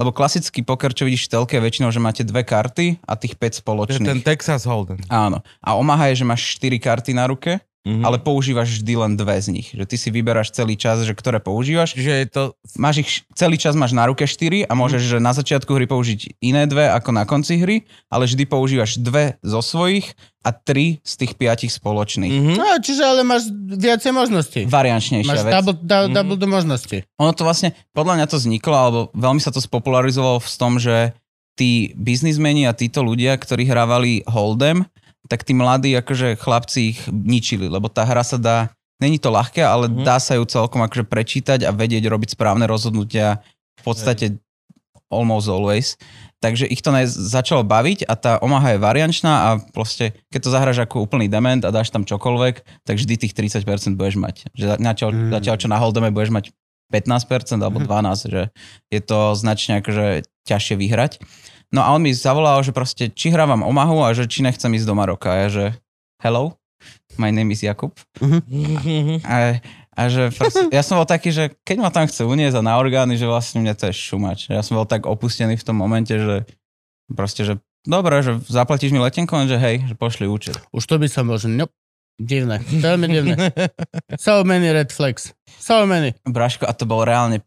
lebo klasický poker, čo vidíš v telke, je väčšinou, že máte dve karty a tých 5 To je spoločných. ten Texas Hold'em. Áno. A Omaha je, že máš 4 karty na ruke, Mhm. ale používaš vždy len dve z nich. Že ty si vyberáš celý čas, že ktoré používaš. Čiže je to... Máš ich, celý čas máš na ruke 4 a môžeš že na začiatku hry použiť iné dve ako na konci hry, ale vždy používaš dve zo svojich a tri z tých piatich spoločných. Mhm. No, čiže ale máš viacej možností. Variančnejšia Máš vec. double, da, Mhm. double do možností. Ono to vlastne, podľa mňa to vzniklo, alebo veľmi sa to spopularizovalo v tom, že tí biznismeni a títo ľudia, ktorí hrávali Hold'em, tak tí mladí akože chlapci ich ničili, lebo tá hra sa dá, není to ľahké, ale Mhm. dá sa ju celkom akože prečítať a vedieť robiť správne rozhodnutia v podstate almost always. Takže ich to začalo baviť a tá Omaha je variančná a proste, keď to zahraš ako úplný dement a dáš tam čokoľvek, tak vždy tých 30% budeš mať. Že čo, Mm. zatiaľ, čo na Holdeme budeš mať 15% alebo 12%, že je to značne akože ťažšie vyhrať. No a on mi zavolal, že proste, či hrávam Omahu a že či nechcem ísť do Maroka. A ja, že hello, my name is Jakub. A, a že proste, ja som bol taký, že keď ma tam chce uniesť a na orgány, že vlastne mne to je šumač. Ja som bol tak opustený v tom momente, že proste, že dobre, že zaplatíš mi letenku, len že hej, že pošli účet. Už to by som možno... Nope. Divné, veľmi divné. [laughs] So many red flags. So many. Braško, a to bol reálne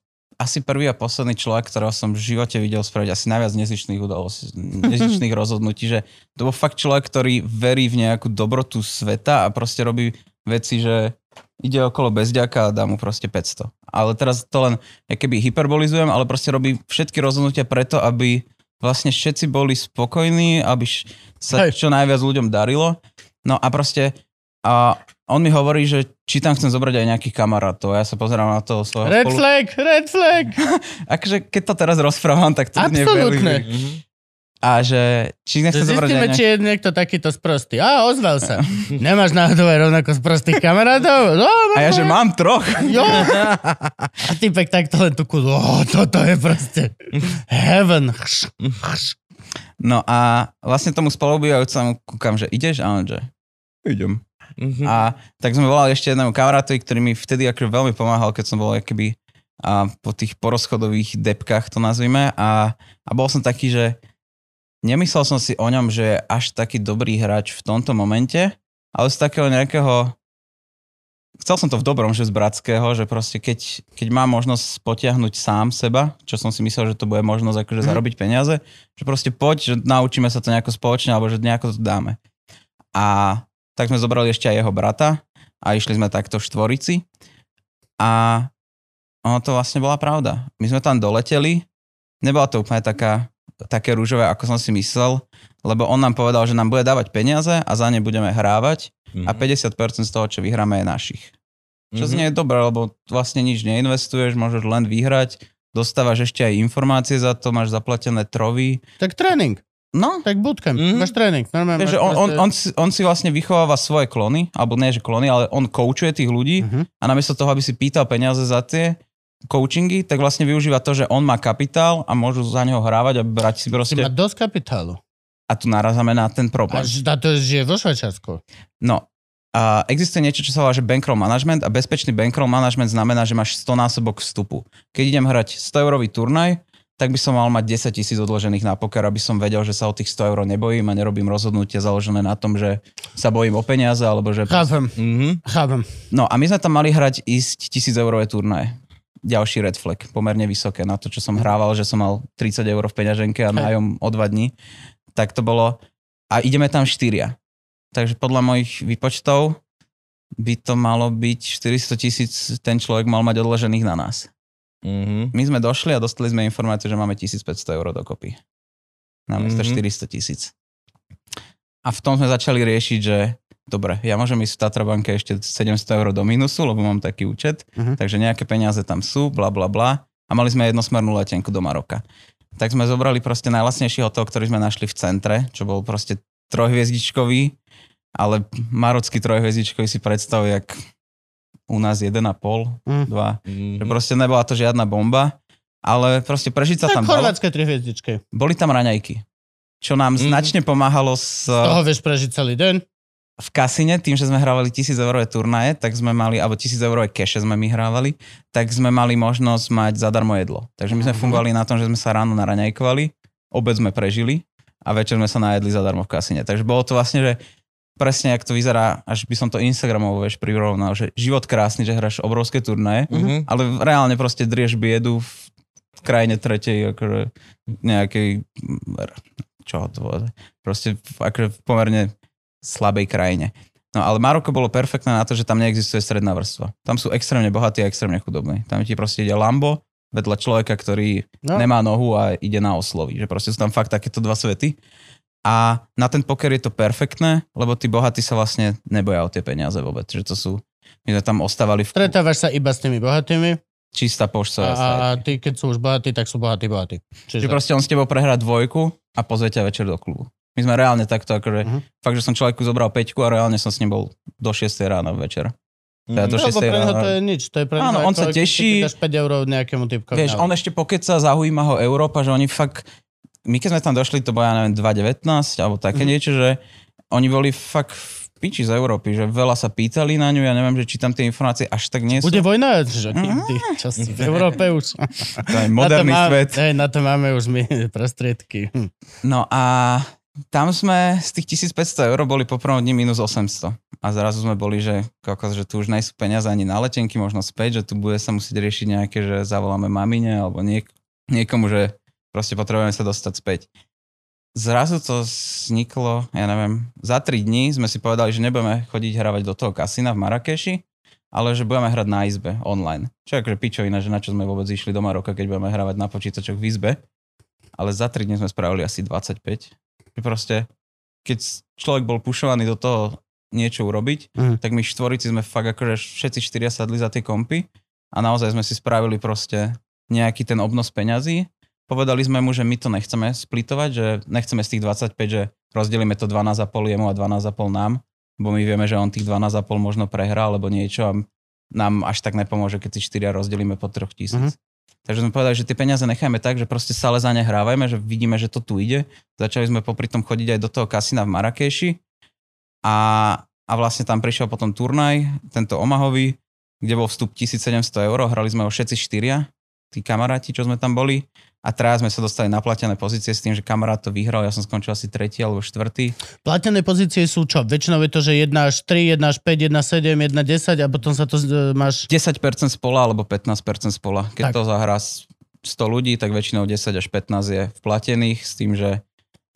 asi prvý a posledný človek, ktorého som v živote videl spraviť asi najviac nezičných udalostí, nezičných rozhodnutí, že to bol fakt človek, ktorý verí v nejakú dobrotu sveta a proste robí veci, že ide okolo bezďaka a dá mu proste 500. Ale teraz to len keby hyperbolizujem, ale proste robí všetky rozhodnutia preto, aby vlastne všetci boli spokojní, aby sa Hej. čo najviac ľuďom darilo. No a proste a on mi hovorí, že či tam chcem zobrať aj nejakých kamarátov. Ja sa pozerám na to svojho Red spolu... flag, red flag. [laughs] Akože keď to teraz rozprávam, tak to. Mhm. A že či nechcem zobrať Zistíme, nejak... či je niekto takýto sprostý. Á, ozval sa. [laughs] Nemáš náhodou aj rovnako sprostých kamarátov? No, A ja, že mám troch. Jo. [laughs] A typek takto len tu kudu. Oh, toto je proste heaven. No a vlastne tomu spolubývajúcemu kúkam, že ideš? A on, že idem. Mhm. A tak sme volali ešte jednému kamarátovi, ktorý mi vtedy akože veľmi pomáhal, keď som bol keby a po tých porozchodových depkách to nazvime a, a bol som taký, že nemyslel som si o ňom, že je až taký dobrý hráč v tomto momente, ale z takého nejakého chcel som to v dobrom, že z bratského, že proste keď, keď mám možnosť potiahnuť sám seba, čo som si myslel, že to bude možnosť akože Mhm. zarobiť peniaze, že proste poď, že naučíme sa to nejako spoločne, alebo že nejako to dáme. A tak sme zobrali ešte aj jeho brata a išli sme takto v štvorici a ono to vlastne bola pravda. My sme tam doleteli, nebola to úplne taká, také rúžové, ako som si myslel, lebo on nám povedal, že nám bude dávať peniaze a za ne budeme hrávať Mhm. a 50% z toho, čo vyhráme, je našich. Čo Mhm. znie dobré, lebo vlastne nič neinvestuješ, môžeš len vyhrať, dostávaš ešte aj informácie za to, máš zaplatené trovy. Tak tréning. No, Tak bootcamp. Mhm. Máš tréning. Normálne takže máš on, on, proste- on, si, on si vlastne vychováva svoje klony, alebo nie, že klony, ale on koučuje tých ľudí Mhm. a namiesto toho, aby si pýtal peniaze za tie coachingy, tak vlastne využíva to, že on má kapitál a môžu za neho hrávať a brať si proste... má dosť kapitálu. A tu narazame na ten problém. a to žije vo Švajčiarsku. No, a existuje niečo, čo sa volá, že bankroll management a bezpečný bankroll management znamená, že máš 100 násobok vstupu. Keď idem hrať 100 eurový turnaj, tak by som mal mať 10 tisíc odložených na poker, aby som vedel, že sa o tých 100 eur nebojím a nerobím rozhodnutia založené na tom, že sa bojím o peniaze, alebo že... Chápem, Mhm. chápem. No a my sme tam mali hrať ísť 1000 eurové turnaje. Ďalší red flag, pomerne vysoké na to, čo som hrával, že som mal 30 eur v peňaženke a nájom o dva dní. Tak to bolo... A ideme tam štyria. Takže podľa mojich výpočtov by to malo byť 400 tisíc, ten človek mal mať odložených na nás. Mhm. My sme došli a dostali sme informáciu, že máme 1500 eur dokopy. Namiesto Mhm. 400 tisíc. A v tom sme začali riešiť, že dobre, ja môžem ísť v Tatrabanke ešte 700 eur do minusu, lebo mám taký účet, Mhm. takže nejaké peniaze tam sú, bla bla bla. A mali sme jednosmernú letenku do Maroka. Tak sme zobrali proste najlasnejší hotel, ktorý sme našli v centre, čo bol proste trojhviezdičkový ale marocký trojhviezdičkový si predstav, jak u nás 1,5, Mm. 2. Mhm. Že proste nebola to žiadna bomba, ale proste prežiť sa Tak tam chorvátske tri hviezdičky. Boli tam raňajky, čo nám Mhm. značne pomáhalo s, Toho vieš prežiť celý deň. v kasine, tým, že sme hrávali 1000 eurové turnaje, tak sme mali, alebo 1000 eurové keše sme my hrávali, tak sme mali možnosť mať zadarmo jedlo. Takže my sme Mhm. fungovali na tom, že sme sa ráno naraňajkovali, obed sme prežili a večer sme sa najedli zadarmo v kasine. Takže bolo to vlastne, že presne jak to vyzerá, až by som to Instagramovo vieš prirovnal, že život krásny, že hráš obrovské turnaje, Mhm. ale reálne proste drieš biedu v v krajine tretej, akože nejakej, čo to bolo, proste v- akože v pomerne slabej krajine. No ale Maroko bolo perfektné na to, že tam neexistuje stredná vrstva. Tam sú extrémne bohatí a extrémne chudobní. Tam ti proste ide Lambo vedľa človeka, ktorý No. nemá nohu a ide na oslovy. Že proste sú tam fakt takéto dva svety. A na ten poker je to perfektné, lebo tí bohatí sa vlastne neboja o tie peniaze vôbec. Že to sú, my sme tam ostávali v Stretávaš sa iba s tými bohatými čistá poštová a, a tí, keď sú už bohatí, tak sú bohatí, bohatí. Že Čiže proste on s tebou prehrá dvojku a pozve ťa večer do klubu. My sme reálne takto, akože Mhm. fakt, že som človeku zobral peťku a reálne som s ním bol do 6 rána večer. Teda do No, lebo 6 pre rána. to je nič. To je pre Áno, on sa teší. ty dáš 5 eur nejakému typkovi. Vieš, on ešte pokeca, zaujíma ho Európa, že oni fakt, my keď sme tam došli, to bolo, ja neviem, 2.19 alebo také Mhm. niečo, že oni boli fakt v piči z Európy, že veľa sa pýtali na ňu, ja neviem, že či tam tie informácie až tak nie sú. Bude vojna? Že, čo si v Európe už. [laughs] To je moderný na to svet. Máme, hej, na to máme už my prostriedky. Hm. No a tam sme z tých 1500 eur boli po prvom dni minus 800. A zrazu sme boli, že kokos, že tu už nejsú peniaze ani na letenky, možno späť, že tu bude sa musieť riešiť nejaké, že zavoláme mamine alebo niek- niekomu, že proste potrebujeme sa dostať späť. Zrazu to vzniklo, ja neviem, za 3 dní sme si povedali, že nebudeme chodiť hravať do toho kasína v Marrakeši, ale že budeme hrať na izbe online. Čo je akože pičovina, že na čo sme vôbec išli do Maroka, keď budeme hravať na počítačoch v izbe. Ale za 3 dní sme spravili asi 25 že proste, keď človek bol pušovaný do toho niečo urobiť, Mhm. tak my štvorici sme fakt akože všetci štyria sadli za tie kompy a naozaj sme si spravili proste nejaký ten obnos peňazí. Povedali sme mu, že my to nechceme splitovať, že nechceme z tých 25, že rozdelíme to 12,5 jemu a 12,5 nám, bo my vieme, že on tých 12,5 možno prehrá alebo niečo a nám až tak nepomôže, keď si štyria rozdelíme po troch tisíc. Takže sme povedali, že tie peniaze necháme tak, že proste stále za ne hrávajme, že vidíme, že to tu ide. Začali sme popri tom chodiť aj do toho kasína v Marrakeši a, a vlastne tam prišiel potom turnaj, tento Omahový, kde bol vstup 1700 eur, hrali sme ho všetci štyria, tí kamaráti, čo sme tam boli a teraz sme sa dostali na platené pozície s tým, že kamarát to vyhral, ja som skončil asi tretí alebo štvrtý. Platené pozície sú čo? Väčšinou je to, že 1 až 3, 1 až 5, 1, 7, 1, 10 a potom sa to e, máš... 10% spola alebo 15% spola. Keď Tak. to zahrá s- 100 ľudí, tak väčšinou 10 až 15 je vplatených s tým, že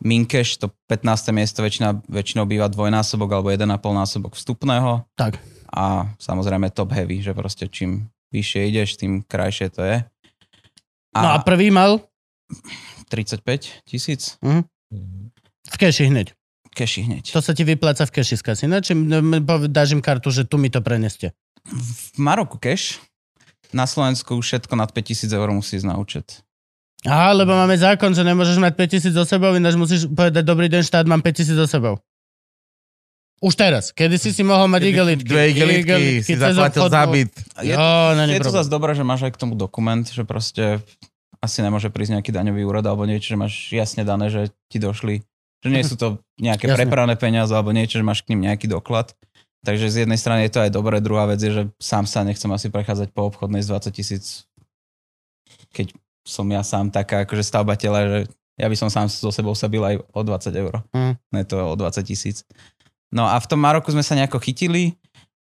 Minkeš, to 15. miesto väčšina, väčšinou býva dvojnásobok alebo 1,5 násobok vstupného Tak. a samozrejme top heavy, že proste čím vyššie ideš, tým krajšie to je. A, No a prvý mal 35 tisíc v keši hneď. keši hneď. To sa ti vypláca v keši z kasína, či dáš im kartu, že tu mi to preneste. V Maroku cash, na Slovensku všetko nad 5000 eur musí ísť na účet. Aha, lebo máme zákon, že nemôžeš mať 5000 so sebou, ináč musíš povedať, dobrý deň štát, mám 5000 so sebou. Už teraz. Kedy si si mohol mať igelitky. Dve igelitky si zaplatil za byt. Je, není je to zase dobré, že máš aj k tomu dokument, že proste asi nemôže prísť nejaký daňový úrad alebo niečo, že máš jasne dané, že ti došli, že nie sú to nejaké Jasne. preprané peniaze alebo niečo, že máš k ním nejaký doklad. Takže z jednej strany je to aj dobré, druhá vec je, že sám sa nechcem asi prechádzať po obchodnej z 20 tisíc, keď som ja sám taká akože stavbateľa, že ja by som sám so sebou sa bil aj o 20 eur. Mm. Ne to o 20 tisíc. No a v tom Maroku sme sa nejako chytili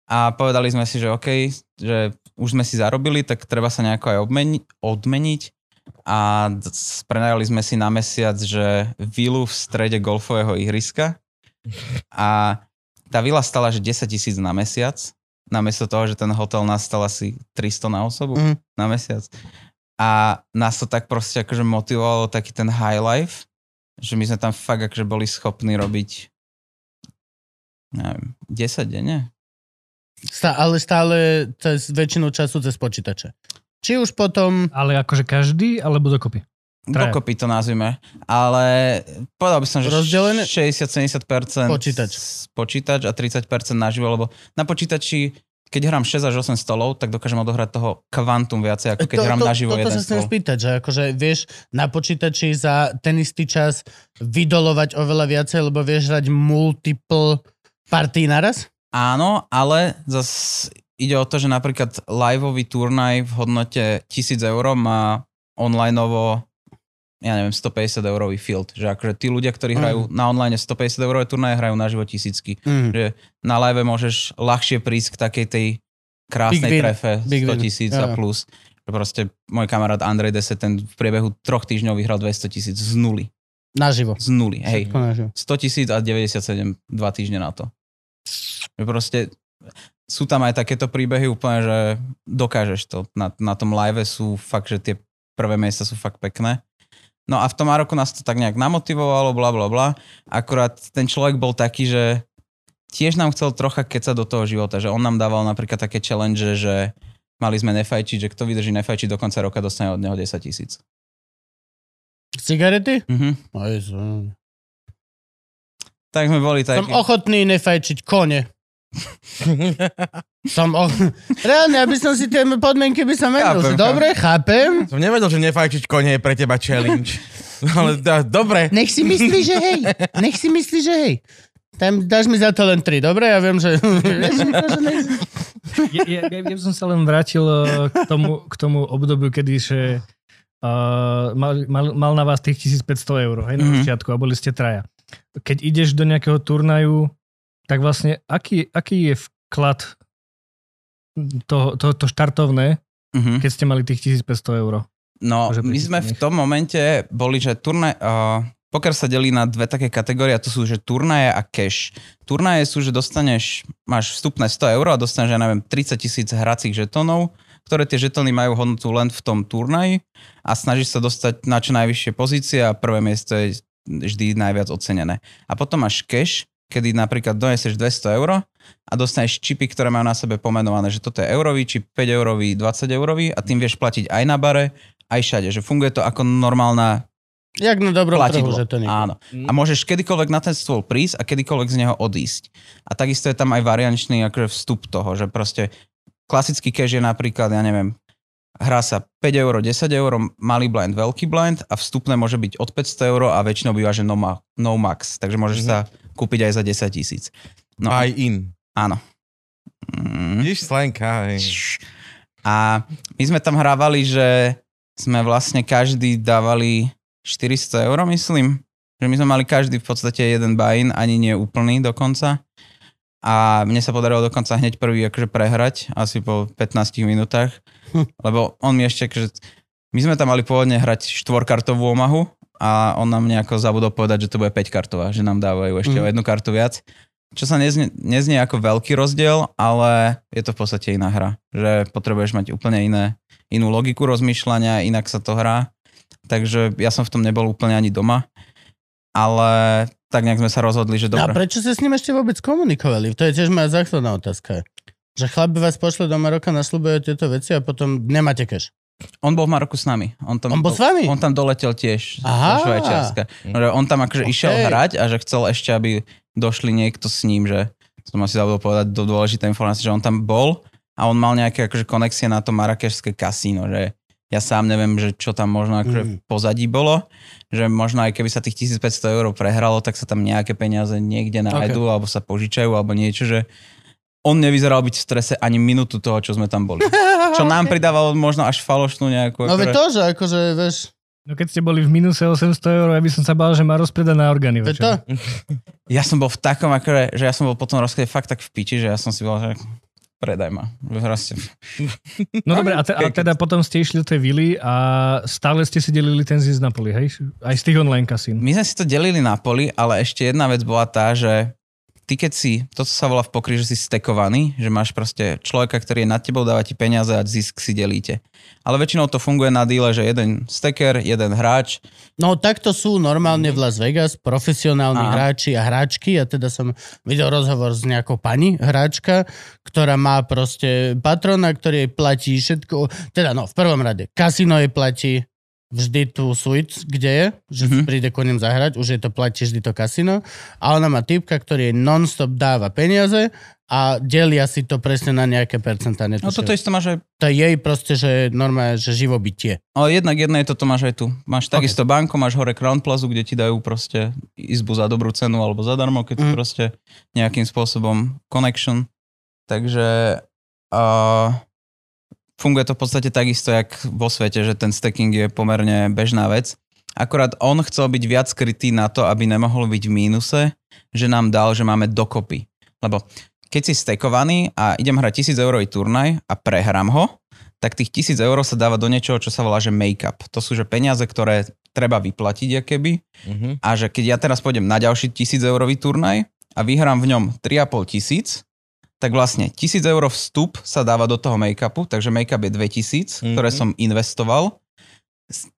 a povedali sme si, že OK, že už sme si zarobili, tak treba sa nejako aj obmeni- odmeniť a prenajali sme si na mesiac, že vilu v strede golfového ihriska a tá vila stala, že 10 tisíc na mesiac, namiesto toho, že ten hotel nás stal asi 300 na osobu Mhm. na mesiac. A nás to tak proste akože motivovalo taký ten high life, že my sme tam fakt akože boli schopní robiť neviem, 10 denne. Stá, ale stále cez väčšinu času cez počítače. Či už potom... Ale akože každý, alebo dokopy? Traja. dokopy to nazvime. Ale povedal by som, že Rozdelené? 60-70% Počítač. počítač a 30% naživo, lebo na počítači keď hrám 6 až 8 stolov, tak dokážem odohrať toho kvantum viacej, ako keď hrám naživo toto jeden sa chcem spýtať, že akože vieš na počítači za ten istý čas vydolovať oveľa viacej, lebo vieš hrať multiple partí naraz? Áno, ale zas ide o to, že napríklad liveový turnaj v hodnote 1000 eur má onlineovo ja neviem, 150 eurový field. Že akože tí ľudia, ktorí hrajú na online 150 eurové turnaje, hrajú na živo tisícky. Mm. Že na live môžeš ľahšie prísť k takej tej krásnej Big trefe Big 100 win. tisíc a plus. Že proste môj kamarát Andrej Dese, ten v priebehu troch týždňov vyhral 200 tisíc z nuly. Naživo. Z nuly, hej. Všetko naživo. 100 tisíc a 97 dva týždne na to. Že proste sú tam aj takéto príbehy úplne, že dokážeš to. Na, na tom live sú fakt, že tie prvé miesta sú fakt pekné. No a v tom Maroku nás to tak nejak namotivovalo, bla bla bla. Akurát ten človek bol taký, že tiež nám chcel trocha kecať do toho života, že on nám dával napríklad také challenge, že mali sme nefajčiť, že kto vydrží nefajčiť do konca roka, dostane od neho 10 tisíc. Cigarety? Mhm. Jezu. Tak sme boli Som takí. ochotný nefajčiť kone. [laughs] Som o... Reálne, aby som si tie podmienky by som vedel. Chápem, Dobre, chápem. Som nevedel, že nefajčiť kone je pre teba challenge. [laughs] Ale dá, dobre. Nech si myslí, že hej. Nech si myslí, že hej. Tam dáš mi za to len tri, dobre? Ja viem, že... [laughs] Ja, ja, ja, ja som sa len vrátil eh, k tomu, k tomu obdobiu, kedy že uh, mal, mal, mal na vás tých 1500 eur, hej, na Mhm. začiatku, a boli ste traja. Keď ideš do nejakého turnaju, tak vlastne aký, aký je vklad to, to, to štartovné, Mhm. keď ste mali tých 1500 eur? No, my sme v tom momente boli, že turnaj, uh, poker sa delí na dve také kategórie, a to sú, že turnaje a cash. Turnaje sú, že dostaneš, máš vstupné 100 eur a dostaneš, ja neviem, 30 tisíc hracích žetónov, ktoré tie žetóny majú hodnotu len v tom turnaji a snažíš sa dostať na čo najvyššie pozície a prvé miesto je vždy najviac ocenené. A potom máš cash, kedy napríklad donesieš 200 eur a dostaneš čipy, ktoré majú na sebe pomenované, že toto je eurový čip, 5 eurový, 20 eurový a tým vieš platiť aj na bare, aj všade, že funguje to ako normálna Jak na dobrom trhu, že to nie. Áno. A môžeš kedykoľvek na ten stôl prísť a kedykoľvek z neho odísť. A takisto je tam aj variančný akože vstup toho, že proste klasický cash je napríklad, ja neviem, hrá sa 5 eur, 10 eur, malý blind, veľký blind a vstupné môže byť od 500 eur a väčšinou býva, že no, ma, no max. Takže môžeš Mhm. sa kúpiť aj za 10 tisíc. No, Aj in. áno. Mm. Vidíš slenka, hej. A my sme tam hrávali, že sme vlastne každý dávali 400 eur, myslím. Že my sme mali každý v podstate jeden buy-in, ani nie úplný dokonca. A mne sa podarilo dokonca hneď prvý akože prehrať, asi po 15 minútach. [laughs] Lebo on mi ešte, akože, my sme tam mali pôvodne hrať štvorkartovú omahu a on nám nejako zabudol povedať, že to bude 5 kartová, že nám dávajú ešte Mhm. o jednu kartu viac. Čo sa neznie, neznie ako veľký rozdiel, ale je to v podstate iná hra. Že potrebuješ mať úplne iné, inú logiku rozmýšľania, inak sa to hrá. Takže ja som v tom nebol úplne ani doma. Ale tak nejak sme sa rozhodli, že No a dobre. prečo ste s ním ešte vôbec komunikovali? To je tiež moja základná otázka. Že chlap by vás pošle do Maroka, nasľubuje tieto veci a potom nemáte cash. On bol v Maroku s nami. On tam, On bol s vami? On tam doletel tiež Aha. zo Švajčiarska. No, on tam akože Ok. išiel hrať a že chcel ešte, aby došli niekto s ním, že som asi zabudol povedať do dôležité informácie, že on tam bol a on mal nejaké akože konexie na to marakešské kasíno, že ja sám neviem, že čo tam možno akože v Mm. pozadí bolo, že možno aj keby sa tých 1500 eur prehralo, tak sa tam nejaké peniaze niekde nájdú alebo sa požičajú alebo niečo, že on nevyzeral byť v strese ani minútu toho, čo sme tam boli. Čo [laughs] nám pridávalo možno až falošnú nejakú... No veď akože- to, že akože, vieš, No keď ste boli v minuse 800 eur, ja by som sa bál, že má rozpredané orgány. veď to. Ja som bol v takom, akože, že ja som bol potom rozklade fakt tak v piči, že ja som si bol, že predaj ma. Proste. [laughs] No dobre, a, te, a teda potom ste išli do tej vily a stále ste si delili ten zisk na poli, hej? Aj z tých online kasín. My sme si to delili na poli, ale ešte jedna vec bola tá, že ty keď si, to sa volá v pokry, že si stekovaný, že máš proste človeka, ktorý je nad tebou, dáva ti peniaze a zisk si delíte. Ale väčšinou to funguje na díle, že jeden steker, jeden hráč. no takto sú normálne v Las Vegas profesionálni Aha. hráči a hráčky a teda som videl rozhovor s nejakou pani hráčka, ktorá má proste patrona, ktorý jej platí všetko, teda no v prvom rade kasino jej platí, vždy tú suite, kde je, že mm-hmm. Mhm. príde ku ním zahrať, už je to platí vždy to kasino a ona má typka, ktorý non-stop dáva peniaze a delia si to presne na nejaké percentá. No toto isté máš aj to je jej proste, že normálne, že živobytie. Ale jednak jedné je toto máš aj tu. Máš takisto banko, máš hore Crown Plaza, kde ti dajú proste izbu za dobrú cenu alebo zadarmo, keď mm. Proste nejakým spôsobom connection. Takže uh, funguje to v podstate takisto, jak vo svete, že ten stacking je pomerne bežná vec. Akorát on chcel byť viac skrytý na to, aby nemohol byť v mínuse, že nám dal, že máme dokopy. Lebo keď si stekovaný a idem hrať 1000 eurový turnaj a prehrám ho, tak tých 1000 eur sa dáva do niečoho, čo sa volá, že make-up. To sú že peniaze, ktoré treba vyplatiť, keby. Mhm. A že keď ja teraz pôjdem na ďalší 1000 eurový turnaj a vyhrám v ňom 3,5 tisíc, tak vlastne 1000 eur vstup sa dáva do toho make-upu, takže make-up je 2000, ktoré Mhm. som investoval.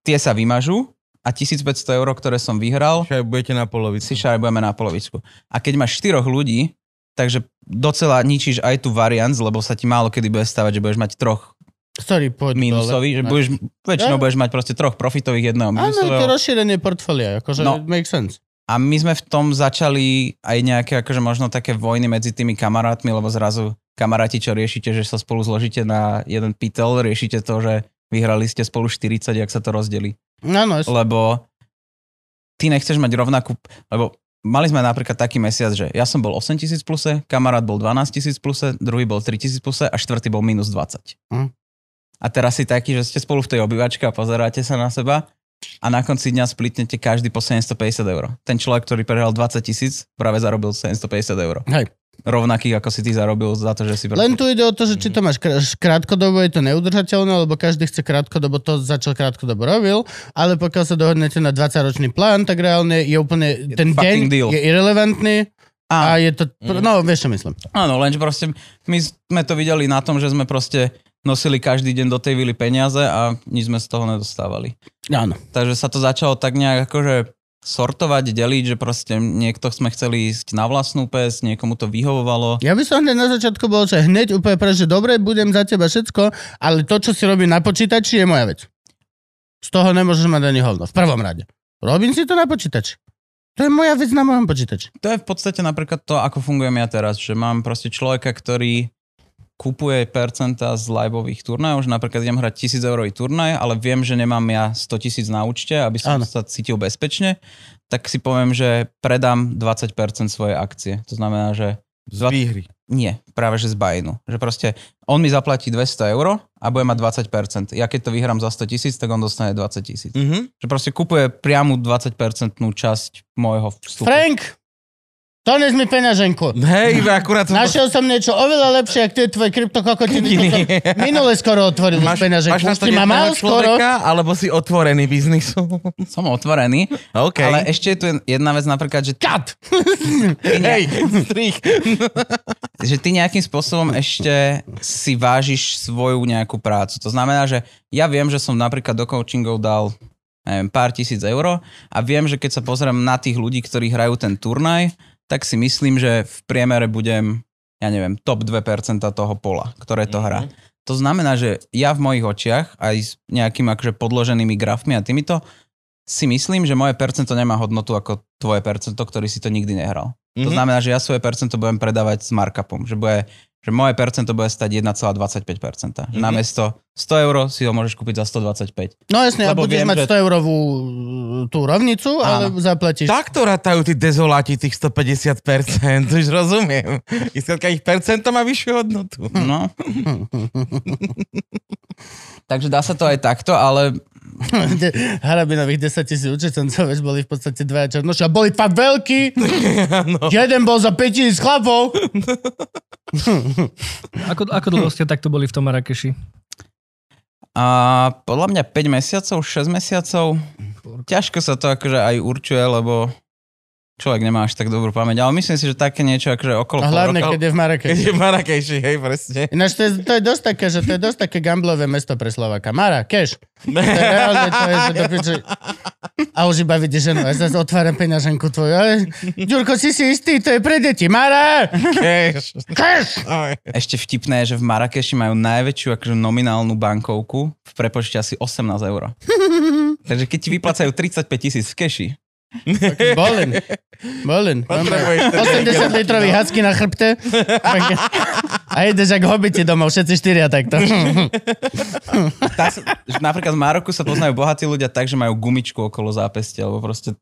Tie sa vymažú a 1500 eur, ktoré som vyhral, budete na polovici. si šaj budeme na polovičku. A keď máš štyroch ľudí, takže docela ničíš aj tú variant, lebo sa ti málo kedy bude stávať, že budeš mať troch Ktorý poď minusových, že dole. budeš, väčšinou Ja. budeš mať proste troch profitových, jedného Áno, je to minusového. rozšírenie portfólia, akože no. No. make sense. A my sme v tom začali aj nejaké akože možno také vojny medzi tými kamarátmi, lebo zrazu kamaráti, čo riešite, že sa spolu zložíte na jeden pytel, riešite to, že vyhrali ste spolu 40, jak sa to rozdelí. Áno, no, Lebo ty nechceš mať rovnakú, lebo mali sme napríklad taký mesiac, že ja som bol 8 tisíc pluse, kamarát bol 12 tisíc pluse, druhý bol 3 tisíc pluse a štvrtý bol minus 20. Hm. A teraz si taký, že ste spolu v tej obývačke a pozeráte sa na seba a na konci dňa splitnete každý po 750 eur. Ten človek, ktorý prehral 20 tisíc, práve zarobil 750 eur. Hej. Rovnakých, ako si ty zarobil za to, že si... Len tu ide o to, že či to máš krá- krátkodobo, je to neudržateľné, lebo každý chce krátkodobo, to začal krátkodobo robil, ale pokiaľ sa dohodnete na 20-ročný plán, tak reálne je úplne, Je ten deň deal. je irrelevantný a a, je to, no vieš čo myslím. áno, lenže proste my sme to videli na tom, že sme proste nosili každý deň do tej vily peniaze a nič sme z toho nedostávali. Áno. Takže sa to začalo tak nejak akože sortovať, deliť, že proste niekto sme chceli ísť na vlastnú pes, niekomu to vyhovovalo. Ja by som hneď na začiatku bol, že hneď úplne pre, že dobre, budem za teba všetko, ale to, čo si robím na počítači, je moja vec. Z toho nemôžeš mať ani hovno. V prvom rade. Robím si to na počítači. To je moja vec na mojom počítači. To je v podstate napríklad to, ako fungujem ja teraz, že mám proste človeka, ktorý kupuje percenta z liveových turnajov, že napríklad idem hrať 1000 eurový turnaj, ale viem, že nemám ja 100 tisíc na účte, aby som Áno. sa cítil bezpečne, tak si poviem, že predám 20% svojej akcie. To znamená, že Z výhry. nie, práve že z bajnu. Že proste on mi zaplatí 200 eur a bude mať 20%. Ja keď to vyhrám za 100 tisíc, tak on dostane 20 tisíc. Mhm. Že proste kupuje priamu 20% časť môjho vstupu. Frank! Dones mi peňaženku. Hej, akurát som... Našiel som niečo oveľa lepšie, ako tie tvoje kryptokokotiny. [laughs] Minule skoro otvoril Máš, peňaženku. máš na to si ma mal skoro. alebo si otvorený biznisu? [laughs] Som otvorený, OK. ale ešte je tu jedna vec napríklad, že Cut! [laughs] Hej, strich. že ty nejakým spôsobom ešte si vážiš svoju nejakú prácu. To znamená, že ja viem, že som napríklad do coachingov dal neviem, pár tisíc eur a viem, že keď sa pozriem na tých ľudí, ktorí hrajú ten turnaj, tak si myslím, že v priemere budem, ja neviem, top 2% toho pola, ktoré to hrá. To znamená, že ja v mojich očiach aj s nejakým akože podloženými grafmi a týmito si myslím, že moje percento nemá hodnotu ako tvoje percento, ktorý si to nikdy nehral. To Mhm. znamená, že ja svoje percento budem predávať s markupom, že, bude, že moje percento bude stať 1,25%. Mm-hmm. Mhm. Namiesto 100 eur si ho môžeš kúpiť za 125. No jasne, a Lebo budeš viem, mať že- 100 eurovú tú rovnicu, ale Áno. zaplatíš. Takto rátajú tí dezoláti tých 150%, [laughs] už rozumiem. I skladka ich percento má vyššiu hodnotu. No. [laughs] Takže dá sa to aj takto, ale Harabinových 10 tisíc učiteľcov, vieš, boli v podstate dvaja černoši a boli fakt veľkí. [laughs] Jeden bol za 5 tisíc chlapov. [laughs] Ako, ako dlho ste takto boli v tom Marrakeši? a podľa mňa 5 mesiacov, 6 mesiacov, ťažko sa to akože aj určuje, lebo človek nemá až tak dobrú pamäť, ale myslím si, že také niečo akože okolo A hlavne, roka. keď je v Keď Marrakeši. je v Marrakejši, hej, presne. Ináč to je, to je dosť také, že to je dosť také gamblové mesto pre Slováka. Marrakeš. To je reálne, to je, že do piče. A už iba vidíš ženu, ja zase otváram peňaženku tvoju. Ďurko, si si istý, to je pre deti. Mara! Keš. Aj. Ešte vtipné je, že v Marrakeši majú najväčšiu akože nominálnu bankovku v prepočte asi 18 eur. [laughs] Takže keď ti vyplacajú 35 tisíc v keši, Bolin. Bolin. Potrebuješ ten 80 litrový hacky na chrbte. A ideš ako hobiti domov, všetci štyria takto. [laughs] tá, sa- napríklad v Maroku sa poznajú bohatí ľudia tak, že majú gumičku okolo zápestia, alebo proste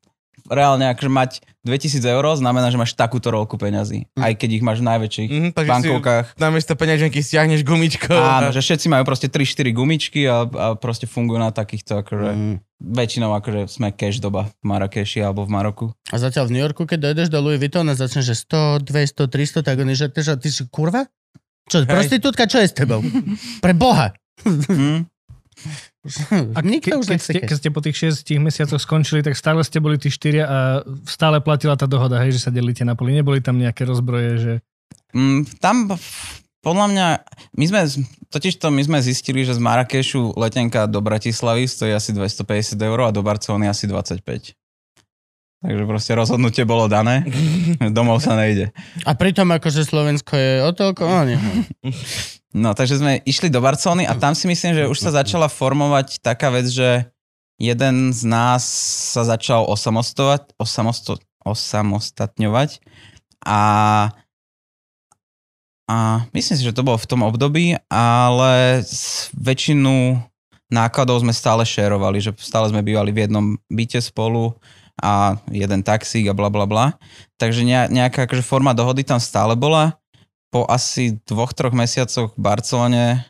reálne akože mať 2000 eur znamená, že máš takúto rolku peňazí. Aj keď ich máš v najväčších Mhm, takže si bankovkách. namiesto peňaženky stiahneš gumičkou. Áno, že všetci majú proste 3-4 gumičky a, a proste fungujú na takýchto, akože Mm. Väčšinou akože sme cash doba v Marrakeši alebo v Maroku. A zatiaľ v New Yorku, keď dojdeš do Louis Vuitton a začneš, že 100, 200, 300, tak oni, že ty, že ty si kurva? Čo, prostitútka, čo je s tebou? Pre Boha. Hm? [laughs] A ke, už keď, ste, keď ste po tých 6 mesiacoch skončili, tak stále ste boli tí štyria a stále platila tá dohoda, hej, že sa delíte na poli. Neboli tam nejaké rozbroje, že... Mm, tam podľa mňa, my sme, totiž to my sme zistili, že z Marrakešu letenka do Bratislavy stojí asi 250 eur a do Barcelony asi 25. Takže proste rozhodnutie bolo dané, [laughs] domov sa nejde. A pritom akože Slovensko je o toľko, no nie. [laughs] No, takže sme išli do Barcelony a tam si myslím, že už sa začala formovať taká vec, že jeden z nás sa začal osamostovať, osamosto, osamostatňovať a, a myslím si, že to bolo v tom období, ale väčšinu nákladov sme stále šerovali, že stále sme bývali v jednom byte spolu a jeden taxík a bla bla bla. Takže ne- nejaká akože forma dohody tam stále bola po asi dvoch, troch mesiacoch v Barcelone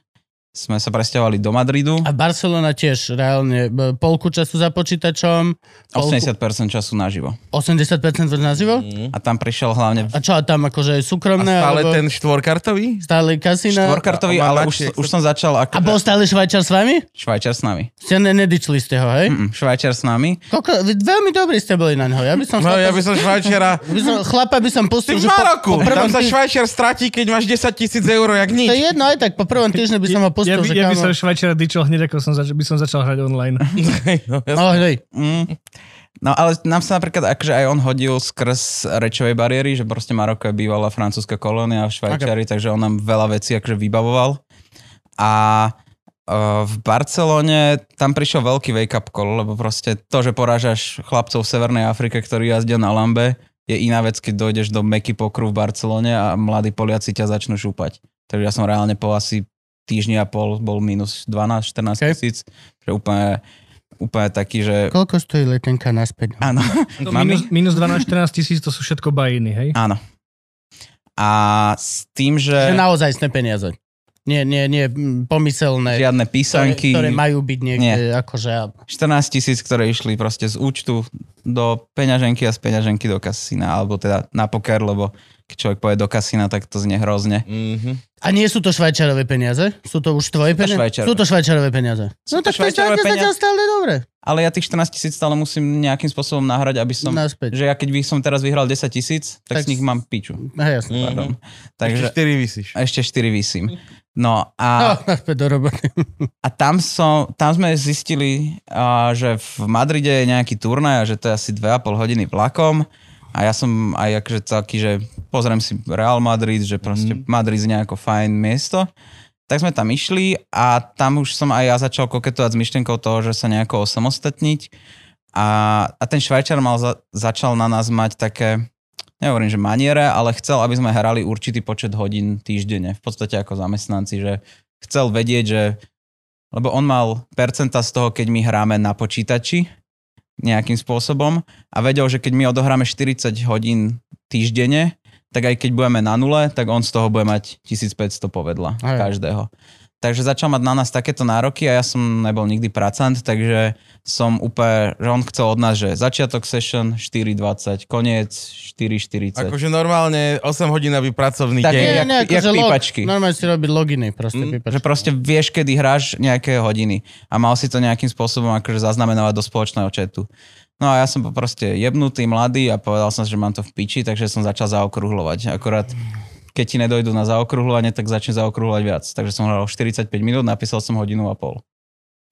sme sa presťahovali do Madridu. A Barcelona tiež reálne polku času za počítačom, polku, 80% času naživo. 80% naživo? Mm. A tam prišiel hlavne A čo, a tam akože je A súkromné? stále alebo ten štvorkartový? stále kasína? štvorkartový, a- a ale už, už som začal A ako bol stále Švajčar s vami? Švajčar s nami. Ste ne, nedičli ste ho, hej? Mm, Švajčar s nami. Koľko, vy- veľmi dobrí ste boli na ňo. Ja by som, No chlapa, ja by som Švajčiara... [laughs] by som, chlapa by som Ty pustil, v že Maroku, po, po prvom tam sa Švajčiar stratí, keď máš 10 tisíc eur, jak nič. To je jedno, aj tak po prvom týždni by som ho ja, pustil, by, že ja by som Švajčiara dičil hneď, ako som zač- by som začal hrať online. [laughs] no, ja No, hej. Mm. No ale nám sa napríklad, akože aj on hodil skrz rečovej bariéry, že proste Maroko je bývalá francúzska kolónia v Švajčiari, takže on nám veľa vecí akože vybavoval. A uh, v Barcelone tam prišiel veľký wake-up call, lebo proste to, že porážaš chlapcov v Severnej Afrike, ktorí jazdia na Lambe, je iná vec, keď dojdeš do Meky pokru v Barcelone a mladí Poliaci ťa začnú šúpať. Takže ja som reálne po asi týždni a pol bol minus 12-14 Okay. tisíc, že úplne, úplne taký, že Koľko stojí letenka naspäť? Áno. [laughs] Minus, minus 12-14 tisíc, to sú všetko bajiny, hej? Áno. A s tým, že, Že naozaj peniaze. Nie, nie, nie, pomyselné. žiadne Ktoré, písanky, ktoré majú byť niekde, akože... 14 tisíc, ktoré išli proste z účtu do peňaženky a z peňaženky do kasína, alebo teda na poker, lebo keď človek povie do kasína, tak to znie hrozne. Mhm. A nie sú to švajčarové peniaze? Sú to už tvoje peniaze? Sú to švajčarové peniaze. Sú no tak to je zatiaľ stále dobre. Ale ja tých 14 tisíc stále musím nejakým spôsobom nahrať, aby som... Naspäť. Že ja keď by som teraz vyhral 10 tisíc, tak, Tak z nich mám piču. Hej, jasne. Mhm. Pardon. Ešte Takže 4 vysíš. ešte 4 vysím. No a... [laughs] No, naspäť do roboty. A tam, som, tam sme zistili, a, že v Madride je nejaký turnaj a že to je asi 2,5 hodiny vlakom. A ja som aj akože taký, že pozriem si Real Madrid, že proste Mhm. Madrid je nejako fajn miesto. Tak sme tam išli a tam už som aj ja začal koketovať s myšlienkou toho, že sa nejako osamostatniť. A, a ten Švajčar mal za, začal na nás mať také, nehovorím, že maniere, ale chcel, aby sme hrali určitý počet hodín týždenne. V podstate ako zamestnanci, že chcel vedieť, že lebo on mal percenta z toho, keď my hráme na počítači nejakým spôsobom a vedel, že keď my odohráme 40 hodín týždenne, tak aj keď budeme na nule, tak on z toho bude mať 1500 povedla Aj. každého. Takže začal mať na nás takéto nároky a ja som nebol nikdy pracant, takže som úplne, že on chcel od nás, že začiatok session 4.20, koniec 4.40. Akože normálne 8 hodinový pracovný Tak deň. je. Nie, jak- nie, jak akože log. pípačky. Normálne si robiť loginy, proste Mm, pípačky. Že proste vieš, kedy hráš nejaké hodiny a mal si to nejakým spôsobom akože zaznamenávať do spoločného chatu. No a ja som proste jebnutý, mladý a povedal som, že mám to v piči, takže som začal zaokrúhľovať. Akorát keď ti nedojdu na zaokrúhľovanie, tak začne zaokrúhľovať viac. Takže som hral 45 minút, napísal som hodinu a pol.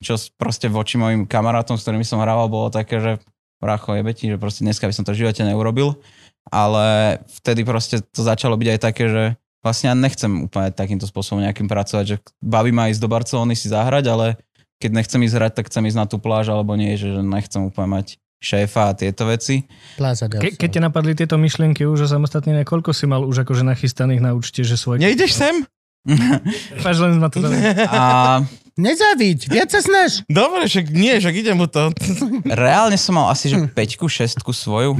Čo proste voči mojim kamarátom, s ktorými som hrával, bolo také, že bracho jebe ti, že proste dneska by som to v živote neurobil. Ale vtedy proste to začalo byť aj také, že vlastne ja nechcem úplne takýmto spôsobom nejakým pracovať, že baví ma ísť do Barcelony si zahrať, ale keď nechcem ísť hrať, tak chcem ísť na tú pláž, alebo nie, že nechcem úplne mať šéfa a tieto veci. Plaza Ke, keď te napadli tieto myšlienky už o samostatnenie, koľko si mal už akože nachystaných na účte, že svoj... Nejdeš sem? [laughs] Páč, len ma to. A Nezaviď, viac sa snaž. Dobre, však nie, však idem mu to. reálne som mal asi, že 5 šestku svoju.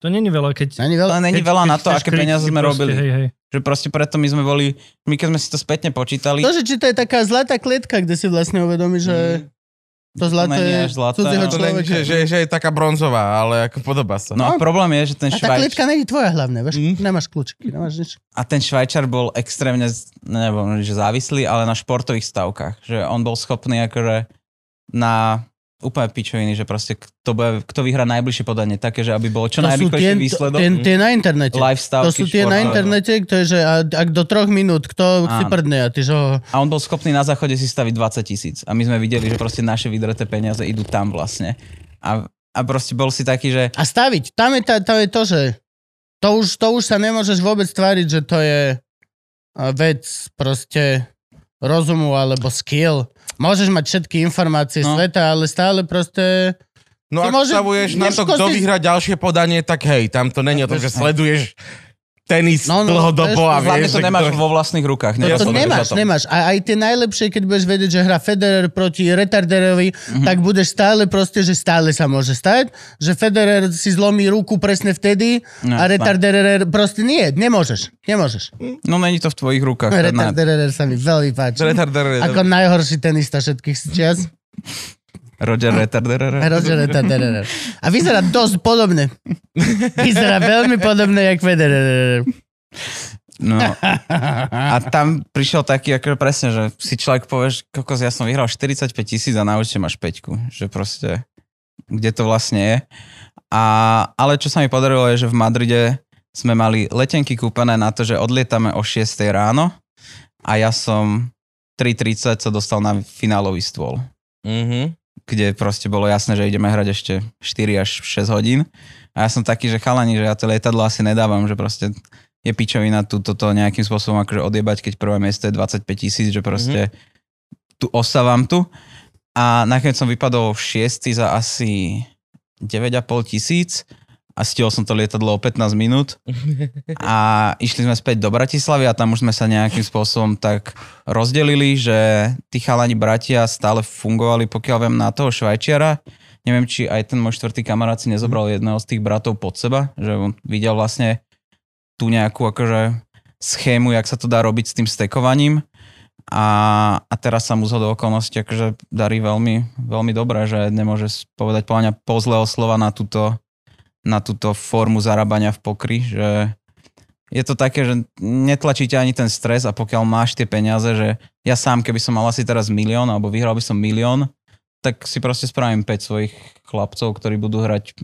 To není veľa, keď... Ani veľa. Ale není keď- veľa keď na to, aké peniaze sme proste, robili. Hej, hej. Že proste preto my sme boli, my keď sme si to spätne počítali, To, že či to je taká zlatá klietka, kde si vlastne uvedomí, že to zlaté zlatá. cudzieho není, človeka. že, že, že je taká bronzová, ale ako podobá sa. no a problém je, že ten A tá Švajč... klietka není tvoja hlavne, vieš? Mm. Nemáš kľúčiky, nemáš nič. A ten Švajčar bol extrémne, neviem, že závislý, ale na športových stavkách. Že on bol schopný akože na úplne pičoviny, že proste kto, bude, kto vyhrá najbližšie podanie, také, že aby bolo čo to, výsledok. tie, tie na internete. Live stavky To sú tie na športové. internete, to je, že ak do troch minút, kto si Áno. prdne a ty, že. A on bol schopný na záchode si staviť 20 tisíc. A my sme videli, že proste naše vydreté peniaze idú tam vlastne. A, a proste bol si taký, že A staviť, tam je, tá, to, je to, že to už, to už sa nemôžeš vôbec tváriť, že to je vec proste rozumu alebo skill. Môžeš mať všetky informácie No. sveta, ale stále proste... No ak môže- sa budeš na to, kto si- vyhrá ďalšie podanie, tak hej, tam to není o tom, že sleduješ tenis No, no, dlhodobo a vieš, to nemáš kto- vo vlastných rukách. To, to nemáš, nemáš. A aj tie najlepšie, keď budeš vedieť, že hrá Federer proti retarderovi, mm-hmm. tak budeš stále proste, že stále sa môže stať, že Federer si zlomí ruku presne vtedy No, a retarderer proste nie, nemôžeš, nemôžeš. No není to v tvojich rukách. Retarderer sa mi veľmi páči. Retarder- Ako najhorší tenista všetkých čias. Roger Retarderer. Roger Retarderer. A vyzerá dosť podobne. Vyzerá veľmi podobne, jak Federer. No. A tam prišiel taký, ako presne, že si človek povieš, kokos, ja som vyhral 45 tisíc a na účte máš 5. Že proste, kde to vlastne je. A, ale čo sa mi podarilo je, že v Madride sme mali letenky kúpené na to, že odlietame o 6 ráno a ja som 3.30 sa dostal na finálový stôl Mhm. Kde proste bolo jasné, že ideme hrať ešte 4 až 6 hodín. A ja som taký, že chalani, že ja to lietadlo asi nedávam, že proste je pičovina tu toto nejakým spôsobom akože odjebať, keď prvé miesto je 25 tisíc, že proste mm-hmm. tu osávam tu. A nakoniec som vypadol v 6 za asi 9,5 tisíc a stihol som to lietadlo o 15 minút [laughs] a išli sme späť do Bratislavy a tam už sme sa nejakým spôsobom tak rozdelili, že tí chalani bratia stále fungovali, pokiaľ viem, na toho Švajčiara. Neviem, či aj ten môj štvrtý kamarát si nezobral jedného z tých bratov pod seba, že on videl vlastne tú nejakú akože schému, jak sa to dá robiť s tým stekovaním. A, a teraz sa mu zhodou okolností akože darí veľmi, veľmi dobre, že nemôže povedať podľa mňa pozlého slova na túto, na túto formu zarábania v pokry, že je to také, že netlačíte ani ten stres a pokiaľ máš tie peniaze, že ja sám, keby som mal asi teraz milión alebo vyhral by som milión, tak si proste spravím 5 svojich chlapcov, ktorí budú hrať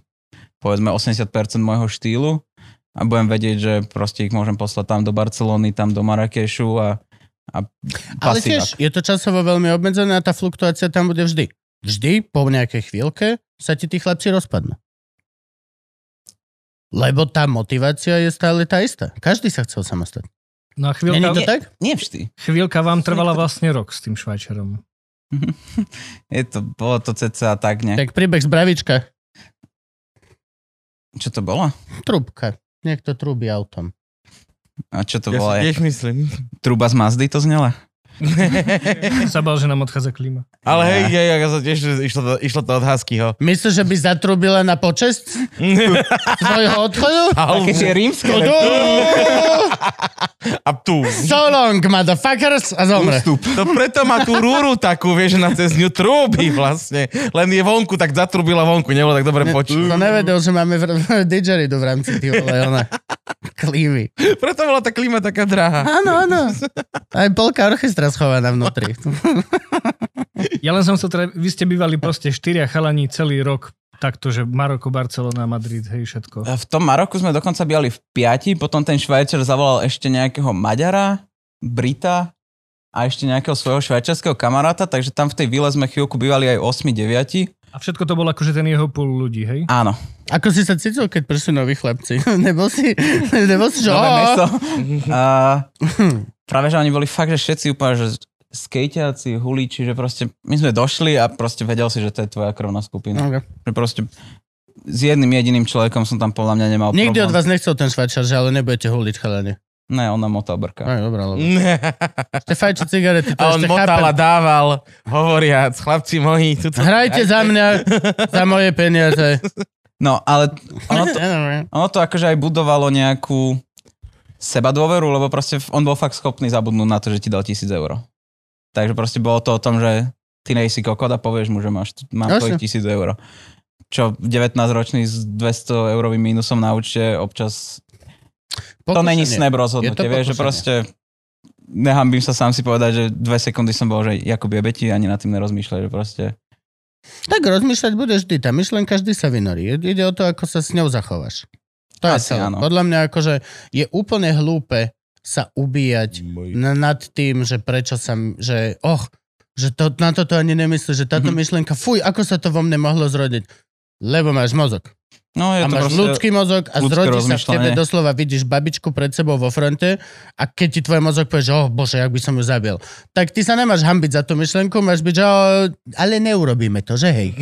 povedzme 80% môjho štýlu a budem vedieť, že proste ich môžem poslať tam do Barcelony, tam do Marrakešu a, a Ale tiež je to časovo veľmi obmedzené a tá fluktuácia tam bude vždy. Vždy, po nejakej chvíľke, sa ti tí chlapci rozpadnú. Lebo tá motivácia je stále tá istá. Každý sa chcel samostatne. No a Není to chvíľka, tak? Nie vždy. chvíľka vám trvala vlastne rok s tým Švajčarom. [laughs] Je to, bolo to cca tak, ne? Tak príbeh z Bravička. Čo to bolo? Trubka. Niekto trúbi autom. A čo to Ja bolo? si tiež myslím. Truba z Mazdy to znela? [laughs] Zabal, že nám odchádza klíma. Ale hej, hej, ja sa tiež išlo to, išlo to od Huskyho. Myslíš, že by zatrúbila na počest [laughs] svojho odchodu? Také tie rímske. A tu. So long, motherfuckers! A zomre. Ústup. To preto má tú rúru takú, vieš, že na cez ňu trúbi vlastne. Len je vonku, tak zatrubila vonku, nebolo tak dobre počuť. To nevedel, že máme v, didgeridoo v rámci tých ona. Klívy. Preto bola tá klíma taká drahá. Áno, áno. Aj polka orchestra schovaná vnútri. [laughs] Ja len som sa teda, vy ste bývali proste štyria chalani celý rok takto, že Maroko, Barcelona, Madrid, hej, všetko. V tom Maroku sme dokonca bývali v piati, potom ten Švajčar zavolal ešte nejakého Maďara, Brita a ešte nejakého svojho švajčarského kamaráta, takže tam v tej vile sme chvíľku bývali aj 8-9. A všetko to bolo akože ten jeho pol ľudí, hej? Áno, Ako si sa cítil, keď prišli noví chlapci? [laughs] Nebol si, [laughs] nebol si, že... nové "Ó, mesto. A práve, že oni boli fakt, že všetci úplne, že skejťáci, hulíči, že proste my sme došli a proste vedel si, že to je tvoja krvná skupina. Okay. Že proste s jedným jediným človekom som tam podľa mňa nemal Nikdy od problém. vás nechcel ten švajčar, že ale nebudete huliť chalane. Ne, on nám motal brka. Aj, lebo... Ste fajči cigarety, to A on ešte motal a chápem. dával, hovoriac, chlapci moji, tuto... Hrajte za mňa, za moje peniaze. No, ale ono to, [laughs] ono to akože aj budovalo nejakú seba dôveru, lebo proste on bol fakt schopný zabudnúť na to, že ti dal tisíc eur. Takže proste bolo to o tom, že ty nejsi kokot a povieš mu, že máš, mám tvojich tisíc eur. Čo 19-ročný s 200 eurovým mínusom na účte občas... To není snap rozhodnutie, Je to vieš, že pokušenie. proste nehambím sa sám si povedať, že dve sekundy som bol, že Jakub je beti, ani nad tým nerozmýšľaj, že proste... Tak rozmýšľať budeš vždy, tá myšlenka vždy sa vynorí. Ide o to, ako sa s ňou zachováš. To je Asi celé. áno. Podľa mňa akože je úplne hlúpe sa ubíjať na, nad tým, že prečo sa, že och, že to, na toto ani nemyslíš, že táto Mhm. myšlenka, fuj, ako sa to vo mne mohlo zrodiť. Lebo máš mozog. No, je A to máš ľudský mozog a zrodí sa v tebe doslova, vidíš babičku pred sebou vo fronte a keď ti tvoj mozog povie, že oh bože, jak by som ju zabil, tak ty sa nemáš hambiť za tú myšlenku, máš byť, že oh, ale neurobíme to, že hej.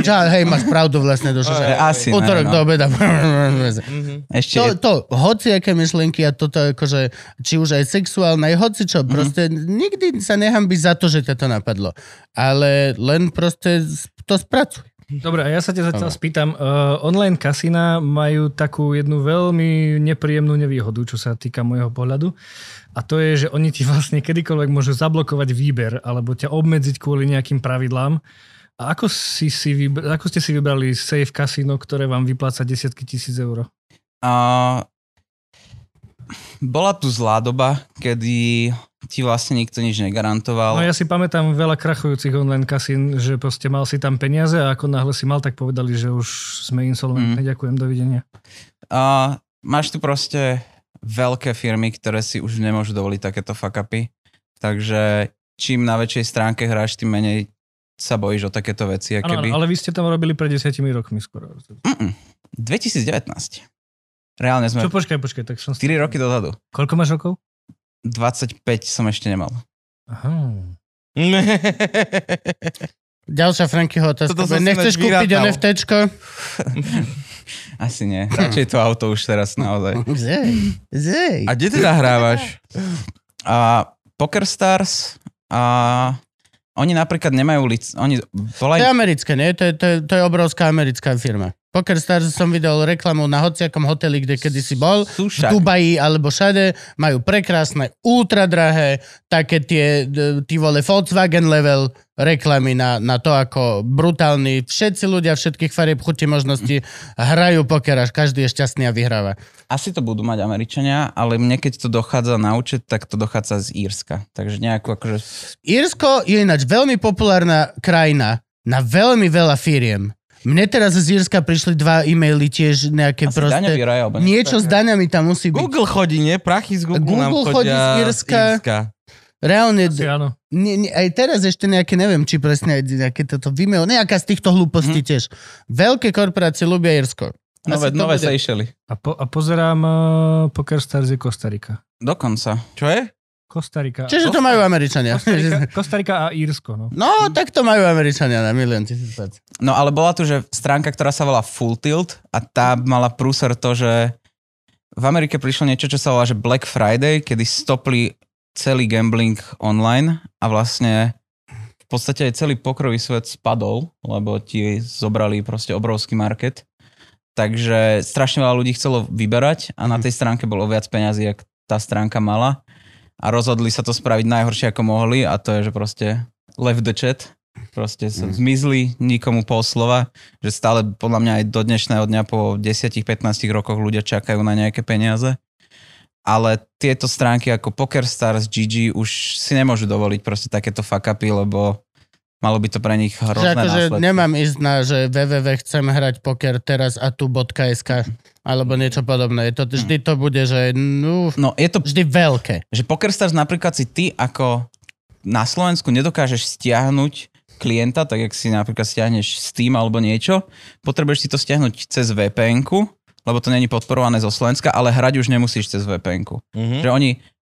Že, ale hej, máš pravdu vlastne duše, že Že asi ne, útorok no. do obeda. Mhm. Ešte To, to, hociaké myšlenky a toto akože, či už aj sexuálne, aj hoci čo, proste nikdy sa nehambí za to, že ťa to napadlo. Ale len proste to spracuj. Dobre, a ja sa ťa zatiaľ Áno. spýtam. Uh, online kasína majú takú jednu veľmi nepríjemnú nevýhodu, čo sa týka môjho pohľadu. A to je, že oni ti vlastne kedykoľvek môžu zablokovať výber alebo ťa obmedziť kvôli nejakým pravidlám. A ako, si si vybr- ako ste si vybrali safe kasíno, ktoré vám vypláca desiatky tisíc eur? A bola tu zlá doba, kedy ti vlastne nikto nič negarantoval. No ja si pamätám veľa krachujúcich online kasín, že proste mal si tam peniaze a ako náhle si mal, tak povedali, že už sme insolventní. Ďakujem, dovidenia. A máš tu proste veľké firmy, ktoré si už nemôžu dovoliť takéto fuck upy. Takže čím na väčšej stránke hráš, tým menej sa bojíš o takéto veci. Áno, Keby... ale vy ste tam robili pred desiatimi rokmi skoro. Mm-mm. 2019. Reálne sme Čo, počkaj, počkaj, tak som... 4 roky dozadu. Koľko máš rokov? 25 som ešte nemal. Aha. [laughs] Ďalšia Frankyho otázka. Toto Nechceš kúpiť vyrátal. NFTčko? [laughs] Asi nie. Radšej to auto už teraz naozaj. [laughs] Zej, zej. A kde teda hrávaš? A PokerStars a oni napríklad nemajú lic... Oni To je americké, nie? To je, to, je, to je obrovská americká firma. PokerStars som videl reklamu na hociakom hoteli, kde kedysi bol. Sú v. Dubaji alebo všade, majú prekrásne, ultra drahé, také tie, tí vole Volkswagen level reklamy na, na to, ako brutálni všetci ľudia všetkých farieb chuti možností hrajú poker, až každý je šťastný a vyhráva. Asi to budú mať Američania, ale mne keď to dochádza na účet, tak to dochádza z Írska. Takže nejakú akože... Írsko je ináč veľmi populárna krajina na veľmi veľa firiem. Mne teraz z Írska prišli dva e-maily tiež nejaké Asi daňový proste... raj, alebo Niečo s také. daňami tam musí byť. Google chodí, nie? Prachy z Google, nám Google chodí chodia z Írska. Reálne, Asi áno. Nie, nie, aj teraz ešte nejaké, neviem, či presne aj nejaké toto Vimeo, nejaká z týchto hlúpostí Mhm. tiež. Veľké korporácie ľubia Irsko. Nové, nové bude. Seychely. A, po, a pozerám uh, PokerStars je Kostarika. Dokonca. Čo je? Kostarika. Čiže to majú Američania. Kostarika, Kostarika a Írsko, no. No, tak to majú Američania na milión tisíc. No ale bola tu, že stránka, ktorá sa volá Full Tilt a tá mala prúser to, že v Amerike prišlo niečo, čo sa volá, že Black Friday, kedy stopli celý gambling online a vlastne v podstate aj celý pokrový svet spadol, lebo ti zobrali proste obrovský market. Takže strašne veľa ľudí chcelo vyberať a na tej stránke bolo viac peňazí, jak tá stránka mala. A rozhodli sa to spraviť najhoršie, ako mohli a to je, že proste left the chat. Proste sa Mm. zmizli, nikomu pol slova, že stále podľa mňa aj do dnešného dňa po 10-15 rokoch ľudia čakajú na nejaké peniaze. Ale tieto stránky ako PokerStars, GG už si nemôžu dovoliť proste takéto fuck upy, lebo malo by to pre nich Že hrozné akože následky. nemám ísť na, že www chcem hrať poker teraz a tu .sk alebo niečo podobné. Je to, vždy to bude, že no, No je to vždy veľké. že PokerStars napríklad si ty ako na Slovensku nedokážeš stiahnuť klienta, tak jak si napríklad stiahneš Steam alebo niečo, potrebuješ si to stiahnuť cez vpn lebo to není podporované zo Slovenska, ale hrať už nemusíš cez vpn Mhm. Že oni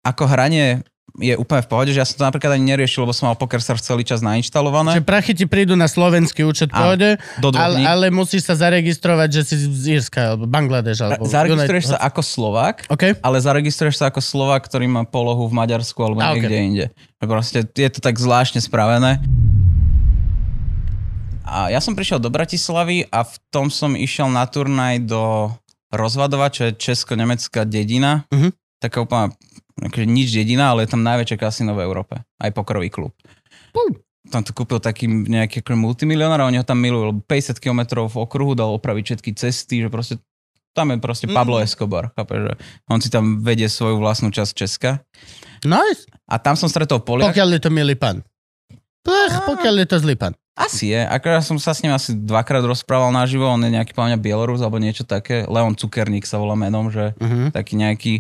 ako hranie je úplne v pohode, že ja som to napríklad ani neriešil, lebo som mal PokerStars celý čas nainštalované. Že prachy ti prídu na slovenský účet v pohode, ale, ale musíš sa zaregistrovať, že si z Írska, alebo Bangladeš, alebo... Zaregistruješ sa ako Slovák, OK. ale zaregistruješ sa ako Slovák, ktorý má polohu v Maďarsku alebo A, niekde ok. inde. Proste je to tak zvláštne spravené. A ja som prišiel do Bratislavy a v tom som išiel na turnaj do Rozvadova, čo je česko-nemecká dedina. Mhm. Taká úplne, akože nič dedina, ale je tam najväčšie kasino v Európe. Aj pokrový klub. Tam to kúpil taký nejaký multimilionár a oni ho tam milujú, lebo 50 km v okruhu dal opraviť všetky cesty, že proste tam je proste Pablo Escobar, chápeš, že on si tam vedie svoju vlastnú časť Česka. Nice. A tam som stretol Poliak. Pokiaľ je to milý pán. Pech, pokiaľ je to zlý pán. Asi je, ako ja som sa s ním asi dvakrát rozprával naživo, on je nejaký mňa Bielorus alebo niečo také. Leon Cukerník sa volá menom, že Uh-huh. taký nejaký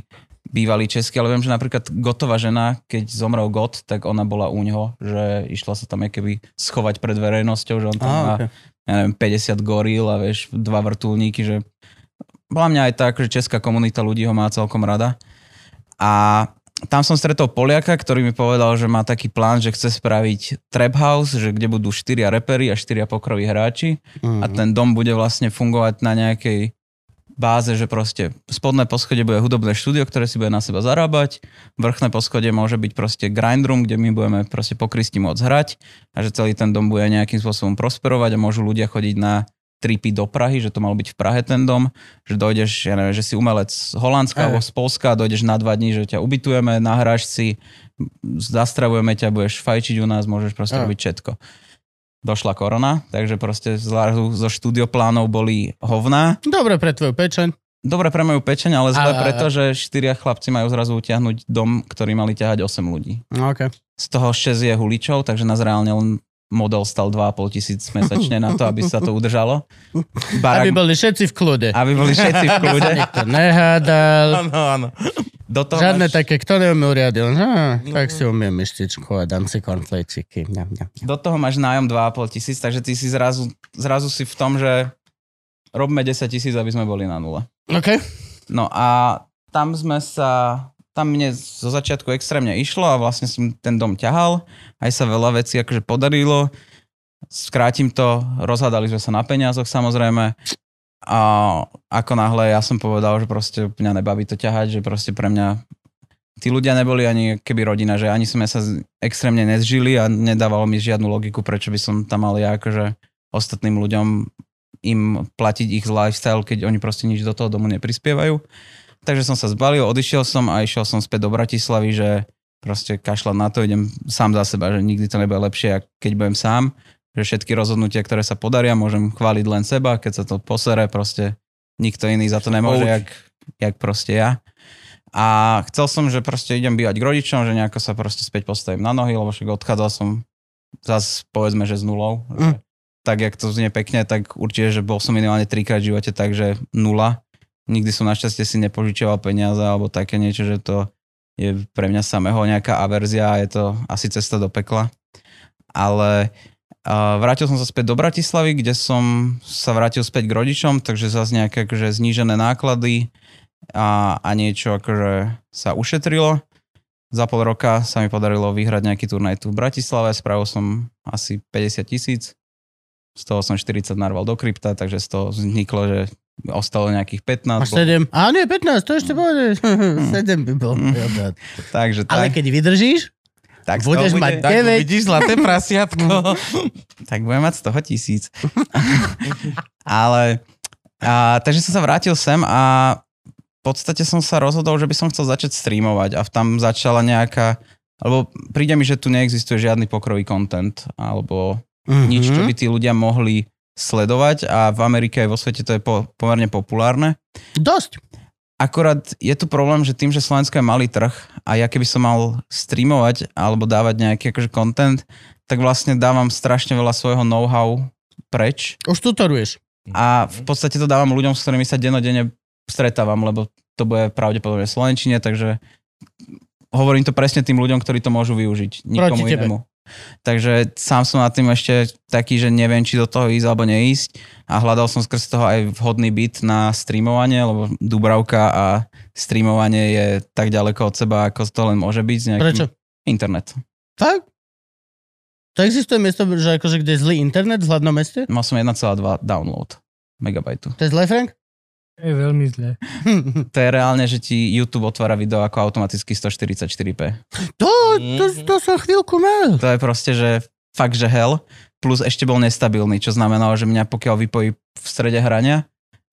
bývalý český, ale viem, že napríklad Gotová žena, keď zomrel Got, tak ona bola u neho, že išla sa tam keby schovať pred verejnosťou, že on tam Á, má, okay. ja neviem, 50 goril a vieš, dva vrtulníky, že bola mňa aj tak, že česká komunita ľudí ho má celkom rada. A tam som stretol Poliaka, ktorý mi povedal, že má taký plán, že chce spraviť trap house, že kde budú štyria repery a štyria pokroví hráči Mhm. a ten dom bude vlastne fungovať na nejakej báze, že proste spodné poschodie bude hudobné štúdio, ktoré si bude na seba zarábať, vrchné poschodie môže byť proste grind room, kde my budeme proste po Kristi môcť hrať a že celý ten dom bude nejakým spôsobom prosperovať a môžu ľudia chodiť na tripy do Prahy, že to mal byť v Prahe ten dom, že dojdeš, ja neviem, že si umelec z Holandska Aj. alebo z Polska dojdeš na dva dní, že ťa ubytujeme, nahráš si, zastravujeme ťa, budeš fajčiť u nás, môžeš proste Aj. robiť všetko. Došla korona, takže proste zrazu zo štúdioplánov boli hovná. Dobre pre tvoju pečeň. Dobre pre moju pečeň, ale zle A- preto, že štyria chlapci majú zrazu utiahnuť dom, ktorý mali ťahať 8 ľudí. No, okay. Z toho 6 je huličov, takže nás reálne len model stal 2,5 tisíc mesačne na to, aby sa to udržalo. [laughs] Aby Barak, boli všetci v kľude. aby boli všetci v kľude. Nikto nehádal. Áno, áno. Do toho Žiadne máš, také, kto neumie uriadiť. Ha, tak si umiem myštičku a dám si konflejčiky. Do toho máš nájom 2,5 tisíc, takže ty si zrazu, zrazu si v tom, že robme 10 tisíc, aby sme boli na nule. OK. No a tam sme sa, tam mne zo začiatku extrémne išlo a vlastne som ten dom ťahal, aj sa veľa vecí akože podarilo. Skrátim to, rozhádali sme sa na peniazoch samozrejme a ako náhle ja som povedal, že proste mňa nebaví to ťahať, že proste pre mňa tí ľudia neboli ani keby rodina, že ani sme sa extrémne nezžili a nedávalo mi žiadnu logiku, prečo by som tam mal ja akože ostatným ľuďom im platiť ich lifestyle, keď oni proste nič do toho domu neprispievajú. Takže som sa zbalil, odišiel som a išiel som späť do Bratislavy, že proste kašľať na to, idem sám za seba, že nikdy to nebude lepšie, keď budem sám, že všetky rozhodnutia, ktoré sa podaria, môžem chváliť len seba, keď sa to posere, proste nikto iný za to nemôže, jak, jak proste ja. A chcel som, že proste idem bývať k rodičom, že nejako sa proste späť postavím na nohy, lebo však odchádzal som zas povedzme, že s nulou. Mm. Že, tak, jak to znie pekne, tak určite, že bol som minimálne trikrát v živote, takže nula. Nikdy som našťastie si nepožičoval peniaze alebo také niečo, že to je pre mňa samého nejaká averzia a je to asi cesta do pekla. Ale uh, vrátil som sa späť do Bratislavy, kde som sa vrátil späť k rodičom, takže zase nejaké akože znížené náklady a, a niečo akože sa ušetrilo. Za pol roka sa mi podarilo vyhrať nejaký turnaj tu v Bratislave, spravil som asi 50 tisíc, z toho som 40 narval do krypta, takže z toho vzniklo, že ostalo nejakých 15. Máš bol- 7. Á, nie, 15, to ešte povedeš. [laughs] 7 by bol. Mm. Takže Ale tak, keď vydržíš, tak budeš toho mať bude- Tak 9. vidíš zlaté prasiatko. [laughs] tak budem mať z toho tisíc. [laughs] Ale, a, takže som sa vrátil sem a v podstate som sa rozhodol, že by som chcel začať streamovať a tam začala nejaká, alebo príde mi, že tu neexistuje žiadny pokrový content, alebo Mhm. nič, čo by tí ľudia mohli sledovať a v Amerike aj vo svete to je po, pomerne populárne. Dosť. Akorát je tu problém, že tým, že Slovensko je malý trh a ja keby som mal streamovať alebo dávať nejaký akože content, tak vlastne dávam strašne veľa svojho know-how preč Už tutoruješ. a v podstate to dávam ľuďom, s ktorými sa denodene stretávam, lebo to bude pravdepodobne v Slovenčine, takže hovorím to presne tým ľuďom, ktorí to môžu využiť. Nikomu Proti inému. Takže sám som nad tým ešte taký, že neviem, či do toho ísť alebo neísť a hľadal som skrz toho aj vhodný byt na streamovanie, lebo Dubravka a streamovanie je tak ďaleko od seba, ako to len môže byť. Nejakým Prečo? Internet. Fakt? To existuje miesto, že akože kde je zlý internet v hlavnom meste? Mal som 1,2 download megabajtu. To je zlé, Frank? Je veľmi zle. [laughs] To je reálne, že ti YouTube otvára video ako automaticky 144p. To, to, to som chvíľku mal. To je proste, že fakt, že hell. Plus ešte bol nestabilný, čo znamenalo, že mňa pokiaľ vypojí v strede hrania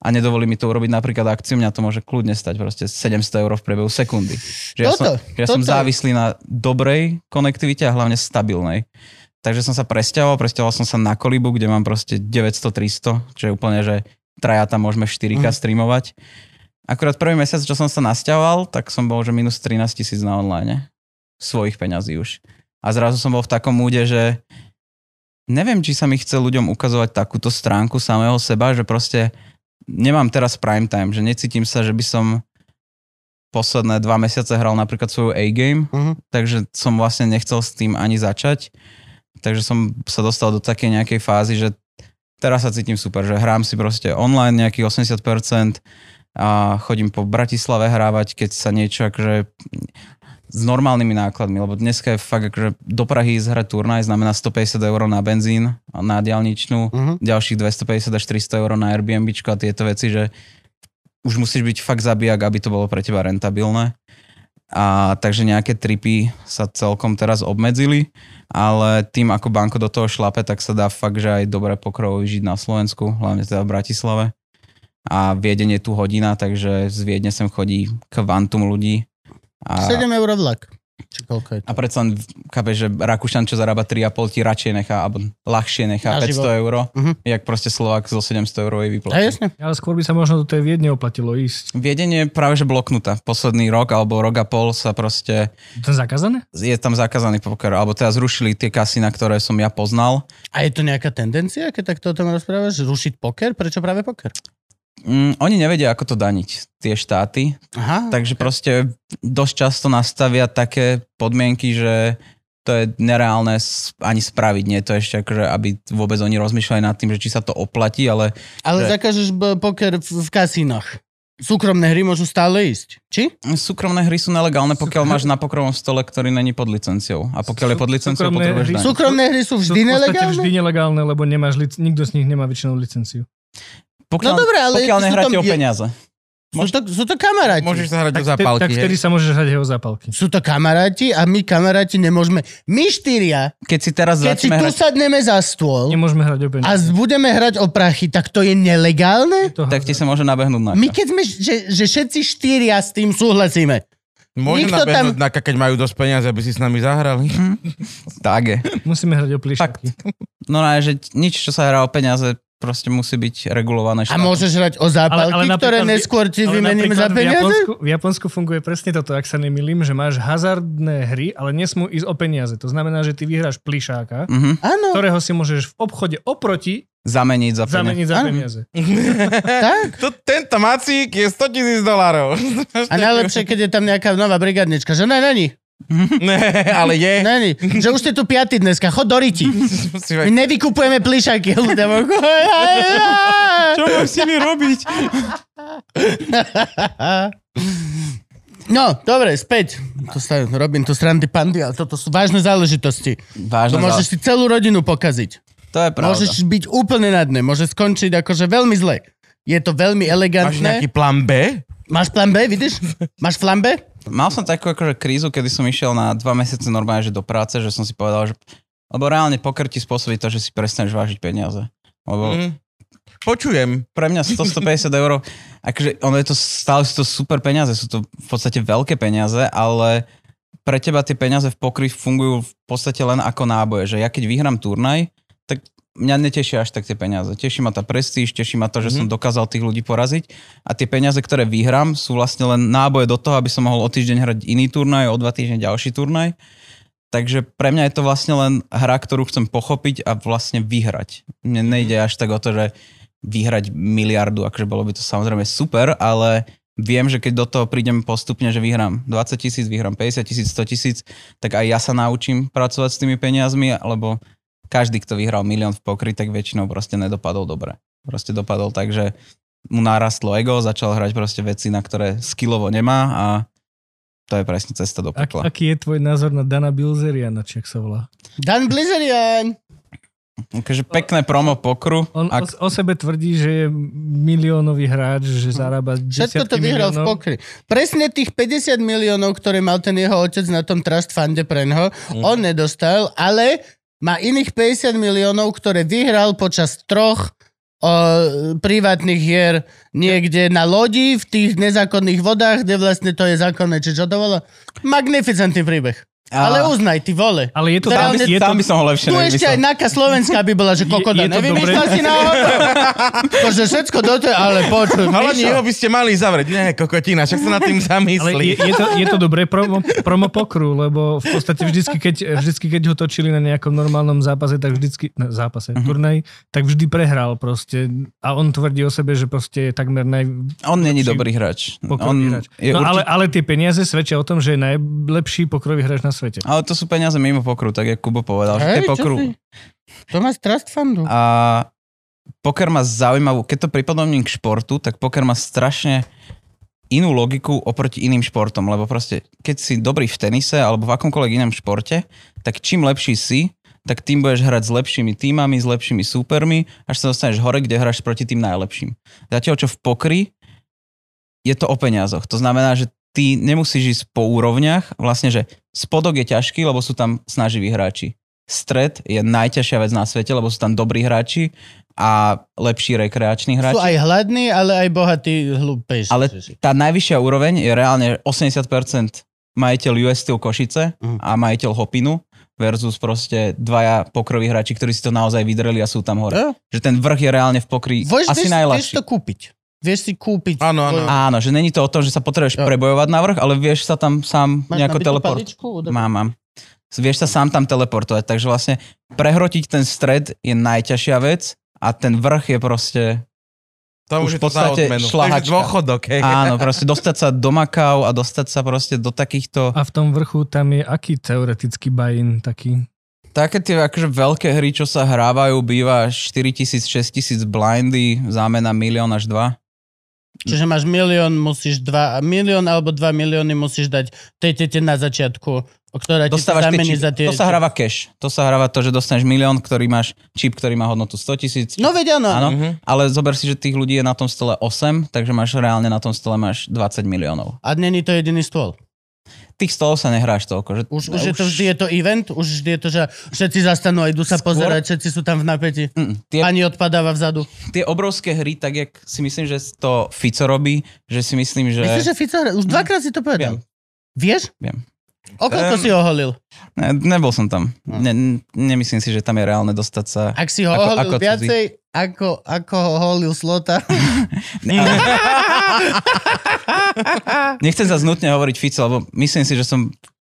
a nedovolí mi to urobiť napríklad akciu, mňa to môže kľudne stať proste 700 eur v priebehu sekundy. Že ja, Toto, som, že ja som závislý na dobrej konektivite a hlavne stabilnej. Takže som sa presťahoval, presťahoval som sa na Kolibu, kde mám proste 900-300, čo je úplne, že traja tam môžeme 4K Mhm. streamovať. Akurát prvý mesiac, čo som sa nasťahoval, tak som bol, že minus 13 tisíc na online. Svojich peňazí už. A zrazu som bol v takom múde, že neviem, či sa mi chce ľuďom ukazovať takúto stránku samého seba, že proste nemám teraz prime time, že necítim sa, že by som posledné dva mesiace hral napríklad svoju A-game, Mhm. takže som vlastne nechcel s tým ani začať. Takže som sa dostal do takej nejakej fázy, že teraz sa cítim super, že hrám si proste online nejakých 80% a chodím po Bratislave hrávať, keď sa niečo akože s normálnymi nákladmi, lebo dneska je fakt akože do Prahy ísť hrať turnaj znamená 150 eur na benzín, na diálničnú, Mhm. ďalších 250 až 300 eur na Airbnb a tieto veci, že už musíš byť fakt zabijak, aby to bolo pre teba rentabilné. A takže nejaké tripy sa celkom teraz obmedzili, ale tým ako banko do toho šlape, tak sa dá fakt, že aj dobre pokrovo žiť na Slovensku, hlavne teda v Bratislave. A Viedeň je tu hodina, takže z Viedne sem chodí kvantum ľudí. A, 7 eur vlak. Či koľko je to? a predsa len, chápeš, že Rakúšan, čo zarába 3,5, ti radšej nechá, alebo ľahšie nechá Na 500 eur, Mhm. jak proste Slovák zo 700 eurovej A výplaty. jasne. Ale skôr by sa možno do tej Viedne oplatilo ísť. Viedenie je práve že bloknutá. Posledný rok alebo rok a pol sa proste, To je zakázané? je tam zakázaný poker, alebo teda zrušili tie kasína, ktoré som ja poznal. A je to nejaká tendencia, keď takto o tom rozprávaš? Rušiť poker? Prečo práve poker? Mm, oni nevedia, ako to daniť, tie štáty, Aha. takže proste dosť často nastavia také podmienky, že to je nereálne ani spraviť. Nie to ešte akože, aby vôbec oni rozmýšľali nad tým, že či sa to oplatí, ale Ale že- zakážeš poker v, v kasínoch. Súkromné hry môžu stále ísť. Či? súkromné hry sú nelegálne, pokiaľ máš na pokrovom stole, ktorý není pod licenciou. A pokiaľ je pod licenciou, Súkromné potrebuješ hry daň. sú- Súkromné hry sú Sú vždy v podstate nelegálne? vždy nelegálne, lebo nemáš lic- nikto z nich nemá väčšinou licenciu. Pokiaľ, No dobré, ale pokiaľ nehráte tam- o peniaze. Sú to, sú to kamaráti. Môžeš sa hrať Tak, do vtedy, zapálky. tak vtedy sa môžeš hrať jeho zápalky. Sú to kamaráti a my kamaráti nemôžeme... My štyria, Keď si teraz keď si tu hrať, sadneme za stôl Nemôžeme hrať o a peniaze. z- budeme hrať o prachy, tak to je nelegálne? Je to tak ti sa môže nabehnúť na My keď sme, že, že všetci štyria s tým súhlasíme. Môže Nikto nabehnúť na keď majú dosť peniaze, aby si s nami zahrali. Tak je. Musíme hrať o plišaky. No ne, že nič, čo sa hrá o peniaze, proste musí byť regulované A štátom. môžeš hrať o zápalky, ktoré napríklad v- neskôr ti ale vymením za napríklad v peniaze? Japonsku, v Japonsku funguje presne toto, ak sa nemýlim, že máš hazardné hry, ale nesmú ísť o peniaze. To znamená, že ty vyhráš plišáka, Mhm. Áno, ktorého si môžeš v obchode oproti Zameniť za peniaze. zameniť za peniaze. [laughs] tak. To, tento macík je 100 tisíc dolárov. A najlepšie, keď je tam nejaká nová brigadnička, že ne, není, ne, ale je. není. Že už ste tu piaty dneska, chod do riti. My nevykupujeme plišaky. ľudia. Čo musíme robiť? No, dobre, späť. To sa robím tu srandy pandy, ale toto sú vážne záležitosti. Vážne To môžeš si celú rodinu pokaziť. To je pravda. Môžeš byť úplne na dne, môže skončiť akože veľmi zle. Je to veľmi Máš elegantné. nejaký plán B? Máš plán B, vidíš? Máš plán B? Mal som takú akože krízu, kedy som išiel na dva mesiace normálne že do práce, že som si povedal, že lebo reálne poker ti spôsobí to, že si prestaneš vážiť peniaze. Lebo Mm. Počujem. pre mňa 100-150 eur, akože ono je to, stále sú to super peniaze, sú to v podstate veľké peniaze, ale pre teba tie peniaze v pokry fungujú v podstate len ako náboje, že ja keď vyhrám turnaj, mňa netešia až tak tie peniaze. Teší ma tá prestíž, teší ma to, že som dokázal tých ľudí poraziť a tie peniaze, ktoré vyhrám, sú vlastne len náboje do toho, aby som mohol o týždeň hrať iný turnaj, o dva týždne ďalší turnaj. Takže pre mňa je to vlastne len hra, ktorú chcem pochopiť a vlastne vyhrať. Mne nejde až tak o to, že vyhrať miliardu, akože bolo by to samozrejme super, ale viem, že keď do toho prídem postupne, že vyhrám 20 tisíc, vyhrám 50 tisíc, 100 tisíc, tak aj ja sa naučím pracovať s tými peniazmi, lebo každý, kto vyhral milión v pokry, tak väčšinou proste nedopadol dobre. Proste dopadol tak, že mu narastlo ego, začal hrať proste veci, na ktoré skillovo nemá a to je presne cesta do Ak, pekla. aký je tvoj názor na Dana Bilzeriana, či ak sa volá? Dan Blizzarian. Takže pekné promo pokru. On Ak, o, o sebe tvrdí, že je miliónový hráč, že zarába Všetko to vyhral v miliónov. pokry. Presne tých 50 miliónov, ktoré mal ten jeho otec na tom trust funde preňho, Mm. on nedostal, ale má iných 50 miliónov, ktoré vyhral počas troch o, privátnych hier niekde na lodi v tých nezákonných vodách, kde vlastne to je zákonné. Či čo to bolo? Magnificentný príbeh. Ale uznaj, ty vole. Ale je to Tam tam, by- je tam by som ho lepšie Tu ešte aj nevymyslel. Naka Slovenská by bola, že kokoda, Je- je to nevymýšľal dobré. si na Akože [laughs] všetko do toho, ale počuj, Ale jeho by ste mali zavrieť. Nie, kokotina, však sa nad tým ale je, zamyslí. je, to, je to dobré promo, promo pokru, lebo v podstate vždycky keď, vždycky, keď ho točili na nejakom normálnom zápase, tak vždycky, na zápase, Mhm. turnaj, tak vždy prehral proste. A on tvrdí o sebe, že proste je takmer naj, On není dobrý hrač. pokrový On hráč. je No určite... ale, ale tie peniaze svedčia o tom, že je najlepší pokrový hráč na svete. Ale to sú peniaze mimo pokru, tak jak Kubo povedal. že Hej, tie čo pokru... si? To má z trust fundu. A poker má zaujímavú, keď to pripodobním k športu, tak poker má strašne inú logiku oproti iným športom, lebo proste, keď si dobrý v tenise alebo v akomkoľvek inom športe, tak čím lepší si, tak tým budeš hrať s lepšími týmami, s lepšími súpermi, až sa dostaneš hore, kde hráš proti tým najlepším. Zatiaľ, čo v pokri je to o peniazoch. To znamená, že ty nemusíš ísť po úrovniach, vlastne, že spodok je ťažký, lebo sú tam snaživí hráči. Stred je najťažšia vec na svete, lebo sú tam dobrí hráči a lepší rekreační Sú hráči. aj hladní, ale aj bohatí hlúpejší. Ale tá najvyššia úroveň je reálne 80% majiteľ US Steel Košice Mhm. a majiteľ Hopinu versus proste dvaja pokroví hráči, ktorí si to naozaj vydreli a sú tam hore. Jo. Že ten vrch je reálne v pokry Vieš, asi vieš, vieš najľahší. to kúpiť. Vieš si kúpiť. Áno, áno. Áno, že není to o tom, že sa potrebuješ Jo. prebojovať na vrch, ale vieš sa tam sám Máš nejako teleport. Mám, mám. Vieš sa sám tam teleportovať, takže vlastne prehrotiť ten stred je najťažšia vec a ten vrch je proste, To už v to za podstate odmenu. šlahačka. Dôchodok, hej. áno, [laughs] proste dostať sa do Makau a dostať sa proste do takýchto, A v tom vrchu tam je aký teoretický buy-in taký? také tie akože veľké hry, čo sa hrávajú, býva 4000, 6000 blindy, zámena milión až dva. Čiže máš milión, musíš dva, milión alebo dva milióny musíš dať tej tete na začiatku, o ktorá ti tie zamení za tie... to sa hráva cash. To sa hráva to, že dostaneš milión, ktorý máš čip, ktorý má hodnotu 100 tisíc. No veď áno. Áno, Mhm. ale zober si, že tých ľudí je na tom stole 8, takže máš reálne na tom stole máš 20 miliónov. A není to jediný stôl. Tých stolov sa nehráš toľko. Že, Už, už, je to vždy je to event, už vždy je to, že všetci zastanú a idú sa Skôr- pozerať, všetci sú tam v napätí. Mm, tie, Pani odpadáva vzadu. tie obrovské hry, tak jak si myslím, že to Fico robí, že si myslím, že... Myslíš, že Fico, už dvakrát si to povedal. Vieš? Viem. O koľko Ehm, si ho holil? Ne, nebol som tam. No. Ne, nemyslím si, že tam je reálne dostať sa... Ak si ho Ako- holil ako cudzí. viacej, ako, ako ho holil Slota. [laughs] Nechcem zase nutne hovoriť Fico, lebo myslím si, že som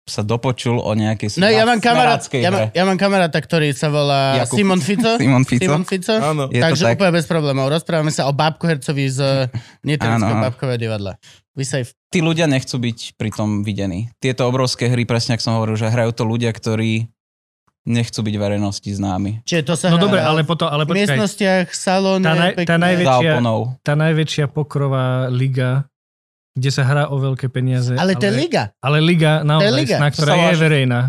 sa dopočul o nejakej No ja mám, kamarát, ja, mám, ja mám kamaráta, ktorý sa volá Jakub. Simon Fico. Simon Fico. Simon Fico. Áno. Takže tak. úplne bez problémov. Rozprávame sa o Bábku Hercovi z [laughs] Nitrického. Bábkového divadla. Vy sa Tí ľudia nechcú byť pri tom videní. Tieto obrovské hry, presne ako som hovoril, že hrajú to ľudia, ktorí nechcú byť verejnosti známi. Čiže to sa No dobre, ale potom, ale v počkaj, miestnostiach, salóne, Tá naj- tá pekné. najväč- Za Väčšia- oponou. tá najväčšia pokrová liga, kde sa hrá o veľké peniaze. Ale to je liga. Ale liga naozaj, liga. na To ktorá je verejná.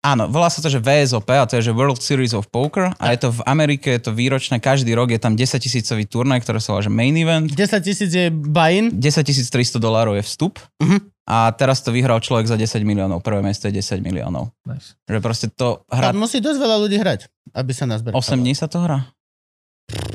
Áno, volá sa to, že VSOP, a to je že World Series of Poker a je to v Amerike, je to výročné, každý rok je tam 10 tisícový turnaj, ktoré sa volá, že Main Event. 10 tisíc je buy-in. 10 300 dolárov je vstup Mhm. a teraz to vyhral človek za 10 miliónov. Prvé miesto je 10 miliónov. Nice. Že proste to A hrá... musí dosť veľa ľudí hrať, aby sa nazberalo. 8 dní sa to hrá?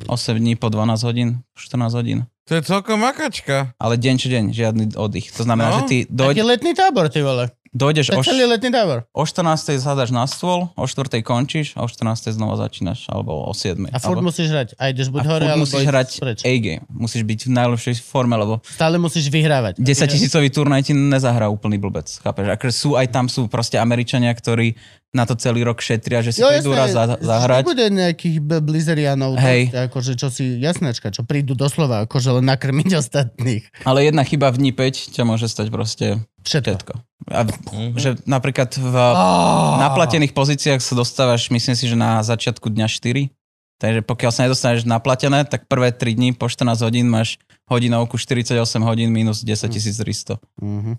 8 dní po 12 hodín, 14 hodín. To je celkom makačka. Ale deň čo deň, žiadny oddych. To znamená, No. že ty Taký doj, letný tábor, ty vole. Dojdeš To o, celý letný tábor. o 14. zadaš na stôl, o 4. končíš, o 14. znova začínaš, alebo o 7. A furt alebo, musíš hrať. A ideš buď a hore, alebo musíš hrať preč. A-game. Musíš byť v najlepšej forme, lebo Stále musíš vyhrávať. 10 tisícový turnaj ti nezahrá úplný blbec. Chápeš? Akože sú aj tam sú proste Američania, ktorí na to celý rok šetria, že si Jo, prídu raz za, zahrať. Bude nejakých b- blizzerianov, Hej. dosť, akože čo si, jasnačka, čo prídu doslova, akože len nakrmiť [laughs] ostatných. Ale jedna chyba v dni 5 ťa môže stať proste Všetko. všetko. A, Mhm. že napríklad v, Oh. na platených pozíciách sa dostávaš, myslím si, že na začiatku dňa 4 Takže pokiaľ sa nedostaneš naplatené, tak prvé 3 dní po 14 hodín máš hodinovku 48 hodín minus 10 300. Mhm.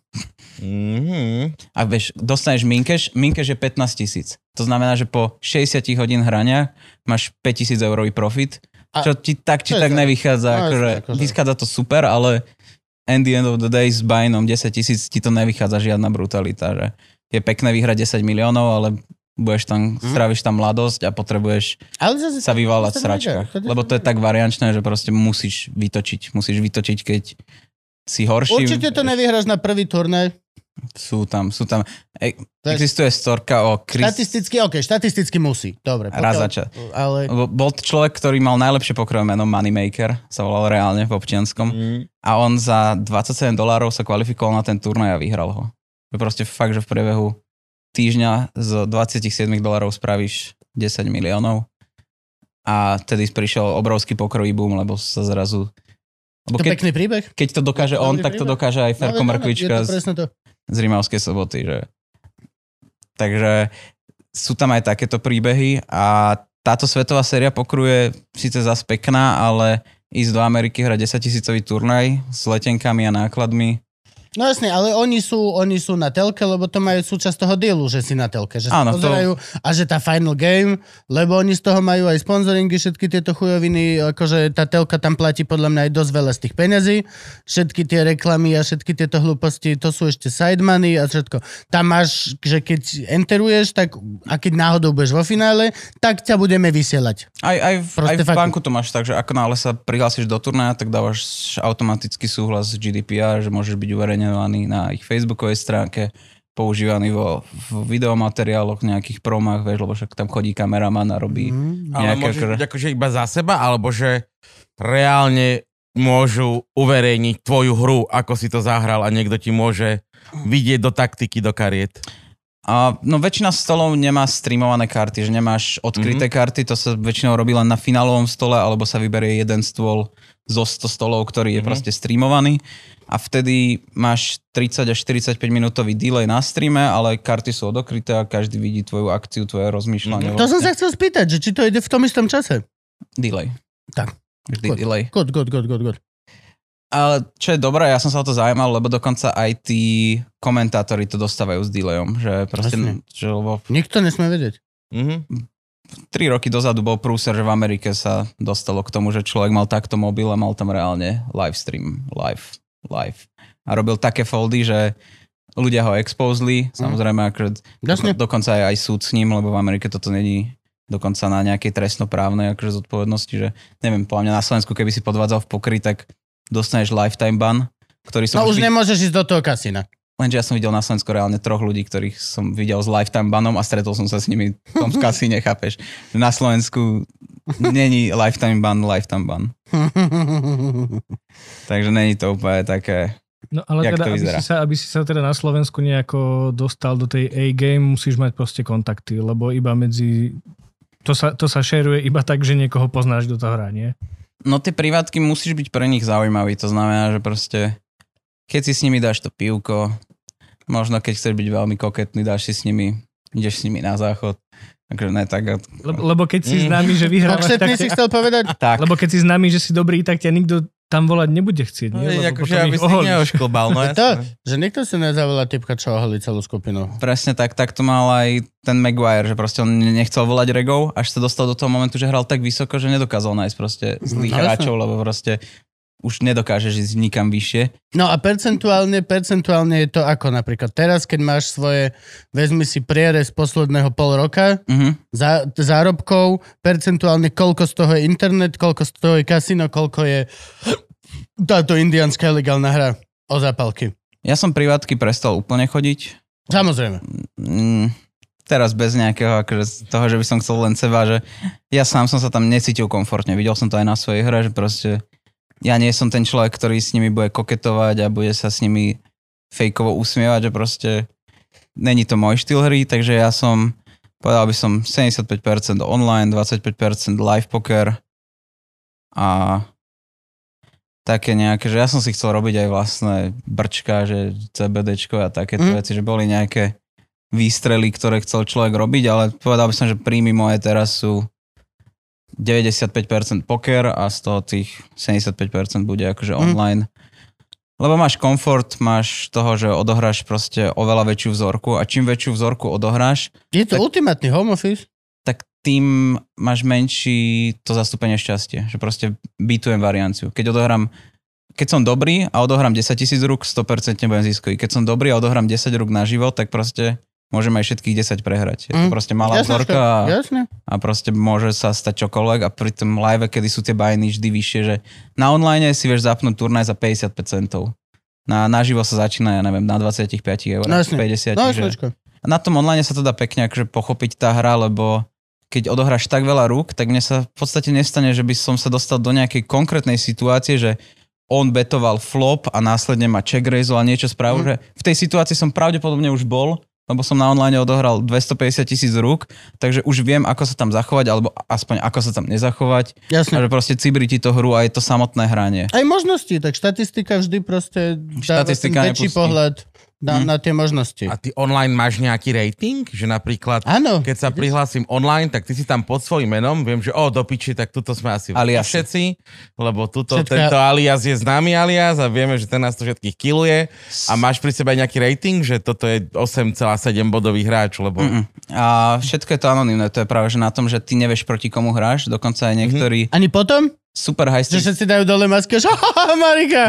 Mhm. A vieš, dostaneš minkeš, minkeš je 15 tisíc. To znamená, že po 60 hodín hrania máš 5000 eurový profit, A- čo ti tak či tak za- nevychádza. No, akože, akože. Vychádza to super, ale in the end of the day s buynom 10 tisíc ti to nevychádza žiadna brutalita. Že je pekné vyhrať 10 miliónov, ale budeš tam, Mhm. stráviš tam mladosť a potrebuješ Ale zase sa vyvalať v nejde, sračkách. Lebo to je tak variančné, že proste musíš vytočiť. Musíš vytočiť, keď si horší. Určite to nevyhráš na prvý turnaj. Sú tam, sú tam. E, existuje storka o Chris... Štatisticky, OK, štatisticky musí. Dobre. Raz pokiaľ- za čas. Ale... Bol človek, ktorý mal najlepšie pokrojové meno Moneymaker, sa volal reálne v občianskom. Mhm. A on za 27 dolárov sa kvalifikoval na ten turnaj a vyhral ho. Proste fakt, že v priebehu týždňa z 27 dolárov spravíš 10 miliónov. A tedy prišiel obrovský pokrový boom, lebo sa zrazu... Lebo To keď, pekný príbeh. keď to dokáže on, tak to dokáže aj Ferko Ale áno, Mrkvička z, z Rimavskej soboty. Že... Takže sú tam aj takéto príbehy a táto svetová séria pokruje síce zase pekná, ale ísť do Ameriky hrať 10 tisícový turnaj s letenkami a nákladmi. No jasne, ale oni sú, oni sú na telke, lebo to majú súčasť toho dealu, že si na telke. Že Áno, sa to- pozerajú a že tá final game, lebo oni z toho majú aj sponzoringy, všetky tieto chujoviny, akože tá telka tam platí podľa mňa aj dosť veľa z tých peňazí. Všetky tie reklamy a všetky tieto hlúposti, to sú ešte side money a všetko. Tam máš, že keď enteruješ, tak a keď náhodou budeš vo finále, tak ťa budeme vysielať. Aj, aj, v, aj v banku to máš tak, že ako náhle sa prihlásiš do turnaja, tak dávaš automatický súhlas z GDPR, že môžeš byť uverejnený na ich facebookovej stránke, používaný vo, v videomateriáloch, nejakých promách, vieš, lebo však tam chodí kameraman a robí Mm. Ale nejaké... môžeš akože- akože iba za seba, alebo že reálne môžu uverejniť tvoju hru, ako si to zahral a niekto ti môže vidieť do taktiky, do kariet. A, no väčšina stolov nemá streamované karty, že nemáš odkryté mm-hmm. karty, to sa väčšinou robí len na finálovom stole, alebo sa vyberie jeden stôl zo 100 stolov, ktorý je Mhm. proste streamovaný. A vtedy máš 30 až 45 minútový delay na streame, ale karty sú odokryté a každý vidí tvoju akciu, tvoje rozmýšľanie. To som sa chcel spýtať, že či to ide v tom istom čase. Delay. Tak. Vždy Good. delay. Good, good, good, good, good. Ale čo je dobré, ja som sa o to zaujímal, lebo dokonca aj tí komentátori to dostávajú s delayom, že proste, Jasne. že lebo Nikto nesmie vedieť. Mhm. 3 roky dozadu bol prúser, že v Amerike sa dostalo k tomu, že človek mal takto mobil a mal tam reálne live stream, live, live. A robil také foldy, že ľudia ho exposli, samozrejme, akože Jasne. do, dokonca aj, aj súd s ním, lebo v Amerike toto není dokonca na nejakej trestnoprávnej akože zodpovednosti, že neviem, podľa mňa na Slovensku, keby si podvádzal v pokry, tak dostaneš lifetime ban, ktorý som No už vid- nemôžeš ísť do toho kasína. Lenže ja som videl na Slovensku reálne troch ľudí, ktorých som videl s lifetime banom a stretol som sa s nimi v tom [laughs] kasíne, chápeš? Že Na Slovensku není lifetime ban, lifetime ban. [laughs] Takže není to úplne také... No ale Jak teda, to aby si, sa, aby si sa teda na Slovensku nejako dostal do tej A-game, musíš mať proste kontakty, lebo iba medzi... To sa, to sa šeruje iba tak, že niekoho poznáš, do toho hrá, nie? No tie privátky musíš byť pre nich zaujímavý, to znamená, že proste keď si s nimi dáš to pivko, možno keď chceš byť veľmi koketný, dáš si s nimi, ideš s nimi na záchod. Takže ne tak. Lebo, lebo keď si Mm. známy, že vyhrávaš, tak si chcel povedať? Tak, lebo keď si známy, že si dobrý, tak ťa nikto tam volať nebude chcieť, No, nie? je, Lebo akože, potom aby si neošklbal, no [laughs] To, že nikto si nezavolá typka, čo oholí celú skupinu. presne tak, tak to mal aj ten Maguire, že proste on nechcel volať regov, až sa dostal do toho momentu, že hral tak vysoko, že nedokázal nájsť proste zlých No, hráčov, lebo proste už nedokážeš ísť nikam vyššie. No a percentuálne, percentuálne je to ako napríklad teraz, keď máš svoje, vezmi si prierez posledného pol roka, Mhm. za, zárobkov, percentuálne koľko z toho je internet, koľko z toho je kasino, koľko je táto indianská legálna hra o zápalky. Ja som privátky prestal úplne chodiť. Samozrejme. Mm, teraz bez nejakého akože toho, že by som chcel len seba, že ja sám som sa tam necítil komfortne. Videl som to aj na svojej hre, že proste ja nie som ten človek, ktorý s nimi bude koketovať a bude sa s nimi fejkovo usmievať, že proste není to môj štýl hry, takže ja som, povedal by som 75% online, 25% live poker a také nejaké, že ja som si chcel robiť aj vlastné brčka, že CBDčko a takéto Mm. veci, že boli nejaké výstrely, ktoré chcel človek robiť, ale povedal by som, že príjmy moje teraz sú 95% poker a z toho tých 75% bude akože Mhm. online. Lebo máš komfort, máš toho, že odohráš proste oveľa väčšiu vzorku a čím väčšiu vzorku odohráš, Je to Tak- ultimátny home office. tak tým máš menší to zastúpenie šťastie. Že proste bytujem varianciu. Keď odohrám keď som dobrý a odohrám 10 tisíc rúk, 100% budem ziskový. Keď som dobrý a odohrám 10 rúk na život, tak proste môžem aj všetkých 10 prehrať. Je to Mm. proste malá vzorka a, Jasne. a proste môže sa stať čokoľvek a pri tom live, kedy sú tie bajny vždy vyššie, že na online si vieš zapnúť turnaj za 55 centov. Na, naživo sa začína, ja neviem, na 25 eur, No jasne. 50. No, že... na tom online sa to dá pekne akože pochopiť tá hra, lebo keď odohráš tak veľa rúk, tak mne sa v podstate nestane, že by som sa dostal do nejakej konkrétnej situácie, že on betoval flop a následne ma check raisel a niečo spravil, že v tej situácii som pravdepodobne už bol, lebo som na online odohral 250 tisíc rúk, takže už viem, ako sa tam zachovať, alebo aspoň ako sa tam nezachovať. A Jasne. že proste cibri ti to hru a je to samotné hranie. Aj možnosti, tak štatistika vždy proste dáva Štatistika väčší nepustí. pohľad na, Hm. na tie možnosti. A ty online máš nejaký rating? Že napríklad, Áno. keď sa prihlásim online, tak ty si tam pod svojím menom, viem, že o, do piči, tak tuto sme asi Alias. všetci, lebo tuto, Všetka- tento alias je známy alias a vieme, že ten nás to všetkých kiluje. A máš pri sebe nejaký rating, že toto je 8,7 bodový hráč, lebo... Mm-mm. A všetko je to anonimné, to je práve že na tom, že ty nevieš proti komu hráš, dokonca aj niektorí Ani potom? Super high Že stakes, všetci dajú dole masky, že Marika.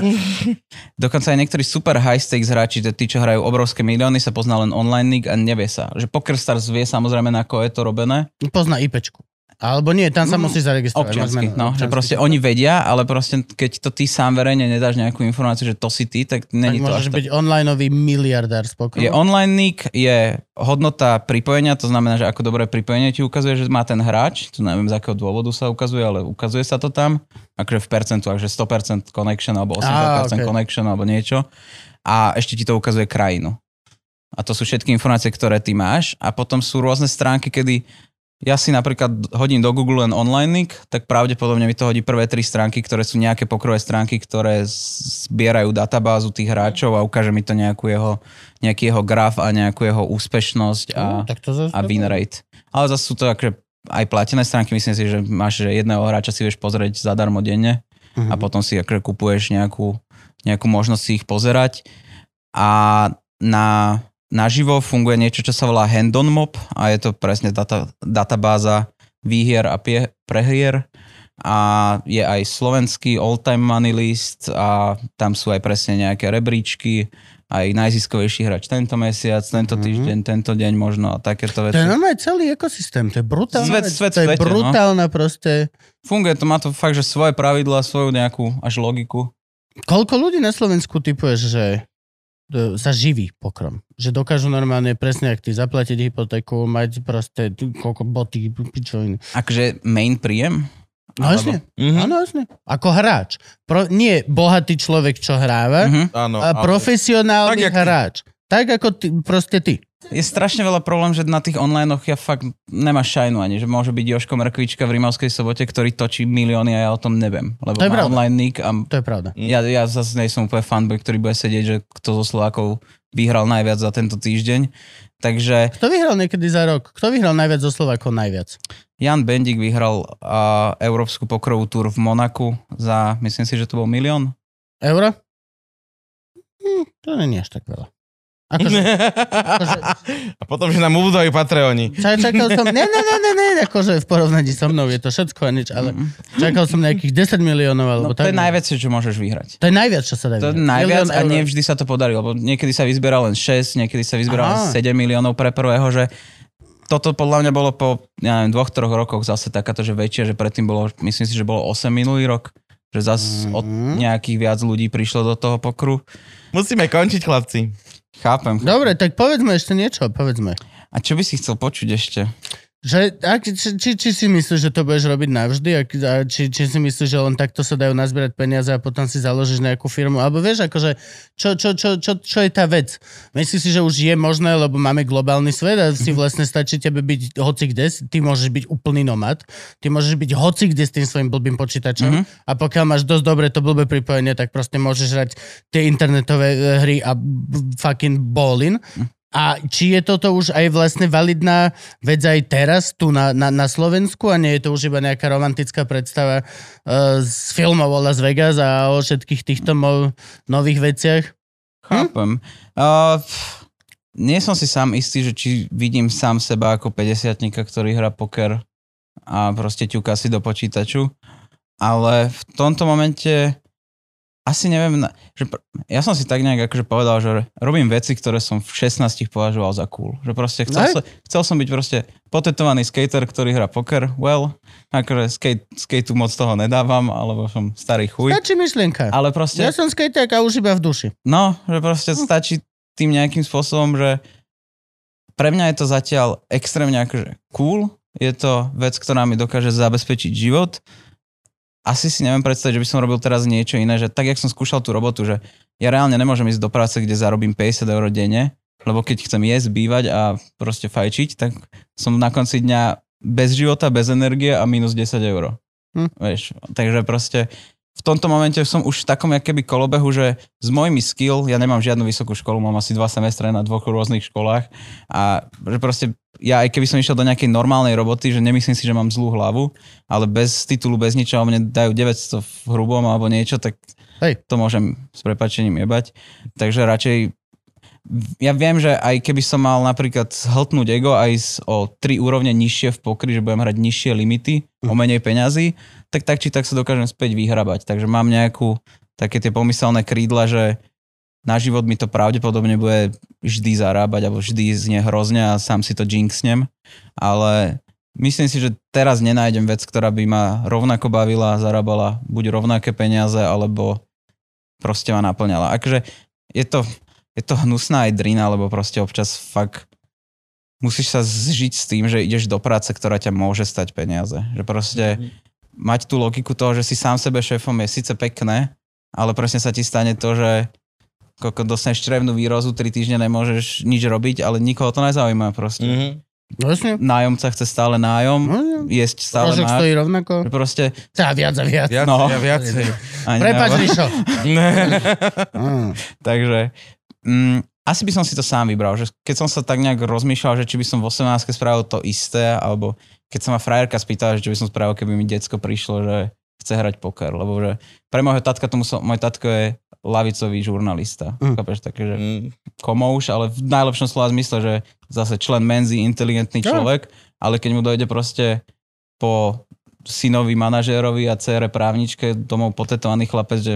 [laughs] dokonca aj niektorí super high stakes hráči, že tí, čo hrajú obrovské milióny, sa pozná len online league a nevie sa. Že PokerStars vie samozrejme, na ako je to robené. Pozná IPčku. Alebo nie, tam sa Mm, musíš zaregistrovať. Občiansky, no, občiansky. že proste oni vedia, ale proste keď to ty sám verejne nedáš nejakú informáciu, že to si ty, tak Tak není to môžeš tak. byť onlineový miliardár spokojný. Je online nick, je hodnota pripojenia, to znamená, že ako dobré pripojenie ti ukazuje, že má ten hráč, tu neviem z akého dôvodu sa ukazuje, ale ukazuje sa to tam, akože v percentu, že 100% connection alebo 80% Á, ok. connection alebo niečo a ešte ti to ukazuje krajinu. A to sú všetky informácie, ktoré ty máš a potom sú rôzne stránky, kedy ja si napríklad hodím do Google len online tak pravdepodobne mi to hodí prvé tri stránky, ktoré sú nejaké pokrové stránky, ktoré zbierajú databázu tých hráčov a ukáže mi to nejakú jeho, nejaký jeho graf a nejakú jeho úspešnosť No, a, zase a win rate. Ale zase sú to akože aj platené stránky, myslím si, že máš, že jedného hráča si vieš pozrieť zadarmo denne Mhm. a potom si akože kupuješ nejakú, nejakú možnosť si ich pozerať. A na, naživo funguje niečo, čo sa volá Handon Mob a je to presne data, databáza výhier a pie, prehier a je aj slovenský all-time money list a tam sú aj presne nejaké rebríčky, aj najziskovejší hráč tento mesiac, tento Mhm. týždeň, tento deň možno a takéto To je veci. normálne celý ekosystém, to je brutálne. Svet- vec. svet to je svete, no. brutálna proste. Funguje to, má to fakt, že svoje pravidla, svoju nejakú až logiku. Koľko ľudí na Slovensku typuješ, že sa živí pokrom? Že dokážu normálne presne, ak ty zaplatiť hypotéku, mať proste koľko boty, pičoviny. Akože main príjem? No jasne, Mhm. áno jasne. Ako hráč. Pro, nie bohatý človek, čo hráva, Mhm. Áno, a profesionálny Tak, jak ty. Tak ako ty, proste ty. Je strašne veľa problém, že na tých online ja fakt nemáš šajnu ani, že môže byť Joško Mrkvička v Rimavskej sobote, ktorý točí milióny a ja o tom neviem, lebo To je má pravda. online nick a To je pravda. ja, ja zase nie som úplne fanboy, ktorý bude sedieť, že kto zo Slovákov vyhral najviac za tento týždeň. Takže Kto vyhral niekedy za rok? Kto vyhral najviac zo Slovákov najviac? Jan Bendik vyhral uh, Európsku pokrovú túr v Monaku za, myslím si, že to bol milión. Euro? Hm, to nie je až tak veľa. Akože, akože A potom, že nám aj Patreoni. ča- čakal som, ne, ne, ne, ne, ne, akože v porovnaní so mnou je to všetko a nič, ale čakal som nejakých 10 miliónov, alebo No, to tak. je najviac, čo môžeš vyhrať. To je najviac, čo sa dá To je najviac Milión a nie vždy sa to podarí, lebo niekedy sa vyzbiera len 6, niekedy sa vyzbiera len Aha. 7 miliónov pre prvého, že toto podľa mňa bolo po, ja neviem, dvoch, troch rokoch zase takáto, že väčšie, že predtým bolo, myslím si, že bolo 8 minulý rok, že zase od Mhm. nejakých viac ľudí prišlo do toho pokru. Musíme končiť, chlapci. Chápem. Dobre, tak povedzme ešte niečo, povedzme. A čo by si chcel počuť ešte? Že, ak, či, či, či si myslíš, že to budeš robiť navždy? Ak, a či, či si myslíš, že len takto sa dajú nazbierať peniaze a potom si založíš nejakú firmu? Alebo vieš, akože, čo, čo, čo, čo, čo je tá vec? Myslíš si, že už je možné, lebo máme globálny svet a si vlastne stačí tebe byť hoci kde, ty môžeš byť úplný nomad, ty môžeš byť hoci kde s tým svojim blbým počítačom Mhm. a pokiaľ máš dosť dobre to blbé pripojenie, tak proste môžeš hrať tie internetové e, hry a fucking ball in. A či je toto už aj vlastne validná vec aj teraz tu na, na, na Slovensku a nie je to už iba nejaká romantická predstava uh, z filmov o Las Vegas a o všetkých týchto mo- nových veciach? Chápem. Uh, pff, nie som si sám istý, že či vidím sám seba ako 50 ktorý hrá poker a proste ťuká si do počítaču. Ale v tomto momente asi neviem, že ja som si tak nejak akože povedal, že robím veci, ktoré som v 16 považoval za cool. Že proste chcel, som, chcel som byť proste potetovaný skater, ktorý hrá poker. Well, akože skate, skateu moc toho nedávam, alebo som starý chuj. Stačí myšlienka. Ale proste... Ja som skejták a už iba v duši. No, že proste stačí tým nejakým spôsobom, že pre mňa je to zatiaľ extrémne akože cool, je to vec, ktorá mi dokáže zabezpečiť život. Asi si neviem predstaviť, že by som robil teraz niečo iné, že tak, jak som skúšal tú robotu, že ja reálne nemôžem ísť do práce, kde zarobím 50 eur denne, lebo keď chcem jesť, bývať a proste fajčiť, tak som na konci dňa bez života, bez energie a minus 10 eur. Hm. Vieš, takže proste v tomto momente som už v takom keby kolobehu, že s mojimi skill, ja nemám žiadnu vysokú školu, mám asi dva semestre na dvoch rôznych školách a že proste ja aj keby som išiel do nejakej normálnej roboty, že nemyslím si, že mám zlú hlavu, ale bez titulu, bez ničoho mne dajú 900 v hrubom alebo niečo, tak Hej. to môžem s prepačením jebať. Takže radšej ja viem, že aj keby som mal napríklad zhltnúť ego aj o tri úrovne nižšie v pokry, že budem hrať nižšie limity, o menej peňazí, tak tak či tak sa dokážem späť vyhrabať. Takže mám nejakú také tie pomyselné krídla, že na život mi to pravdepodobne bude vždy zarábať alebo vždy znie hrozne a sám si to jinxnem, ale myslím si, že teraz nenájdem vec, ktorá by ma rovnako bavila, zarábala buď rovnaké peniaze, alebo proste ma naplňala. Akože je to, je to hnusná aj drina, lebo proste občas fakt musíš sa zžiť s tým, že ideš do práce, ktorá ťa môže stať peniaze. Že proste mať tú logiku toho, že si sám sebe šéfom je síce pekné, ale presne sa ti stane to, že koko dostaneš črevnú výrozu, tri týždne nemôžeš nič robiť, ale nikoho to nezaujíma proste. Mm. Mhm. No jasne. Nájomca chce stále nájom, No, jesť stále Rožok má... stojí rovnako. Proste... Tá, viac a viac. Viac, No. ja. Ani Prepač. Mm. [laughs] Takže mm, asi by som si to sám vybral, že keď som sa tak nejak rozmýšľal, že či by som v 18 spravil to isté, alebo keď sa ma frajerka spýtala, že čo by som spravil, keby mi decko prišlo, že chce hrať poker, lebo že pre môjho tatka tomu som, môj tatko je lavicový žurnalista. Mm. Chápeš, také, že Mm. komouš, ale v najlepšom slova zmysle, že zase člen menzy, inteligentný človek, ale keď mu dojde proste po synovi manažérovi a cére právničke domov potetovaný chlapec, že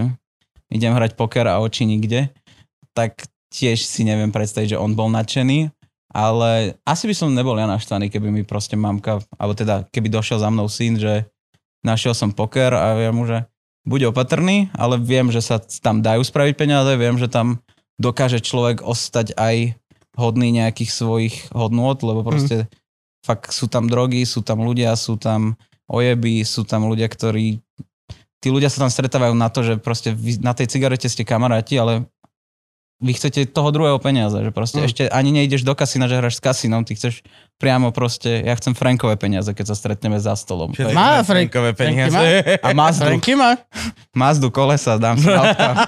idem hrať poker a oči nikde, tak tiež si neviem predstaviť, že on bol nadšený, ale asi by som nebol ja naštvaný, keby mi proste mamka, alebo teda keby došiel za mnou syn, že našiel som poker a viem mu, že buď opatrný, ale viem, že sa tam dajú spraviť peniaze, viem, že tam dokáže človek ostať aj hodný nejakých svojich hodnôt, lebo proste fakt sú tam drogy, sú tam ľudia, sú tam ojeby, sú tam ľudia, ktorí tí ľudia sa tam stretávajú na to, že proste vy, na tej cigarete ste kamaráti, ale vy chcete toho druhého peniaze, že proste Mm. ešte ani nejdeš do kasína, že hráš s kasínom, ty chceš priamo proste, ja chcem Frankové peniaze, keď sa stretneme za stolom. Všetky Má Frank- Frankové Franky peniaze. má? A Mazdu, Franky má? [laughs] Mazdu kolesa dám si na. [laughs]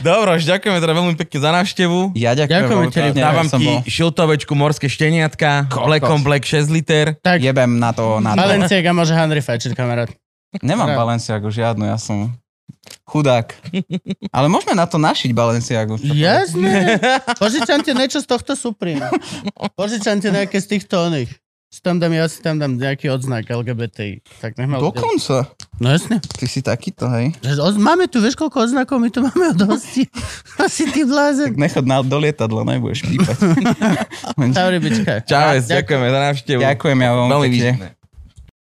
Dobro, už ďakujeme teda veľmi pekne za návštevu. Ja ďakujem. Pekne, Dávam ti bol. šiltovečku morské šteniatka, on Black 6 liter. Tak, Jebem na to, na to. Balenciaga môže Henry fajčiť, kamarát. Nemám. Balenciagu žiadnu, ja som chudák. Ale môžeme na to našiť Balenciagu. Jasné. Požičam ti niečo z tohto Supreme. Požičam ti nejaké z týchto oných. Si tam dám, ja si tam dám nejaký odznak LGBTI. Tak nech ma ľudia- Dokonca. No jasne. Ty si takýto, hej? Máme tu, vieš koľko oznakov, my tu máme od hostí. [laughs] Asi ty Tak blázen. nechod na, do lietadla, nebudeš pípať. [laughs] Čau, rybička. Čau, ďakujeme za návštevu. Ďakujem ja veľmi Veľmi.